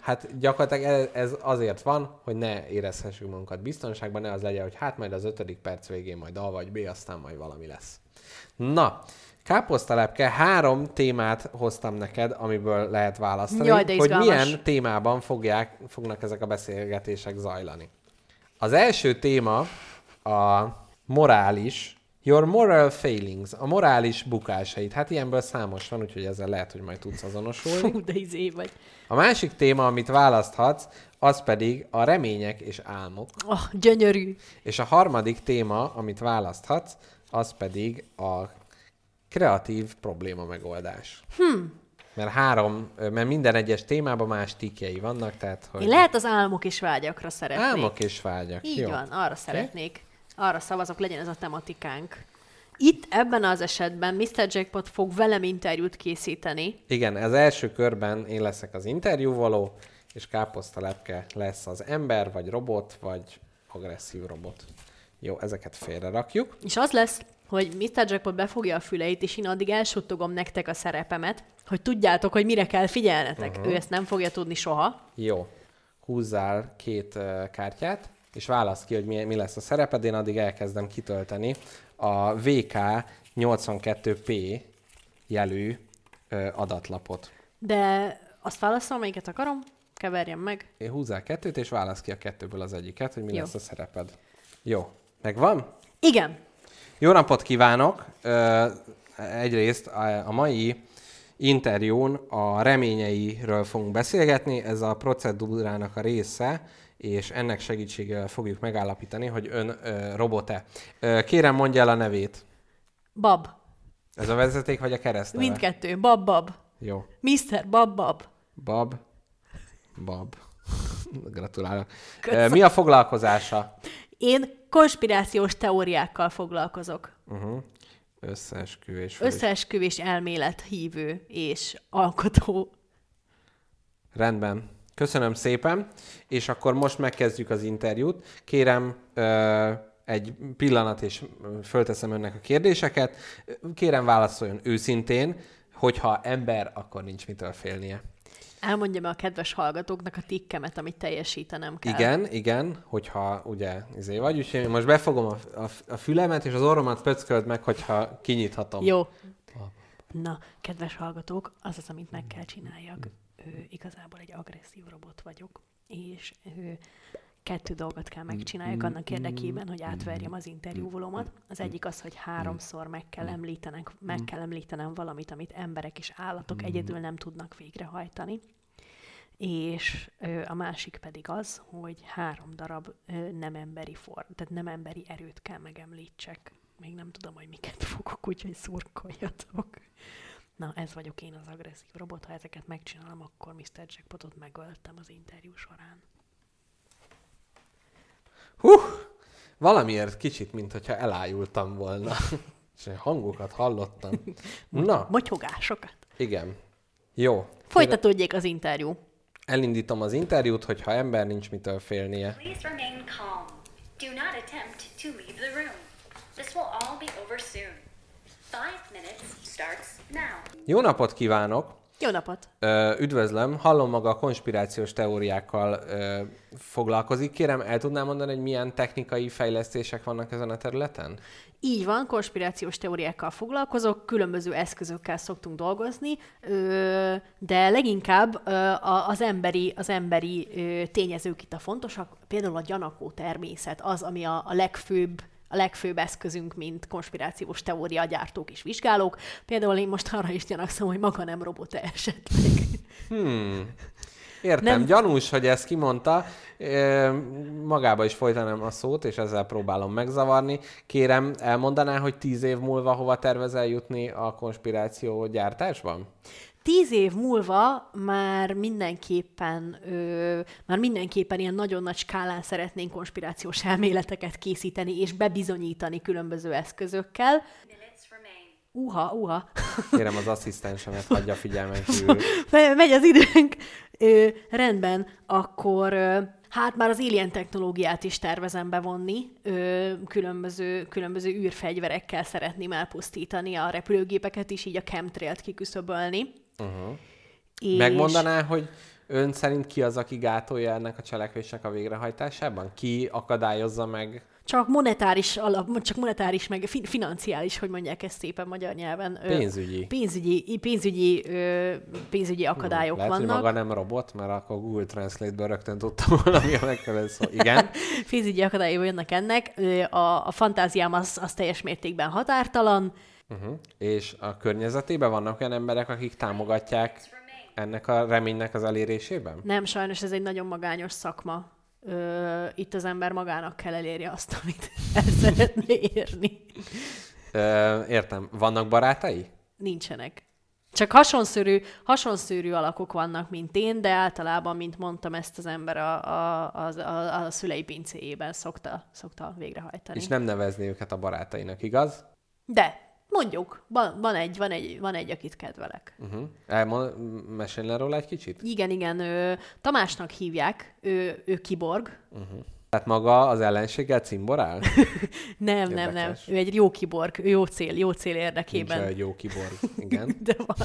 [SPEAKER 3] hát gyakorlatilag ez, ez azért van, hogy ne érezhessük magunkat biztonságban, ne az legyen, hogy hát majd az ötödik perc végén majd A vagy B, aztán majd valami lesz. Na, káposztalepke, három témát hoztam neked, amiből lehet választani,
[SPEAKER 4] Jaj,
[SPEAKER 3] hogy milyen témában fogják, fognak ezek a beszélgetések zajlani. Az első téma a morális, your moral failings, a morális bukásait. Hát ilyenből számos van, úgyhogy ezzel lehet, hogy majd tudsz azonosulni.
[SPEAKER 4] Fú, de izé vagy.
[SPEAKER 3] A másik téma, amit választhatsz, az pedig a remények és álmok.
[SPEAKER 4] Oh, gyönyörű.
[SPEAKER 3] És a harmadik téma, amit választhatsz, az pedig a kreatív probléma megoldás. Hmm. Mert három, mert minden egyes témában más tikkjei vannak, tehát hogy
[SPEAKER 4] Én lehet az álmok és vágyakra szeretnék.
[SPEAKER 3] álmok és vágyak.
[SPEAKER 4] Így
[SPEAKER 3] Jó.
[SPEAKER 4] van, arra szeretnék. Arra szavazok, legyen ez a tematikánk. Itt ebben az esetben Mr. Jackpot fog velem interjút készíteni.
[SPEAKER 3] Igen, az első körben én leszek az interjúvaló, és káposztalepke lesz az ember, vagy robot, vagy agresszív robot. Jó, ezeket félre rakjuk.
[SPEAKER 4] És az lesz, hogy Mr. Jackpot befogja a füleit, és én addig elsuttogom nektek a szerepemet, hogy tudjátok, hogy mire kell figyelnetek. Uh-huh. Ő ezt nem fogja tudni soha.
[SPEAKER 3] Jó, húzzál két uh, kártyát, és válasz ki, hogy mi, mi lesz a szereped. Én addig elkezdem kitölteni a VK 82P jelű uh, adatlapot.
[SPEAKER 4] De azt válaszol, melyiket akarom, keverjem meg.
[SPEAKER 3] Én húzzál kettőt, és válasz ki a kettőből az egyiket, hogy mi
[SPEAKER 4] Jó.
[SPEAKER 3] lesz a szereped. Jó, megvan?
[SPEAKER 4] Igen,
[SPEAKER 3] Jó napot kívánok! Ö, Egyrészt a a mai interjún a reményeiről fogunk beszélgetni, ez a procedúrának a része, és ennek segítségével fogjuk megállapítani, hogy ön ö, robot-e. Ö, Kérem, mondja el a nevét.
[SPEAKER 4] Bab.
[SPEAKER 3] Ez a vezeték vagy a keresztneve?
[SPEAKER 4] Mindkettő. Bab, bab.
[SPEAKER 3] Jó.
[SPEAKER 4] Mr. Bab, bab.
[SPEAKER 3] Bab. Bab. Gratulálok. Ö,
[SPEAKER 4] Köszönöm.
[SPEAKER 3] Mi a foglalkozása?
[SPEAKER 4] Én konspirációs teóriákkal foglalkozok.
[SPEAKER 3] Uh-huh. Összeesküvés.
[SPEAKER 4] Összeesküvés elmélet hívő és alkotó.
[SPEAKER 3] Rendben. Köszönöm szépen, és akkor most megkezdjük az interjút. Kérem, egy pillanat, és fölteszem önnek a kérdéseket. Kérem, válaszoljon őszintén, hogyha ember, akkor nincs mitől félnie.
[SPEAKER 4] Elmondjam a kedves hallgatóknak a tikkemet, amit teljesítenem kell.
[SPEAKER 3] Igen, igen, hogyha ugye izé vagy, úgyhogy most befogom a, a, a fülemet, és az orromat pöcköld meg, hogyha kinyithatom.
[SPEAKER 4] Jó. Na, kedves hallgatók, az az, amit meg kell csináljak. Ő, igazából egy agresszív robot vagyok, és ő, kettő dolgot kell megcsináljak annak érdekében, hogy átverjem az interjúvolómat. Az egyik az, hogy háromszor meg kell, említenek, meg kell említenem valamit, amit emberek és állatok egyedül nem tudnak végrehajtani. És ö, a másik pedig az, hogy három darab ö, nem emberi form, tehát nem emberi erőt kell megemlítsek. Még nem tudom, hogy miket fogok, úgyhogy szurkoljatok. Na, ez vagyok én az agresszív robot. Ha ezeket megcsinálom, akkor Mr. Jackpotot megöltem az interjú során.
[SPEAKER 3] Hú, valamiért kicsit, mintha elájultam volna. és hangokat hallottam. Na,
[SPEAKER 4] Motyogásokat.
[SPEAKER 3] igen. Jó.
[SPEAKER 4] Folytatódjék az interjú.
[SPEAKER 3] Elindítom az interjút, hogyha ember nincs mitől félnie.
[SPEAKER 6] Please remain calm. Do not attempt to leave the room. This will all be over soon. Five minutes.
[SPEAKER 3] Jó napot kívánok!
[SPEAKER 4] Jó napot!
[SPEAKER 3] Üdvözlöm, hallom maga a konspirációs teóriákkal ö, foglalkozik. Kérem, el tudnám mondani, hogy milyen technikai fejlesztések vannak ezen a területen?
[SPEAKER 4] Így van, konspirációs teóriákkal foglalkozok, különböző eszközökkel szoktunk dolgozni, ö, de leginkább ö, az emberi, az emberi tényezők itt a fontosak, például a gyanakó természet, az, ami a, a legfőbb a legfőbb eszközünk, mint konspirációs teória gyártók és vizsgálók. Például én most arra is gyanakszom, hogy maga nem robot esetleg.
[SPEAKER 3] Értem,
[SPEAKER 4] Nem-
[SPEAKER 3] gyanús, hogy ezt kimondta. Magába is folytanám a szót, és ezzel próbálom megzavarni. Kérem, elmondaná, hogy tíz év múlva hova tervezel jutni a konspiráció gyártásban?
[SPEAKER 4] Tíz év múlva már mindenképpen, ö, már mindenképpen ilyen nagyon nagy skálán szeretnénk konspirációs elméleteket készíteni és bebizonyítani különböző eszközökkel. Uha, uha.
[SPEAKER 3] Kérem, az asszisztensemet hagyja figyelmen kívül.
[SPEAKER 4] Me- Megy az időnk. Ö, rendben, akkor ö, hát már az alien technológiát is tervezem bevonni. Ö, különböző, különböző űrfegyverekkel szeretném elpusztítani a repülőgépeket is, így a chemtrailt kiküszöbölni. Uh-huh. És...
[SPEAKER 3] Megmondaná, hogy ön szerint ki az, aki gátolja ennek a cselekvésnek a végrehajtásában? Ki akadályozza meg?
[SPEAKER 4] Csak monetáris alap, csak monetáris, meg fi- financiális, hogy mondják ezt szépen magyar nyelven. Ö,
[SPEAKER 3] Pénzügyi.
[SPEAKER 4] Pénzügyi, pénzügyi, ö, pénzügyi akadályok
[SPEAKER 3] Lehet,
[SPEAKER 4] vannak.
[SPEAKER 3] hogy maga nem robot, mert akkor Google Translate-ből rögtön tudtam volna, mi a megfelelő szó. Igen?
[SPEAKER 4] pénzügyi akadályok jönnek ennek. A, a fantáziám az, az teljes mértékben határtalan.
[SPEAKER 3] Uh-huh. És a környezetében vannak olyan emberek, akik támogatják ennek a reménynek az elérésében?
[SPEAKER 4] Nem, sajnos ez egy nagyon magányos szakma. Ö, itt az ember magának kell elérje azt, amit el szeretné érni.
[SPEAKER 3] Ö, értem. Vannak barátai?
[SPEAKER 4] Nincsenek. Csak hasonszörű, hasonszörű alakok vannak, mint én, de általában, mint mondtam, ezt az ember a, a, a, a, a szülei pincéjében szokta, szokta végrehajtani.
[SPEAKER 3] És nem nevezni őket a barátainak, igaz?
[SPEAKER 4] De, mondjuk, van, van, egy, van, egy, van egy, akit kedvelek.
[SPEAKER 3] Uh-huh. Elmond, mesélj róla egy kicsit?
[SPEAKER 4] Igen, igen, ő, Tamásnak hívják, ő, ő kiborg.
[SPEAKER 3] Tehát maga az ellenséggel cimborál?
[SPEAKER 4] Nem, nem, nem,
[SPEAKER 3] Érdekes.
[SPEAKER 4] ő egy jó kiborg, jó cél, jó cél
[SPEAKER 3] Nincs
[SPEAKER 4] érdekében.
[SPEAKER 3] egy jó kiborg. Igen.
[SPEAKER 4] De van,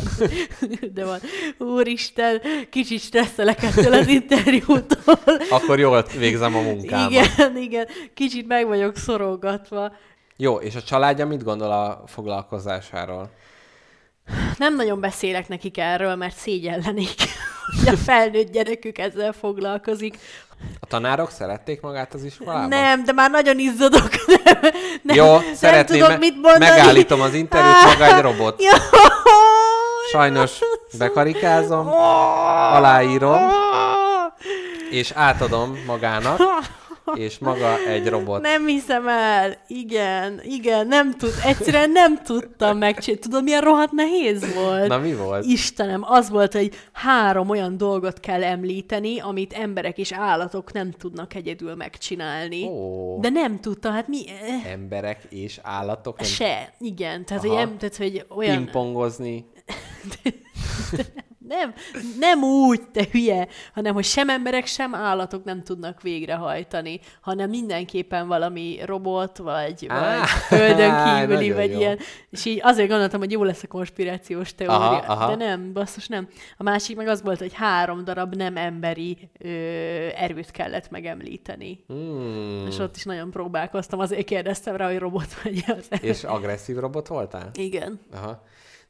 [SPEAKER 4] de van. Úristen, kicsit stresszelek ettől az interjútól.
[SPEAKER 3] Akkor jól végzem a munkámat.
[SPEAKER 4] Igen, igen, kicsit meg vagyok szorogatva.
[SPEAKER 3] Jó, és a családja mit gondol a foglalkozásáról?
[SPEAKER 4] Nem nagyon beszélek nekik erről, mert szégyellenék, hogy a felnőtt gyerekük ezzel foglalkozik.
[SPEAKER 3] A tanárok szerették magát az iskolában?
[SPEAKER 4] Nem, de már nagyon izzadok. Nem, nem,
[SPEAKER 3] Jó,
[SPEAKER 4] nem
[SPEAKER 3] szeretném,
[SPEAKER 4] tudok
[SPEAKER 3] me-
[SPEAKER 4] mit mondani.
[SPEAKER 3] megállítom az interjút, maga egy robot.
[SPEAKER 4] Jaj!
[SPEAKER 3] Sajnos bekarikázom, aláírom, és átadom magának, és maga egy robot.
[SPEAKER 4] Nem hiszem el. Igen, igen, nem tud, egyszerűen nem tudtam megcsinálni. Tudod, milyen rohadt nehéz volt?
[SPEAKER 3] Na mi volt?
[SPEAKER 4] Istenem, az volt, hogy három olyan dolgot kell említeni, amit emberek és állatok nem tudnak egyedül megcsinálni.
[SPEAKER 3] Ó.
[SPEAKER 4] De nem tudta, hát mi... eh,
[SPEAKER 3] Emberek és állatok nem
[SPEAKER 4] Se, igen. Tehát, hogy,
[SPEAKER 3] Aha.
[SPEAKER 4] em, tehát, hogy olyan...
[SPEAKER 3] pingpongozni.
[SPEAKER 4] Nem, nem úgy, te hülye, hanem hogy sem emberek, sem állatok nem tudnak végrehajtani, hanem mindenképpen valami robot, vagy,
[SPEAKER 3] Á,
[SPEAKER 4] vagy földön kívüli, vagy
[SPEAKER 3] jó.
[SPEAKER 4] ilyen. És így azért gondoltam, hogy jó lesz a konspirációs teória.
[SPEAKER 3] Aha, aha.
[SPEAKER 4] De nem, basszus, nem. A másik meg az volt, hogy három darab nem emberi ö, erőt kellett megemlíteni.
[SPEAKER 3] Hmm.
[SPEAKER 4] És ott is nagyon próbálkoztam, azért kérdeztem rá, hogy robot vagy az.
[SPEAKER 3] És agresszív robot voltál?
[SPEAKER 4] Igen.
[SPEAKER 3] Aha.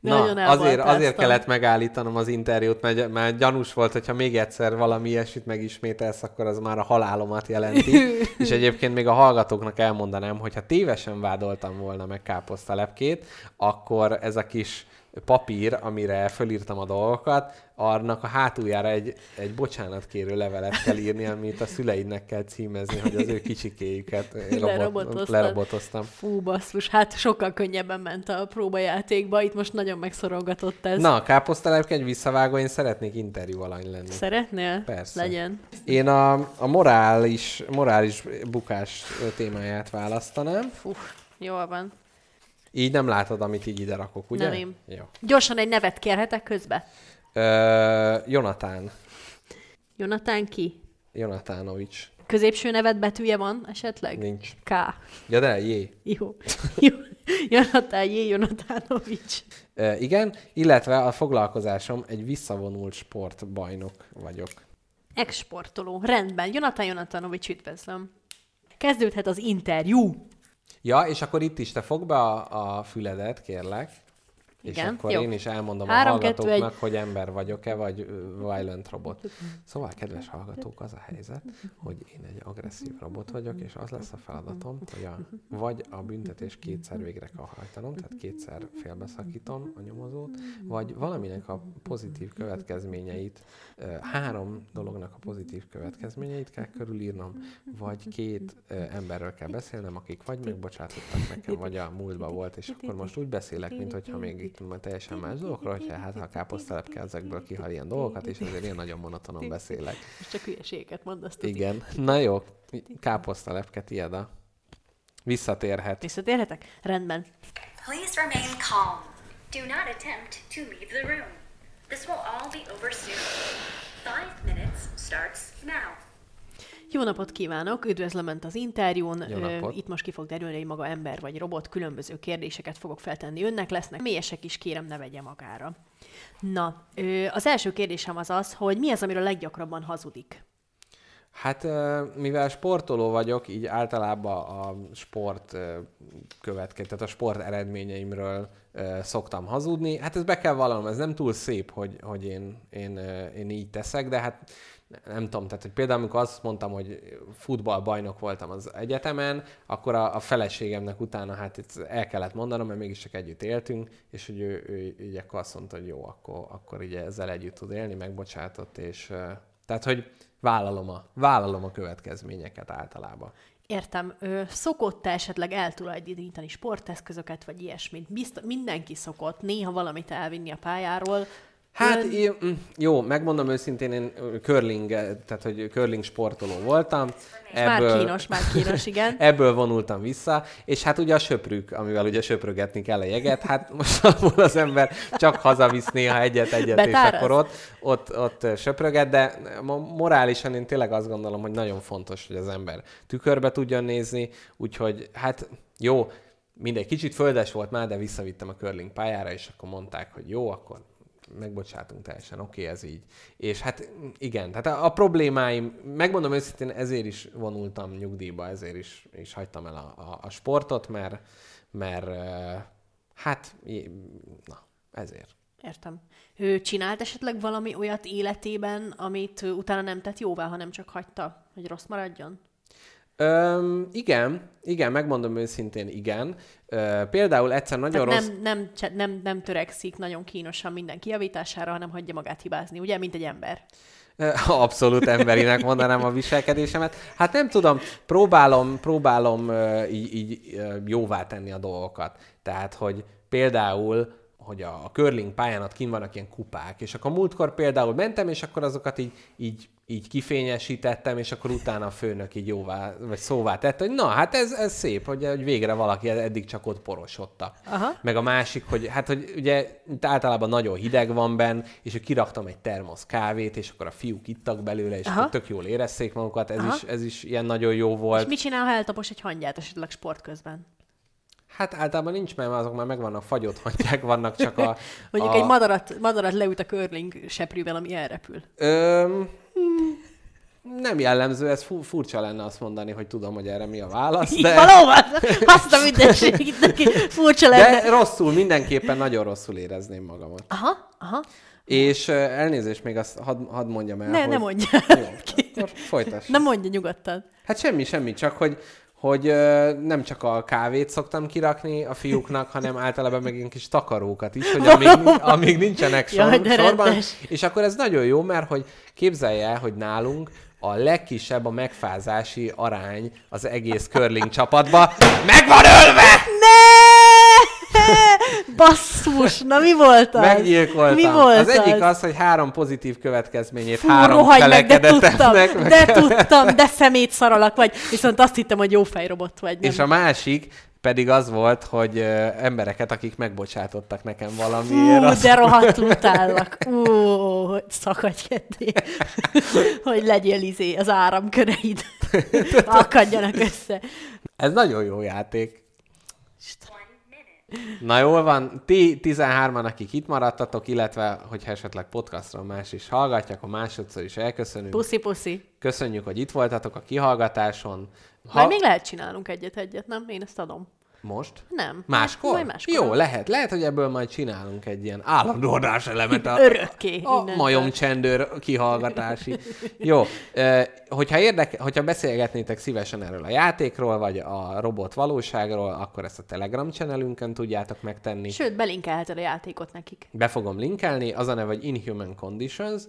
[SPEAKER 3] Na, azért, azért kellett megállítanom az interjút, mert, mert gyanús volt, hogyha még egyszer valami ilyesmit megismételsz, akkor az már a halálomat jelenti. És egyébként még a hallgatóknak elmondanám, hogy ha tévesen vádoltam volna meg káposztalepkét, akkor ez a kis papír, amire fölírtam a dolgokat, annak a hátuljára egy, egy bocsánatkérő levelet kell írni, amit a szüleidnek kell címezni, hogy az ő kicsikéjüket robot, lerobotoztam.
[SPEAKER 4] Fú, basszus, hát sokkal könnyebben ment a próbajátékba, itt most nagyon megszorogatott ez.
[SPEAKER 3] Na, a káposztalepke egy visszavágó, én szeretnék interjú alany lenni.
[SPEAKER 4] Szeretnél?
[SPEAKER 3] Persze.
[SPEAKER 4] Legyen.
[SPEAKER 3] Én a, a morális, morális bukás témáját választanám.
[SPEAKER 4] Fú, jól van.
[SPEAKER 3] Így nem látod, amit így ide rakok, ugye?
[SPEAKER 4] Nem én.
[SPEAKER 3] Jó.
[SPEAKER 4] Gyorsan egy nevet kérhetek közbe?
[SPEAKER 3] Ö, Jonatán.
[SPEAKER 4] Jonatán ki?
[SPEAKER 3] Jonatánovics.
[SPEAKER 4] Középső nevet betűje van esetleg?
[SPEAKER 3] Nincs.
[SPEAKER 4] K.
[SPEAKER 3] Ja de, jé.
[SPEAKER 4] Jó. Jó. Jonatán J. Jonatánovics.
[SPEAKER 3] Ö, igen, illetve a foglalkozásom egy visszavonult sportbajnok vagyok.
[SPEAKER 4] Exportoló. Rendben. Jonathan Jonathanovics, üdvözlöm. Kezdődhet az interjú.
[SPEAKER 3] Ja, és akkor itt is te fogd be a, a füledet, kérlek. És
[SPEAKER 4] Igen,
[SPEAKER 3] akkor
[SPEAKER 4] jó.
[SPEAKER 3] én is elmondom
[SPEAKER 4] Három,
[SPEAKER 3] a
[SPEAKER 4] kettő,
[SPEAKER 3] hallgatóknak,
[SPEAKER 4] egy.
[SPEAKER 3] hogy ember vagyok-e, vagy violent robot. Szóval, kedves hallgatók, az a helyzet, hogy én egy agresszív robot vagyok, és az lesz a feladatom, hogy a, vagy a büntetés kétszer végre kell hajtanom, tehát kétszer félbeszakítom a nyomozót, vagy valaminek a pozitív következményeit, három dolognak a pozitív következményeit kell körülírnom, vagy két emberről kell beszélnem, akik vagy megbocsátottak nekem, vagy a múltban volt, és akkor most úgy beszélek, mint hogyha még itt majd teljesen más dolgokról, hogyha hát ha a káposztelepke ezekből kihal ilyen dolgokat, és ezért én nagyon monotonon beszélek.
[SPEAKER 4] Most csak hülyeséget mondasz.
[SPEAKER 3] Igen. Na jó, káposztelepke, tiéd a visszatérhet.
[SPEAKER 4] Visszatérhetek? Rendben.
[SPEAKER 6] Please remain calm. Do not attempt to leave the room. This will all be over soon. Five minutes starts now.
[SPEAKER 4] Jó napot kívánok, üdvözlöm Önt az interjún.
[SPEAKER 3] Jó
[SPEAKER 4] Ö,
[SPEAKER 3] napot.
[SPEAKER 4] Itt most ki fog derülni, hogy maga ember vagy robot, különböző kérdéseket fogok feltenni önnek, lesznek mélyesek is, kérem ne vegye magára. Na, az első kérdésem az az, hogy mi az, amiről leggyakrabban hazudik?
[SPEAKER 3] Hát mivel sportoló vagyok, így általában a sport ö, követke, tehát a sport eredményeimről szoktam hazudni. Hát ez be kell vallanom, ez nem túl szép, hogy, hogy én, én, én így teszek, de hát nem tudom, tehát hogy például amikor azt mondtam, hogy futballbajnok voltam az egyetemen, akkor a, a feleségemnek utána hát itt el kellett mondanom, mert mégis csak együtt éltünk, és hogy ő, ő, ő így akkor azt mondta, hogy jó, akkor, akkor így ezzel együtt tud élni, megbocsátott, és tehát, hogy vállalom a, vállalom a következményeket általában.
[SPEAKER 4] Értem, ö, szokott-e esetleg eltulajdonítani sporteszközöket, vagy ilyesmit? Bizt- mindenki szokott néha valamit elvinni a pályáról.
[SPEAKER 3] Hát én, mm, jó, megmondom őszintén, én curling, tehát hogy curling sportoló voltam.
[SPEAKER 4] Már kínos, már kínos, igen.
[SPEAKER 3] Ebből vonultam vissza, és hát ugye a söprük, amivel ugye söprögetni kell a jeget, hát most abból az ember csak hazavisz néha egyet-egyet, és akkor ott, ott, ott söpröget, de mo- morálisan én tényleg azt gondolom, hogy nagyon fontos, hogy az ember tükörbe tudjon nézni, úgyhogy hát jó, mindegy, kicsit földes volt már, de visszavittem a curling pályára, és akkor mondták, hogy jó, akkor megbocsátunk teljesen, oké, okay, ez így. És hát igen, tehát a, a problémáim, megmondom őszintén, ezért is vonultam nyugdíjba, ezért is, is hagytam el a, a, a sportot, mert, mert hát, na, ezért.
[SPEAKER 4] Értem. Ő csinált esetleg valami olyat életében, amit utána nem tett jóvá, hanem csak hagyta, hogy rossz maradjon?
[SPEAKER 3] Öm, igen, igen, megmondom őszintén, igen. Például egyszer nagyon
[SPEAKER 4] Tehát
[SPEAKER 3] rossz...
[SPEAKER 4] nem, nem, nem, nem törekszik nagyon kínosan minden kijavítására, hanem hagyja magát hibázni, ugye, mint egy ember.
[SPEAKER 3] Abszolút emberinek mondanám a viselkedésemet. Hát nem tudom, próbálom, próbálom így, így jóvá tenni a dolgokat. Tehát, hogy például hogy a, a curling pályán ott kint vannak ilyen kupák, és akkor múltkor például mentem, és akkor azokat így, így, így kifényesítettem, és akkor utána a főnök így jóvá, vagy szóvá tette, hogy na, hát ez, ez szép, hogy, hogy végre valaki eddig csak ott porosodta.
[SPEAKER 4] Aha.
[SPEAKER 3] Meg a másik, hogy hát, hogy ugye általában nagyon hideg van benn, és hogy kiraktam egy termosz kávét, és akkor a fiúk ittak belőle, és
[SPEAKER 4] Aha.
[SPEAKER 3] akkor tök jól érezték magukat, ez
[SPEAKER 4] Aha.
[SPEAKER 3] is, ez is ilyen nagyon jó
[SPEAKER 4] És
[SPEAKER 3] volt.
[SPEAKER 4] mit csinál, ha eltapos egy hangyát esetleg sport közben?
[SPEAKER 3] Hát általában nincs, mert azok már megvannak fagyott hangyák, vannak csak a...
[SPEAKER 4] Mondjuk
[SPEAKER 3] a...
[SPEAKER 4] egy madarat, madarat leüt a curling seprűvel, ami elrepül.
[SPEAKER 3] Öm, hmm, nem jellemző, ez fu- furcsa lenne azt mondani, hogy tudom, hogy erre mi a válasz, de,
[SPEAKER 4] valóban! Azt a mindenségét neki furcsa lenne.
[SPEAKER 3] de rosszul, mindenképpen nagyon rosszul érezném magamat.
[SPEAKER 4] Aha, aha.
[SPEAKER 3] És elnézést még azt hadd had mondjam el,
[SPEAKER 4] Ne,
[SPEAKER 3] hogy...
[SPEAKER 4] ne mondja.
[SPEAKER 3] Jó, akkor folytass.
[SPEAKER 4] Nem mondja nyugodtan.
[SPEAKER 3] Hát semmi, semmi, csak hogy, hogy nem csak a kávét szoktam kirakni a fiúknak, hanem általában meg ilyen kis takarókat is, hogy amíg, amíg nincsenek sor,
[SPEAKER 4] Jaj,
[SPEAKER 3] sorban.
[SPEAKER 4] rendes.
[SPEAKER 3] És akkor ez nagyon jó, mert hogy képzelje el, hogy nálunk a legkisebb a megfázási arány az egész curling csapatba. Meg van ölve!
[SPEAKER 4] Basszus! Na mi volt az?
[SPEAKER 3] Meggyilkoltam.
[SPEAKER 4] Mi volt
[SPEAKER 3] az egyik az, hogy három pozitív következményét
[SPEAKER 4] Fú,
[SPEAKER 3] három
[SPEAKER 4] rohagy meg, de tudtam,
[SPEAKER 3] meg
[SPEAKER 4] de tudtam, de szemét szaralak vagy. Viszont azt hittem, hogy jó fejrobot vagy. Nem.
[SPEAKER 3] És a másik pedig az volt, hogy ö, embereket, akik megbocsátottak nekem valamiért.
[SPEAKER 4] Fú,
[SPEAKER 3] az-
[SPEAKER 4] de rohadtul utállak. Ú, szakadj ketté. hogy legyél izé az áramköreid. Akadjanak össze.
[SPEAKER 3] Ez nagyon jó játék.
[SPEAKER 6] Minute.
[SPEAKER 3] Na jól van, ti 13-an, akik itt maradtatok, illetve, hogyha esetleg podcastról más is hallgatja, akkor másodszor is elköszönünk.
[SPEAKER 4] Puszi, puszi.
[SPEAKER 3] Köszönjük, hogy itt voltatok a kihallgatáson.
[SPEAKER 4] Ha... Majd még lehet csinálunk egyet-egyet, nem? Én ezt adom.
[SPEAKER 3] Most?
[SPEAKER 4] Nem.
[SPEAKER 3] Máskor?
[SPEAKER 4] Majd máskor.
[SPEAKER 3] Jó, lehet. Lehet, hogy ebből majd csinálunk egy ilyen állandó adáselemet. A,
[SPEAKER 4] Örökké.
[SPEAKER 3] a majomcsendőr kihallgatási. Jó, hogyha, érdeke, hogyha beszélgetnétek szívesen erről a játékról, vagy a robot valóságról, akkor ezt a Telegram channelünkön tudjátok megtenni.
[SPEAKER 4] Sőt, belinkelheted a játékot nekik.
[SPEAKER 3] Be fogom linkelni, az a neve, hogy Inhuman Conditions,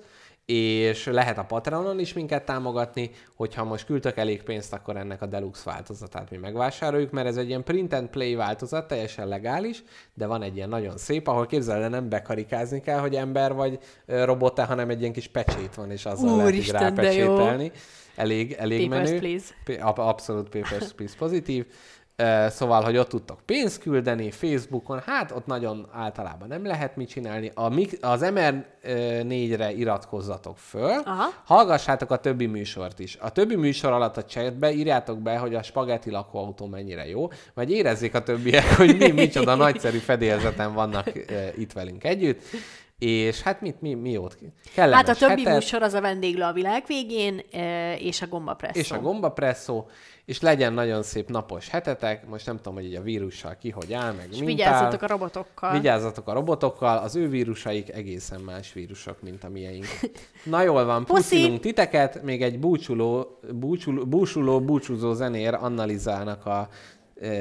[SPEAKER 3] és lehet a Patreonon is minket támogatni, hogyha most küldtök elég pénzt, akkor ennek a deluxe változatát mi megvásároljuk, mert ez egy ilyen print and play változat, teljesen legális, de van egy ilyen nagyon szép, ahol képzeld, el, nem bekarikázni kell, hogy ember vagy robot hanem egy ilyen kis pecsét van, és azzal lehet így
[SPEAKER 4] Úristen, de jó.
[SPEAKER 3] rápecsételni. Elég, elég
[SPEAKER 4] Papers,
[SPEAKER 3] menő.
[SPEAKER 4] please.
[SPEAKER 3] Abszolút Papers, Please pozitív. Szóval, hogy ott tudtok pénzt küldeni Facebookon, hát ott nagyon általában nem lehet mit csinálni. A, az MR4-re iratkozzatok föl,
[SPEAKER 4] Aha.
[SPEAKER 3] hallgassátok a többi műsort is. A többi műsor alatt a chatbe írjátok be, hogy a spagetti lakóautó mennyire jó, vagy érezzék a többiek, hogy mi micsoda nagyszerű fedélzeten vannak itt velünk együtt. És hát mit, mi, mi jót? Kellemes
[SPEAKER 4] Hát a többi
[SPEAKER 3] hetet.
[SPEAKER 4] műsor az a vendéglő a világ végén, eh, és a gombapresszó.
[SPEAKER 3] és a gombapresszó, és legyen nagyon szép napos hetetek, most nem tudom, hogy így a vírussal ki hogy áll, meg
[SPEAKER 4] És
[SPEAKER 3] mint
[SPEAKER 4] vigyázzatok
[SPEAKER 3] áll.
[SPEAKER 4] a robotokkal.
[SPEAKER 3] Vigyázzatok a robotokkal, az ő vírusaik egészen más vírusok, mint a miénk. Na jól van,
[SPEAKER 4] Puszi!
[SPEAKER 3] puszilunk titeket, még egy búcsuló, búcsuló, búsuló, búcsúzó zenér Annalizának a e,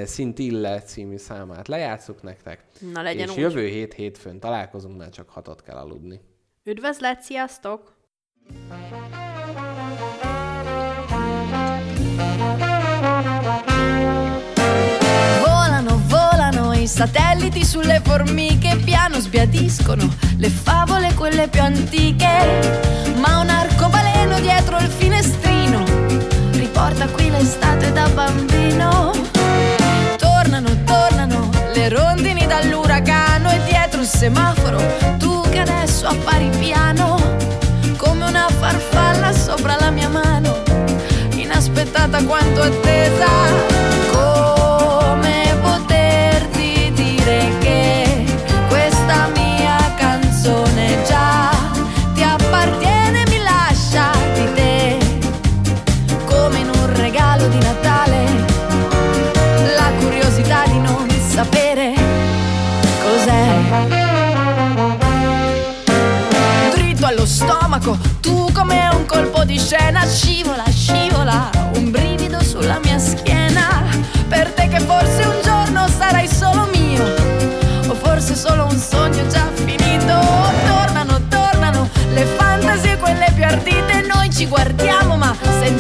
[SPEAKER 3] Szintille című számát lejátszuk nektek.
[SPEAKER 4] Na, legyen
[SPEAKER 3] és
[SPEAKER 4] úgy.
[SPEAKER 3] jövő hét hétfőn találkozunk, mert csak hatot kell aludni.
[SPEAKER 4] Üdvözlet, sziasztok!
[SPEAKER 7] Volano, volano i satelliti sulle formiche, piano sbiadiscono le favole quelle più antiche. Ma un arcobaleno dietro il finestrino riporta qui l'estate da bambino. Semaforo tu che adesso appari piano come una farfalla sopra la mia mano inaspettata quanto attesa.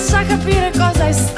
[SPEAKER 7] Senza capire cosa è stato,